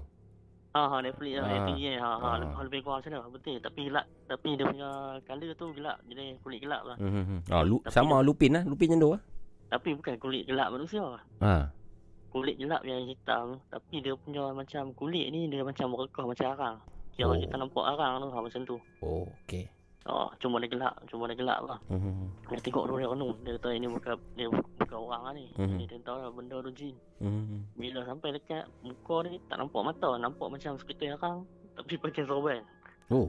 Ah ha, Netflix lah yang Ah. tinggi ha ha Ah. lebih, kurang macam mana betul tapi gelap tapi dia punya color tu gelap jadi kulit gelap lah. Mhm. Ah lu, Tapi sama lupin lah, lupin macam tu ah. Tapi bukan kulit gelap manusia. Ha. Kulit gelap yang hitam tapi dia punya macam kulit ni dia macam merekah macam arang. Kira Oh. kita nampak arang tu ha, macam tu. Oh, okey. Oh, cuma dia gelap, cuma dia gelap lah. Mhm. Dia tengok dia renung. Dia kata ini bukan dia bukan orang lah ni. Mhm. Jadi dia tahu lah benda tu jin. Mhm. Bila sampai dekat muka dia tak nampak mata, nampak macam seperti arang tapi pakai sorban. Oh.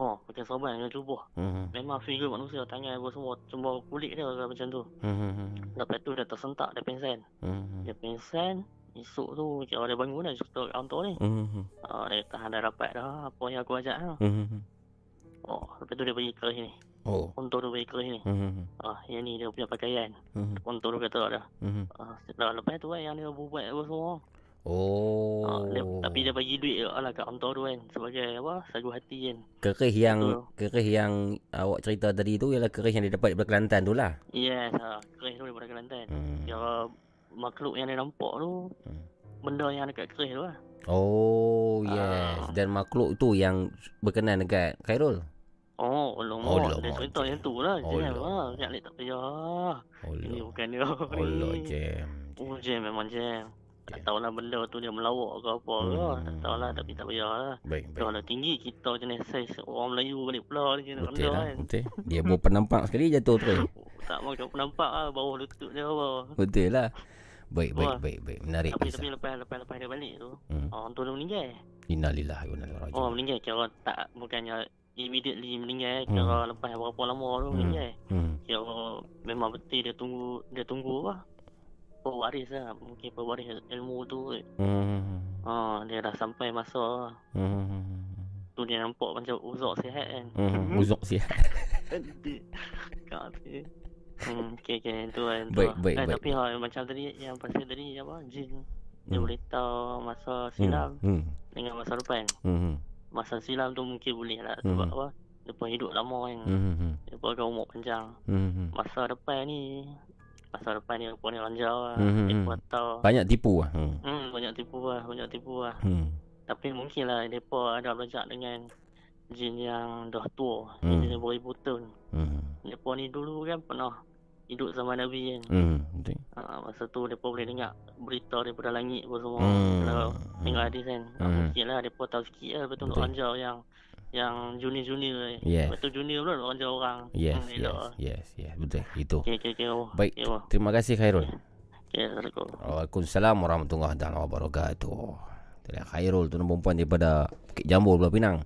Oh, pakai sorban dengan jubah. Mhm. Memang figure manusia, tangan apa semua, cuma kulit dia macam tu. Mhm. Lepas tu dia tersentak, dia pingsan. Mhm. Dia pingsan, esok tu kira dia bangun dah kat kantor ni. Mhm. Ah, dia tahan dah dapat dah apa yang aku ajak dah. Mhm. Oh, lepas tu dia bagi kerih ni. Oh. Untuk dia bagi kerih ni. Mhm. Ah, yang ni dia punya pakaian. Mhm. Untuk dia kata dah. Mhm. Ah, dah lepas tu kan yang dia buat apa semua. Oh. Ah, dia, tapi dia bagi duit lah kat kantor tu kan sebagai apa? Sagu hati kan. Kerih yang Betul. kerih yang awak cerita tadi tu ialah kerih yang dia dapat daripada Kelantan tu lah. Yes, ha, kerih tu daripada Kelantan. Hmm. Kira makhluk yang dia nampak tu benda yang dekat kerih tu lah. Oh, yes. Ah. Dan makhluk tu yang berkenan dekat Khairul. Oh, Oh, alamak. alamak, dia cerita yang tu lah. Oh, Jam lah. Tak payah. Ini bukan dia Allah jam. Oh, jam memang jam. Tak tahulah benda tu dia melawak ke apa ke. Tak tahulah tapi tak payah lah. Hmm. Baik, baik. Kalau tinggi kita jenis saiz orang Melayu balik pula ni jenis Betul rendah lah, kan. betul. Dia baru penampak sekali jatuh terus. Tak mau kau nampak lah bawah lutut dia apa. Betul lah. Baik, baik, baik, baik. Menarik Tapi tapi lepas lepas lepas dia balik tu, Hmm. orang tu dia meninggal. Innalillahi wa inna ilaihi raji'un. Oh meninggal kira tak bukannya immediately meninggal kira lepas berapa lama tu Hmm. meninggal. Hmm. Kira memang betul dia tunggu dia tunggu apa? Pewaris lah mungkin pewaris ilmu tu. Hmm. Ha, dia dah sampai masa Hmm. tu dia nampak macam uzak sihat kan. Hmm. Uzuk sihat. Adik. Hmm, okay, okay, tu kan. tu Baik, lah. baik, eh, baik. Tapi ha, macam tadi, yang pasal tadi apa, jin. Dia Hmm. boleh tahu masa silam Hmm. dengan masa depan. Hmm. Masa silam tu mungkin boleh lah. Sebab Hmm. apa, Depa hidup lama kan. Hmm. Depa akan umur panjang. Hmm. Masa depan ni, masa depan ni depa ni ranjau lah. Hmm. Depa tahu. Banyak tipu lah. Hmm. Hmm, banyak tipu lah, banyak tipu lah. Hmm. Tapi mungkin lah depa ada belajar dengan jin yang dah tua. Hmm. Jin yang beribu tahun. Hmm. Depa ni dulu kan pernah hidup zaman Nabi kan. Hmm. Betul. Ha, masa tu depa boleh dengar berita daripada langit apa semua. Hmm. Kalau tengok hadis kan. Ha, Hmm. mungkin lah depa tahu sikit lah betul Betul. ranjau yang yang junior-junior ni. Yes. Lepas tu junior pula nak ranjau orang. Yes, Hmm, yes, lah. yes, yes. Betul. Itu. Okey, okey, okey. Oh. Baik. Okey, oh. Terima kasih Khairul. Assalamualaikum. Waalaikumsalam warahmatullahi wabarakatuh. Itulah Khairul tuan perempuan daripada Bukit Jambul Pulau Pinang.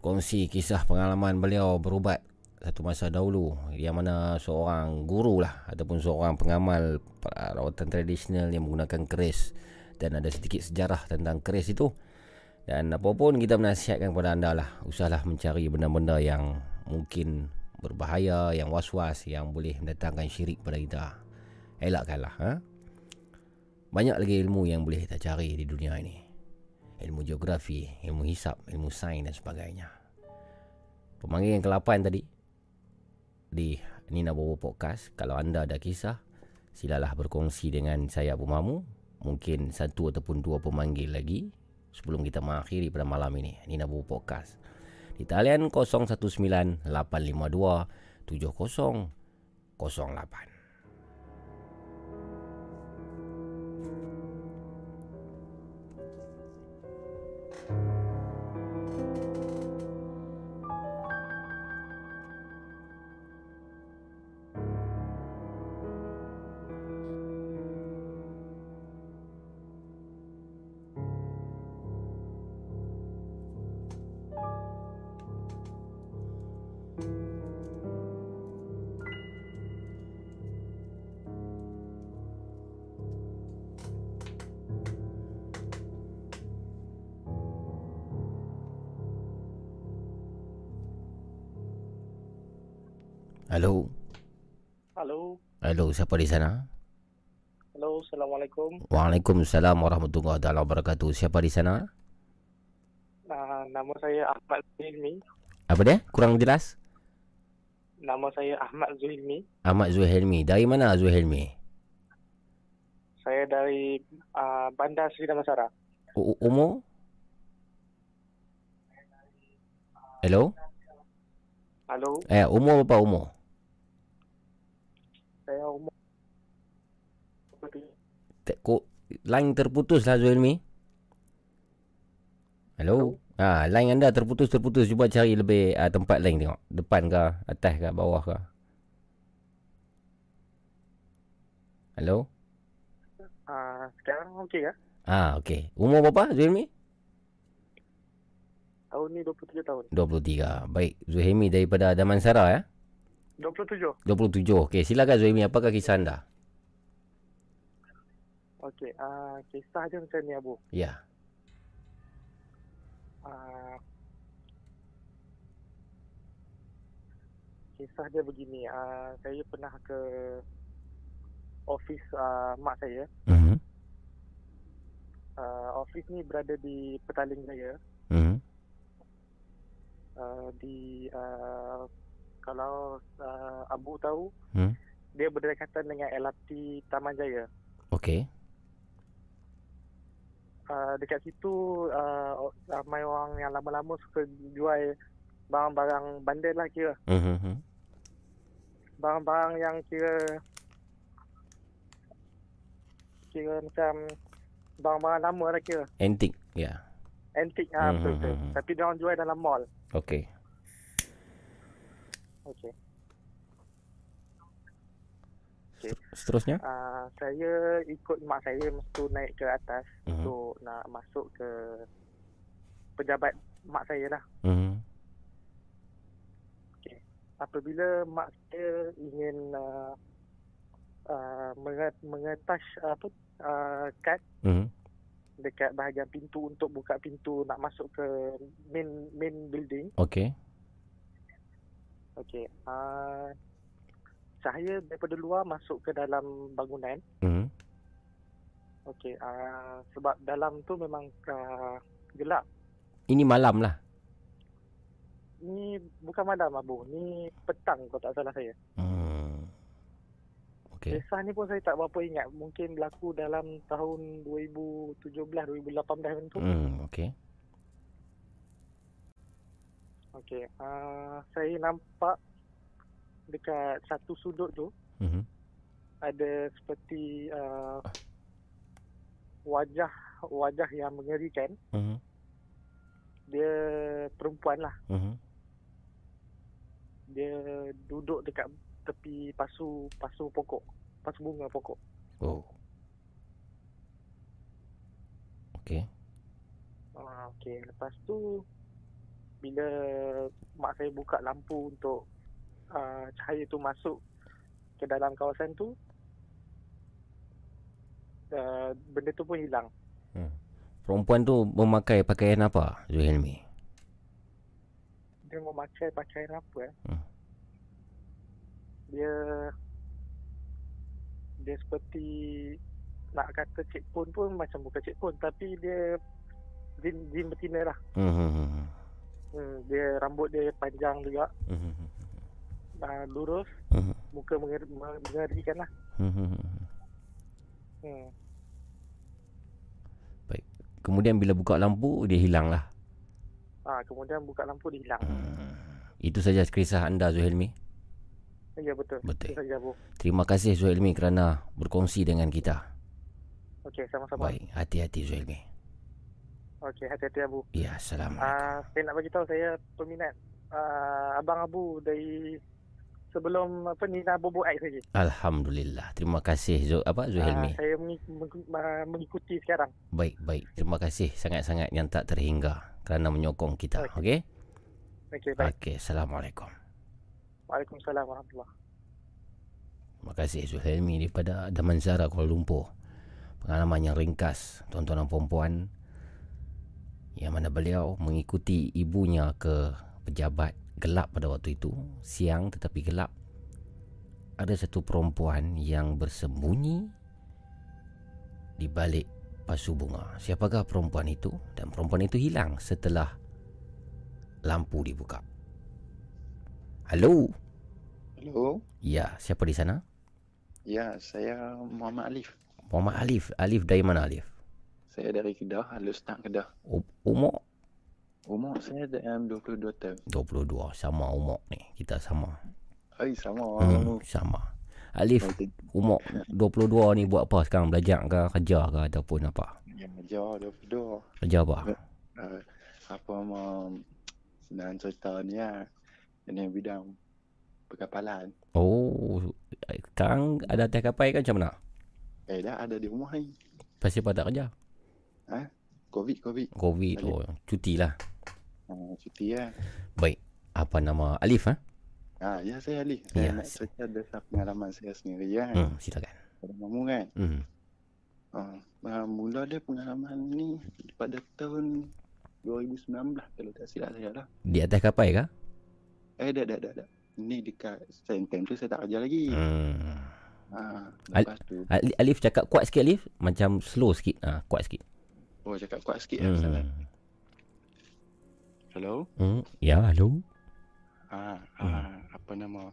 Kongsi kisah pengalaman beliau berubat satu masa dahulu. Yang mana seorang guru lah ataupun seorang pengamal rawatan tradisional yang menggunakan keris. Dan ada sedikit sejarah tentang keris itu. Dan apapun kita menasihatkan kepada anda lah usahlah mencari benda-benda yang mungkin berbahaya yang was-was yang boleh mendatangkan syirik pada kita. Elakkanlah ha? banyak lagi ilmu yang boleh kita cari di dunia ini. Ilmu geografi ilmu hisap ilmu sains dan sebagainya. Pemanggil yang ke-8 tadi di Nina Bobo Podcast. Kalau anda ada kisah silalah berkongsi dengan saya Abu Mamu. Mungkin satu ataupun dua pemanggil lagi sebelum kita mengakhiri pada malam ini. Nina Bobo Podcast. Di talian 019 852 7008 Halo. Halo. Halo, siapa di sana? Halo, Assalamualaikum. Waalaikumsalam warahmatullahi taala wabarakatuh. Siapa di sana? Uh, nama saya Ahmad Zuhilmi. Apa dia? Kurang jelas. Nama saya Ahmad Zuhilmi. Ahmad Zuhailmi. Dari mana Zuhailmi? Saya dari uh, Bandar Seri Damansara. U- umur? Hello? Halo, Eh, umur berapa umur? Saya umur Te- ko, line terputus lah Zuhailmi. Hello? Ah, line anda terputus-terputus. Cuba cari lebih ah, tempat lain tengok. Depan ke, atas ke, bawah ke. Hello? uh, sekarang okey ke? Ah, okey. Umur berapa Zuhailmi? Tahun ni 27 tahun. 23. Baik, Zuhaimi daripada Damansara ya. 27. 27. Okey, silakan Zuhaimi, apakah kisah anda? Okey, uh, kisah dia macam ni Abu. Ya. Uh, kisah dia begini, uh, saya pernah ke office uh, mak saya. Mhm. Uh, office ni berada di Petaling Jaya. Mhm. uh, di uh, kalau uh, Abu tahu Hmm. dia berdekatan dengan LRT Taman Jaya. Okey. Uh, dekat situ uh, ramai orang yang lama-lama suka jual barang-barang bandar lah kira. Mhm. Barang-barang yang kira kira macam barang-barang lama lah kira. Antik. Ya. Antik ah Hmm, betul hmm, betul. hmm, hmm. Tapi dia orang jual dalam mall. Okey. Okey. Seterusnya? Uh, saya ikut mak saya masa tu naik ke atas Mhm. untuk nak masuk ke pejabat mak saya lah. Mhm. Apabila mak saya ingin uh, uh, menget, mengetas apa uh, kad Mhm. dekat bahagian pintu untuk buka pintu nak masuk ke main main building. Okey. Okey. Uh, cahaya daripada luar masuk ke dalam bangunan. Mhm. Okey. Uh, sebab dalam tu memang uh, gelap. Ini malam lah. Ni bukan malam Abu. Ni petang kalau tak salah saya. Hmm. Okey. Kisah ni pun saya tak berapa ingat. Mungkin berlaku dalam tahun 2017-2018 macam tu. Hmm, okey. Okey. Uh, saya nampak dekat satu sudut tu Mhm. ada seperti uh, wajah wajah yang mengerikan. Mhm. Dia perempuan lah. Mhm. Dia duduk dekat tepi pasu pasu pokok. Pasu bunga pokok. Oh. Okey. Ah, okey. Lepas tu bila mak saya buka lampu untuk uh, cahaya tu masuk ke dalam kawasan tu uh, benda tu pun hilang. Perempuan tu memakai pakaian apa, Zuhilmi? Dia memakai pakaian apa eh? Hmm. Dia dia seperti nak kata cik pun pun macam bukan cik pun tapi dia jin, jin betina lah. Hmm. Hmm, dia rambut dia panjang juga. Hmm. Uh, lurus. Hmm. Muka mengeri, mengerikan lah. Hmm. hmm. Baik. Kemudian bila buka lampu dia hilang lah. Ah, kemudian buka lampu dia hilang. Hmm. Itu saja kisah anda Zuhilmi. Ya betul. Betul. Itu saja. Terima kasih Zuhilmi kerana berkongsi dengan kita. Okey, sama-sama. Baik, hati-hati Zuhilmi. Okey, hati-hati Abu. Ya, salam. Ah, saya nak bagi tahu saya peminat ah, abang Abu dari sebelum apa Nina Bobo Ais lagi. Alhamdulillah. Terima kasih Zu, apa Zuhilmi. Ah, saya mengi- meng- mengikuti sekarang. Baik, baik. Terima kasih sangat-sangat yang tak terhingga kerana menyokong kita. Okey? Okey, baik. Okey, Assalamualaikum. Waalaikumsalam warahmatullahi Terima kasih Zuhailmi daripada Damansara Kuala Lumpur. Pengalaman yang ringkas tuan-tuan dan puan-puan yang mana beliau mengikuti ibunya ke pejabat gelap pada waktu itu, siang tetapi gelap. Ada satu perempuan yang bersembunyi di balik pasu bunga. Siapakah perempuan itu? Dan perempuan itu hilang setelah lampu dibuka. Halo. Hello. Ya, siapa di sana? Ya, saya Muhammad Alif. Muhammad Alif. Alif dari mana Alif? Saya dari Kedah, halus tak Kedah. Umur? Umur saya dalam 22 tahun. 22. Sama umur ni. Kita sama. Ai sama. Hmm, sama. Alif, umur 22 ni buat apa sekarang? Belajar ke, kerja ke ataupun apa? Ya, ajar 22. Kerja apa? Uh, apa mau senang cerita ni ya. Ini bidang perkapalan. Oh, sekarang ada atas kapal kan macam mana? Eh dah ada di rumah ni. Pasal apa tak kerja? Ha? Covid, Covid. Covid, Alif. oh, cuti lah. Uh, cuti ya. Baik, apa nama Alif ha? Ha, ya saya Ali. Ya, Saya nak cerita dasar pengalaman saya sendiri ya. Hmm, silakan. Pada mamu kan. Hmm. Uh, uh, mula dia pengalaman ni pada tahun 2019 kalau tak silap saya lah. Di atas kapal ke? Eh dah dah dah dah. Ni dekat same time tu saya tak kerja lagi. Hmm. Ha, Al- tu Ali- Alif cakap kuat sikit Alif. Macam slow sikit. Ha, kuat sikit. Oh cakap kuat sikit hmm. salah. Hello. Hmm. Ya, halo. Ha, ha apa nama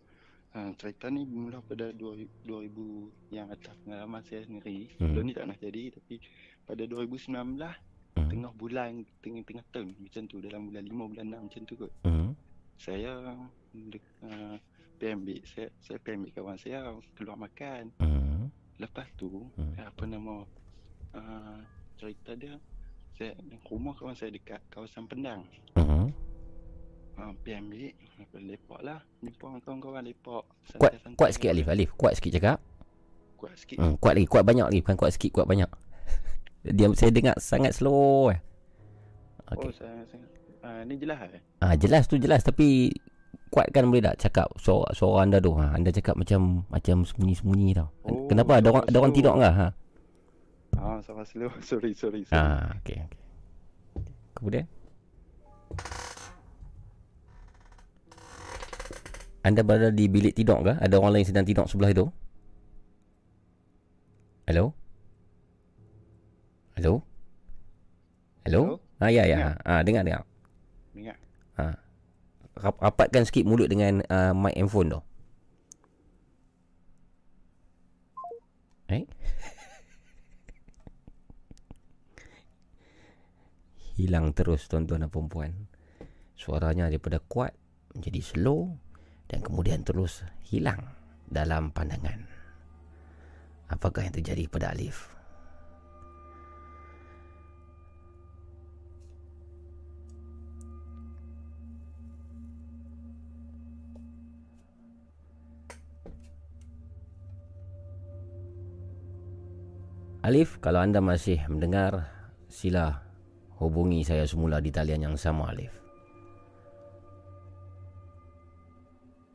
ha, cerita ni mula pada 2000, 2000 yang atas pengalaman saya sendiri. Hmm. Sebelum ni tak pernah jadi tapi pada 2019 hmm. tengah bulan tengah-tengah tahun macam tu dalam bulan 5 bulan 6 macam tu kot. Hmm. Saya uh, pergi ambil saya saya ambil kawan saya keluar makan. Hmm. Lepas tu Hmm. apa nama uh, cerita dia saya rumah kawan saya dekat kawasan Pendang. Hmm. Ha, pergi ambil lepas lepak lah jumpa dengan kawan-kawan lepak Kuat kuat sikit Alif. Alif, kuat sikit cakap. kuat sikit Hmm, kuat lagi, kuat banyak lagi. Bukan kuat sikit, kuat banyak. Dia saya dengar sangat slow eh. okay. oh saya, saya uh, ni jelas eh Ah jelas tu jelas tapi kuatkan boleh tak cakap suara suara anda tu. Ha, anda cakap macam macam sembunyi-sembunyi tau. Oh, Kenapa ada orang ada orang tidur enggak ha? Ah sama slow sorry sorry, sorry. Ah okey okey. Kemudian Anda berada di bilik tidur ke? Ada orang lain sedang tidur sebelah itu? Hello? Hello? Hello? Ah ya ya. Ah dengar dengar. Dengar. Rap- rapatkan sikit mulut dengan uh, mic handphone tu. Eh? Hilang terus tuan-tuan dan perempuan. Suaranya daripada kuat menjadi slow dan kemudian terus hilang dalam pandangan. Apakah yang terjadi pada Alif? Alif, kalau anda masih mendengar, sila hubungi saya semula di talian yang sama Alif.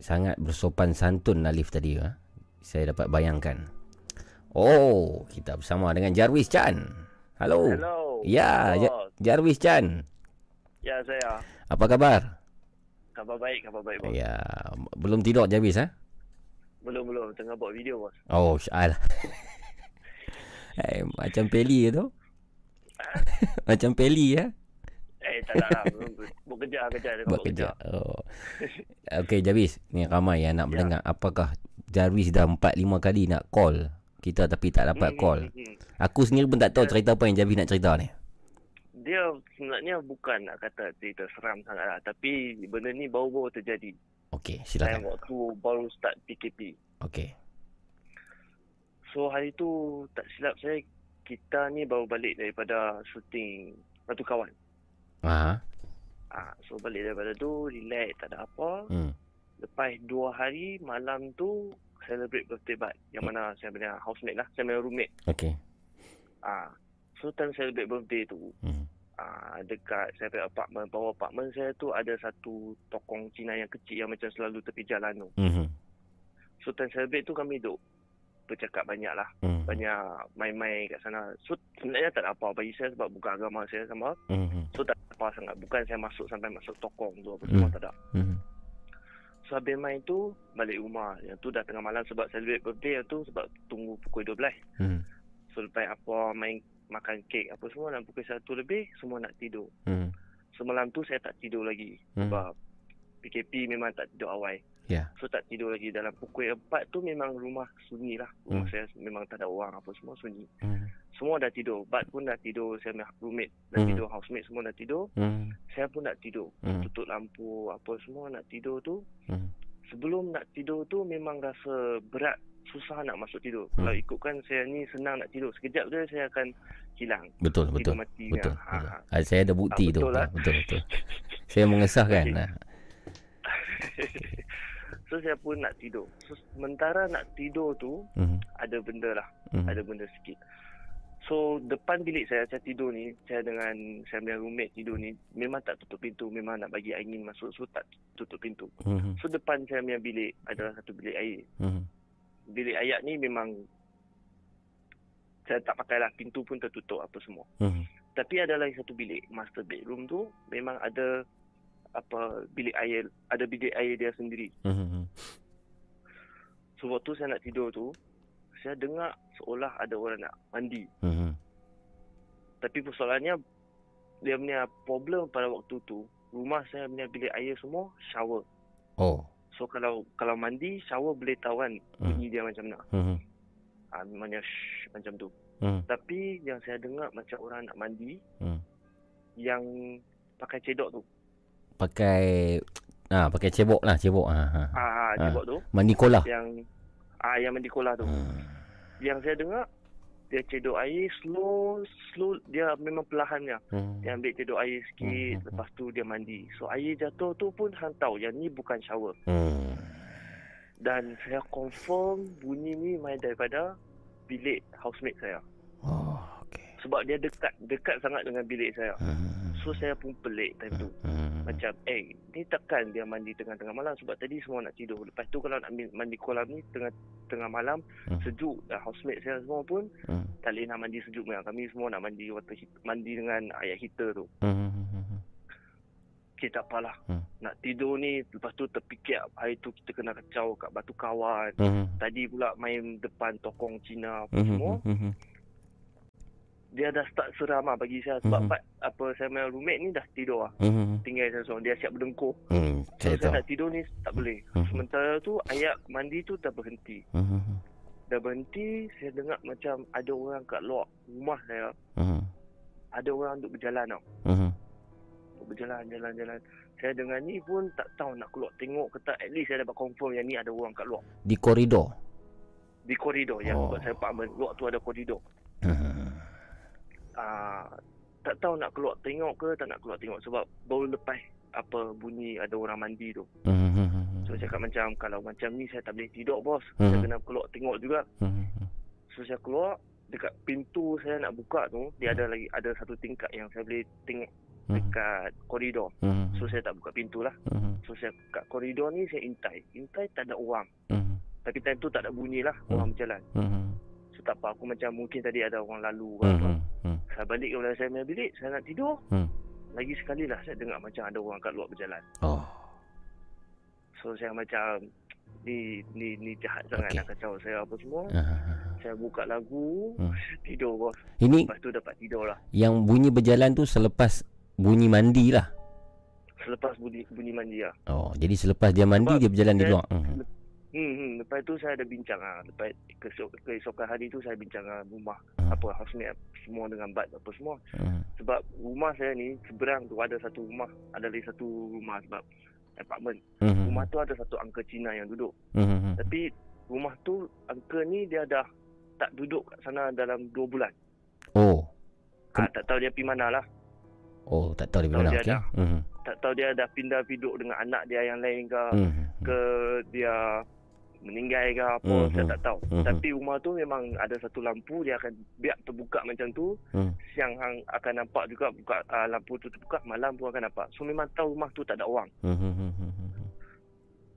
Sangat bersopan santun Alif tadi ha? Saya dapat bayangkan. Oh, kita bersama dengan Jarvis Chan. Halo. Hello. Ya, ja- Bos. Jarvis Chan. Ya, saya. Apa kabar? Khabar baik, khabar baik, bos. Ya, belum tidur Jarvis ha? Belum, belum. Tengah buat video, bos. Oh, syal. eh, macam Peli tu. macam Peli ya. Eh, tak nak lah. Buat kerja, Buat kerja. Oh. Okey, Jarvis. Ni ramai yang nak mendengar. Apakah Jarvis dah 4 5 kali nak call kita tapi tak dapat Hmm, call. hmm, hmm. Aku sendiri pun tak tahu cerita apa yang Jarvis nak cerita ni. Dia sebenarnya bukan nak kata cerita seram sangat lah. Tapi benda ni baru-baru terjadi. Okey, Saya silakan. waktu baru start PKP. Okey. So hari tu tak silap saya kita ni baru balik daripada syuting Batu Kawan. Ha. Ah, so balik daripada tu relax tak ada apa. Hmm. Lepas dua hari malam tu celebrate birthday bud yang mana saya punya housemate lah, saya punya roommate. Okey. Ah, so time celebrate birthday tu, Hmm. ah dekat saya punya apartment, bawah apartment saya tu ada satu tokong Cina yang kecil yang macam selalu tepi jalan tu. Mhm. So time celebrate tu kami duduk bercakap banyak lah. Hmm. Banyak main-main kat sana. So sebenarnya tak ada apa bagi saya sebab bukan agama saya sama. Mhm. So tak ada apa sangat. Bukan saya masuk sampai masuk tokong tu apa semua Hmm. tak ada. Mhm. So habis main tu balik rumah. Yang tu dah tengah malam sebab celebrate birthday yang tu sebab tunggu pukul 12. Hmm. So lepas apa main makan kek apa semua dan pukul 1 lebih semua nak tidur. Hmm. Semalam tu saya tak tidur lagi Hmm. sebab PKP memang tak tidur awal. Ya. So tak tidur lagi dalam pukul 4 tu memang rumah sunyi lah. Rumah Hmm. saya memang tak ada orang apa semua sunyi. Hmm. Semua dah tidur. Bad pun dah tidur. Saya punya roommate dah Hmm. tidur. Housemate semua dah tidur. Hmm. Saya pun nak tidur. Hmm. Tutup lampu apa semua nak tidur tu. Hmm. Sebelum nak tidur tu memang rasa berat. Susah nak masuk tidur. Hmm. Kalau ikutkan saya ni senang nak tidur. Sekejap je saya akan hilang. Betul, betul. Tidur mati. Betul. Ha, betul. ha. Ah, saya ada bukti tu. betul lah. Betul, betul. Saya mengesahkan. Okey. Ah. so saya pun nak tidur. So sementara nak tidur tu Mhm. ada benda lah. Mhm. Ada benda sikit. So depan bilik saya saya tidur ni, saya dengan saya punya roommate tidur ni memang tak tutup pintu, memang nak bagi angin masuk so tak tutup pintu. Mhm. So depan saya punya bilik adalah satu bilik air. Mhm. Bilik air ni memang saya tak pakai lah pintu pun tertutup apa semua. Mhm. Tapi ada lagi satu bilik master bedroom tu memang ada apa bilik air ada bilik air dia sendiri. Mhm. So waktu saya nak tidur tu saya dengar seolah ada orang nak mandi. Mhm. Tapi persoalannya dia punya problem pada waktu tu rumah saya punya bilik air semua shower. Oh. So kalau kalau mandi shower boleh tahu kan Hmm. bunyi dia macam mana. Mhm. Ah memangnya shh, macam tu. Hmm. Tapi yang saya dengar macam orang nak mandi Hmm. yang pakai cedok tu. Pakai ah pakai cebok lah, cebok. Ah. ah. Ah, cebok tu. Mandi kolah. Yang ah yang mandi kolah tu. Yang saya dengar dia cedok air slow slow dia memang perlahannya. Hmm. Dia ambil cedok air sikit lepas tu dia mandi. So air jatuh tu pun hang tahu yang ni bukan shower. Hmm. Dan saya confirm bunyi ni main daripada bilik housemate saya. Oh, Sebab dia dekat dekat sangat dengan bilik saya. So saya pun pelik time tu. Hmm. Macam eh ni takkan dia mandi tengah-tengah malam sebab tadi semua nak tidur. Lepas tu kalau nak mandi kolam ni tengah tengah malam Hmm. sejuk dan housemate saya semua pun Hmm. tak boleh nak mandi sejuk memang. Kami semua nak mandi water heat, mandi dengan air heater tu. Hmm. Okay tak apalah. Hmm. Nak tidur ni lepas tu terfikir hari tu kita kena kacau kat Batu Kawan. Hmm. Tadi pula main depan tokong Cina apa semua. Dia dah start seram lah bagi saya sebab Mhm. part, apa saya punya roommate ni dah tidur lah. Mhm. Tinggal saya seorang. Dia siap berdengkur. So, Saya saya nak tidur ni tak boleh. Mhm. Sementara tu ayak mandi tu dah berhenti. Mhm. Dah berhenti, saya dengar macam ada orang kat luar rumah saya. Mhm. Ada orang duk berjalan tau. Mhm. Duk berjalan, jalan, jalan. Saya dengar ni pun tak tahu nak keluar tengok ke tak. At least saya dapat confirm yang ni ada orang kat luar. Di koridor. Di koridor yang Oh. buat saya apartment. Luar tu ada koridor. Mhm. Ah, tak tahu nak keluar tengok ke tak nak keluar tengok. Sebab baru lepas apa bunyi ada orang mandi tu. Mhm. So saya cakap macam kalau macam ni saya tak boleh tidur bos. Hmm. Saya kena keluar tengok juga. Mhm. So saya keluar dekat pintu saya nak buka tu dia ada lagi ada satu tingkat yang saya boleh tengok dekat koridor. Hmm. So saya tak buka pintu lah. Hmm. So saya kat koridor ni saya intai. Intai tak ada orang. Hmm. Tapi time tu tak ada bunyi lah orang berjalan. Hmm. So tak apa aku macam mungkin tadi ada orang lalu ke Hmm. apa. Hmm. Saya balik kepada saya punya bilik, saya nak tidur. Hmm. Lagi sekali lah saya dengar macam ada orang kat luar berjalan. Oh. So saya macam ni ni ni jahat sangat nak kacau saya apa semua. Ah. Saya buka lagu, Hmm. tidur bos. Ini- Lepas tu dapat tidur lah. Yang bunyi berjalan tu selepas bunyi mandi lah. Selepas bunyi, bunyi mandi lah. Oh, jadi selepas dia mandi dia berjalan di saya- luar. Hmm. Hmm, hmm, lepas tu saya ada bincang ah. Lepas kesok, keesokan hari tu saya bincang dengan rumah Hmm. apa housemate semua dengan bad apa semua. Hmm. Sebab rumah saya ni seberang tu ada satu rumah, ada lagi satu rumah sebab apartment. Mhm. Rumah tu ada satu uncle Cina yang duduk. Mhm. Tapi rumah tu uncle ni dia dah tak duduk kat sana dalam 2 bulan. Oh. Ah, tak tahu dia pergi mana lah. Oh, tak tahu di Tahu mana. dia Okey. dah. Tak tahu dia dah pindah duduk dengan anak dia yang lain ke Mhm. ke dia meninggal ke apa Mhm. saya tak tahu. Mhm. Tapi rumah tu memang ada satu lampu dia akan biar terbuka macam tu. Hmm. Siang hang akan nampak juga buka uh, lampu tu terbuka, malam pun akan nampak. So memang tahu rumah tu tak ada orang. Mhm.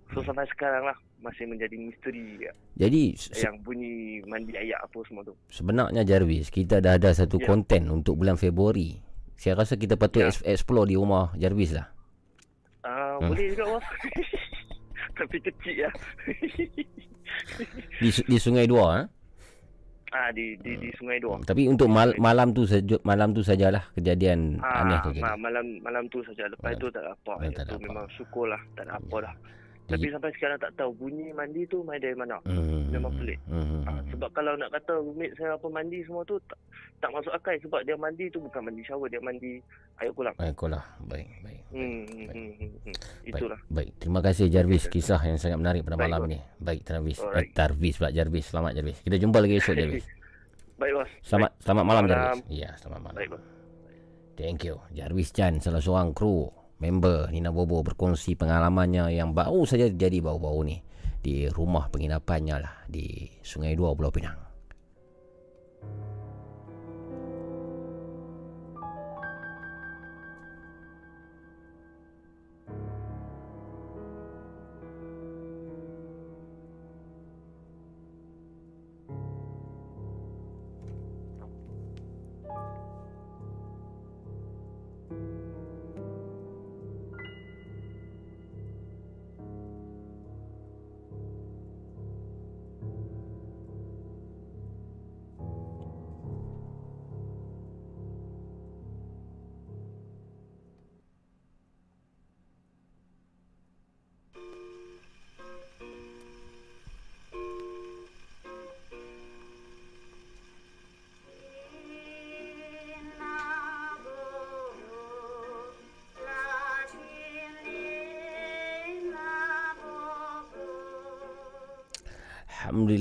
So sampai sekarang lah masih menjadi misteri ya. Jadi yang bunyi mandi ayak apa semua tu. sebenarnya Jarvis, kita dah ada satu Ya. konten untuk bulan Februari. Saya rasa kita patut Ya. eks- explore di rumah Jarvis lah. Uh, Hmm. Boleh juga bos. Tapi kecil ya. Di, di Sungai Dua eh. ah di di di Sungai Dua. Tapi untuk mal, malam tu saja malam tu sajalah kejadian Ah, aneh tu jadi. ma- malam malam tu saja. Lepas tu tak ada apa. Ah, Itu tak ada apa. memang syukurlah tak ada apa dah. Tapi sampai sekarang tak tahu bunyi mandi tu main dari mana. Hmm. Memang pelik. Hmm. Ah, sebab kalau nak kata roommate saya apa mandi semua tu tak, tak masuk akal sebab dia mandi tu bukan mandi shower dia mandi air kolam. Baiklah, baik, baik. Hmm, hmm, hmm. Itulah. Baik, terima kasih Jarvis kisah yang sangat menarik pada Baik, malam bos. ni. Baik, Jarvis. Eh. Tarvis pula Jarvis. Selamat Jarvis. Kita jumpa lagi esok Jarvis. Baik bos. Selamat Baik. selamat malam Malam. Jarvis. Ya, selamat malam. Baik bos. Thank you. Jarvis Chan salah seorang kru member Nina Bobo berkongsi pengalamannya yang baru saja terjadi baru-baru ni di rumah penginapannya lah di Sungai Dua Pulau Pinang.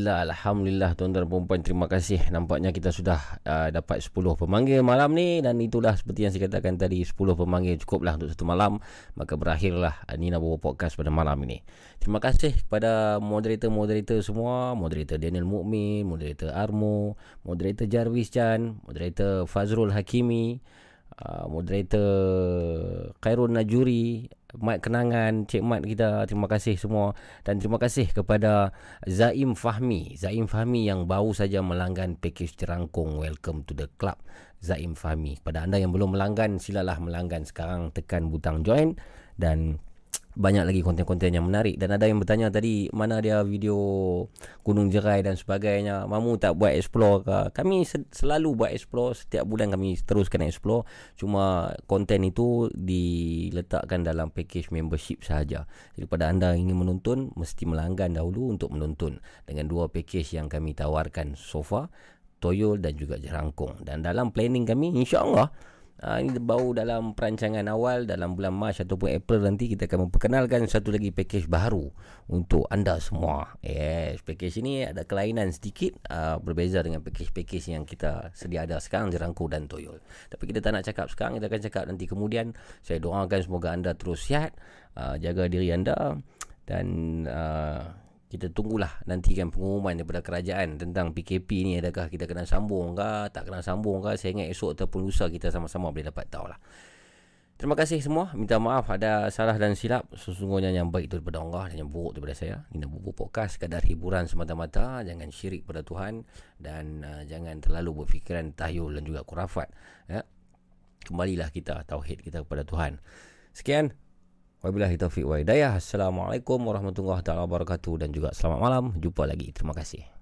Alhamdulillah, Alhamdulillah tuan-tuan dan puan terima kasih. Nampaknya kita sudah uh, dapat 10 pemanggil malam ni. Dan itulah seperti yang saya katakan tadi 10 pemanggil cukuplah untuk satu malam. Maka berakhirlah uh, Nina Bobo Podcast pada malam ini. Terima kasih kepada moderator-moderator semua. Moderator Daniel Mukmin, Moderator Armo Moderator Jarvis Chan Moderator Fazrul Hakimi uh, Moderator Khairul Najuri Mat Kenangan, Cik Mat kita Terima kasih semua. Dan terima kasih kepada Zaim Fahmi. Zaim Fahmi yang baru saja melanggan pakej terangkung Welcome to the club. Zaim Fahmi Pada anda yang belum melanggan Silalah melanggan sekarang. Tekan butang join. Dan banyak lagi konten-konten yang menarik. Dan ada yang bertanya tadi mana dia video Gunung Jerai dan sebagainya. Mamu tak buat explore ke? Kami se- selalu buat explore. Setiap bulan kami teruskan explore. Cuma konten itu diletakkan dalam package membership sahaja. Jadi pada anda ingin menonton mesti melanggan dahulu untuk menonton. Dengan dua package yang kami tawarkan so far Toyol dan juga Jerangkung dan dalam planning kami insyaAllah Uh, ini baru dalam perancangan awal dalam bulan Mac ataupun April nanti kita akan memperkenalkan satu lagi package baru untuk anda semua. Yes, package ini ada kelainan sedikit uh, berbeza dengan package-package yang kita sedia ada sekarang Jerangku dan Toyol. Tapi kita tak nak cakap sekarang, kita akan cakap nanti kemudian. Saya doakan semoga anda terus sihat, uh, jaga diri anda dan uh, kita tunggulah nantikan pengumuman daripada kerajaan tentang PKP ni adakah kita kena sambung ke tak kena sambung ke saya ingat esok ataupun lusa kita sama-sama boleh dapat tahu lah Terima kasih semua. Minta maaf ada salah dan silap. Sesungguhnya yang baik itu daripada Allah dan yang buruk daripada saya. Ini Bubu Podcast sekadar hiburan semata-mata. Jangan syirik pada Tuhan dan uh, jangan terlalu berfikiran tahyul dan juga kurafat. Ya. Kembalilah kita tauhid kita kepada Tuhan. Sekian. Wabillahi taufiq wa hidayah. Assalamualaikum warahmatullahi wabarakatuh dan juga selamat malam. Jumpa lagi. Terima kasih.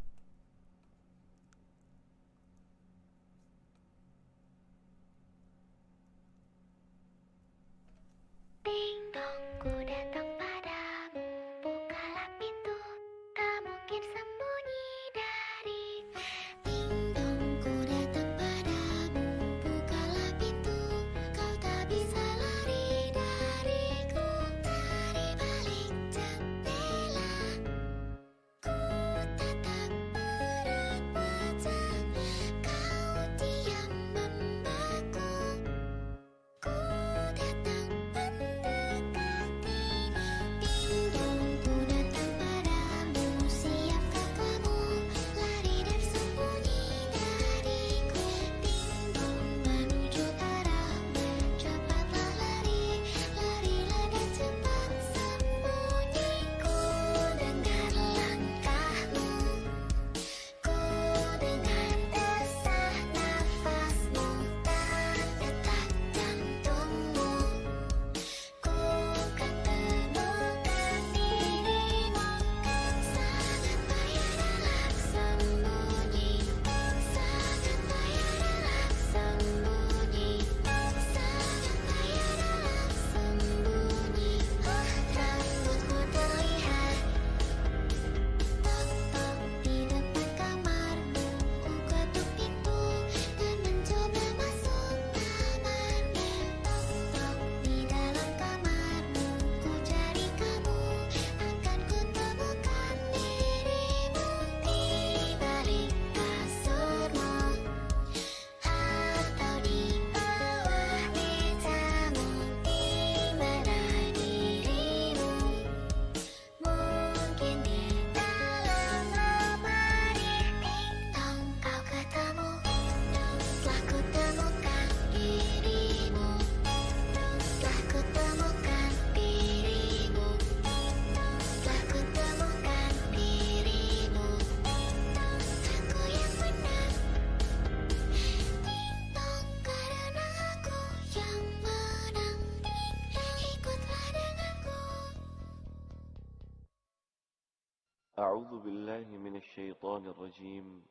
الرجيم.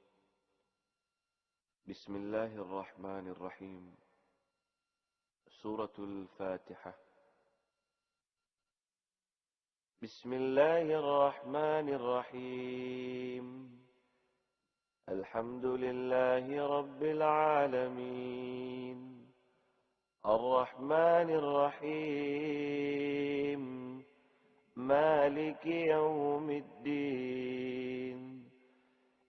بسم الله الرحمن الرحيم. سورة الفاتحة. بسم الله الرحمن الرحيم. الحمد لله رب العالمين. الرحمن الرحيم. مالك يوم الدين.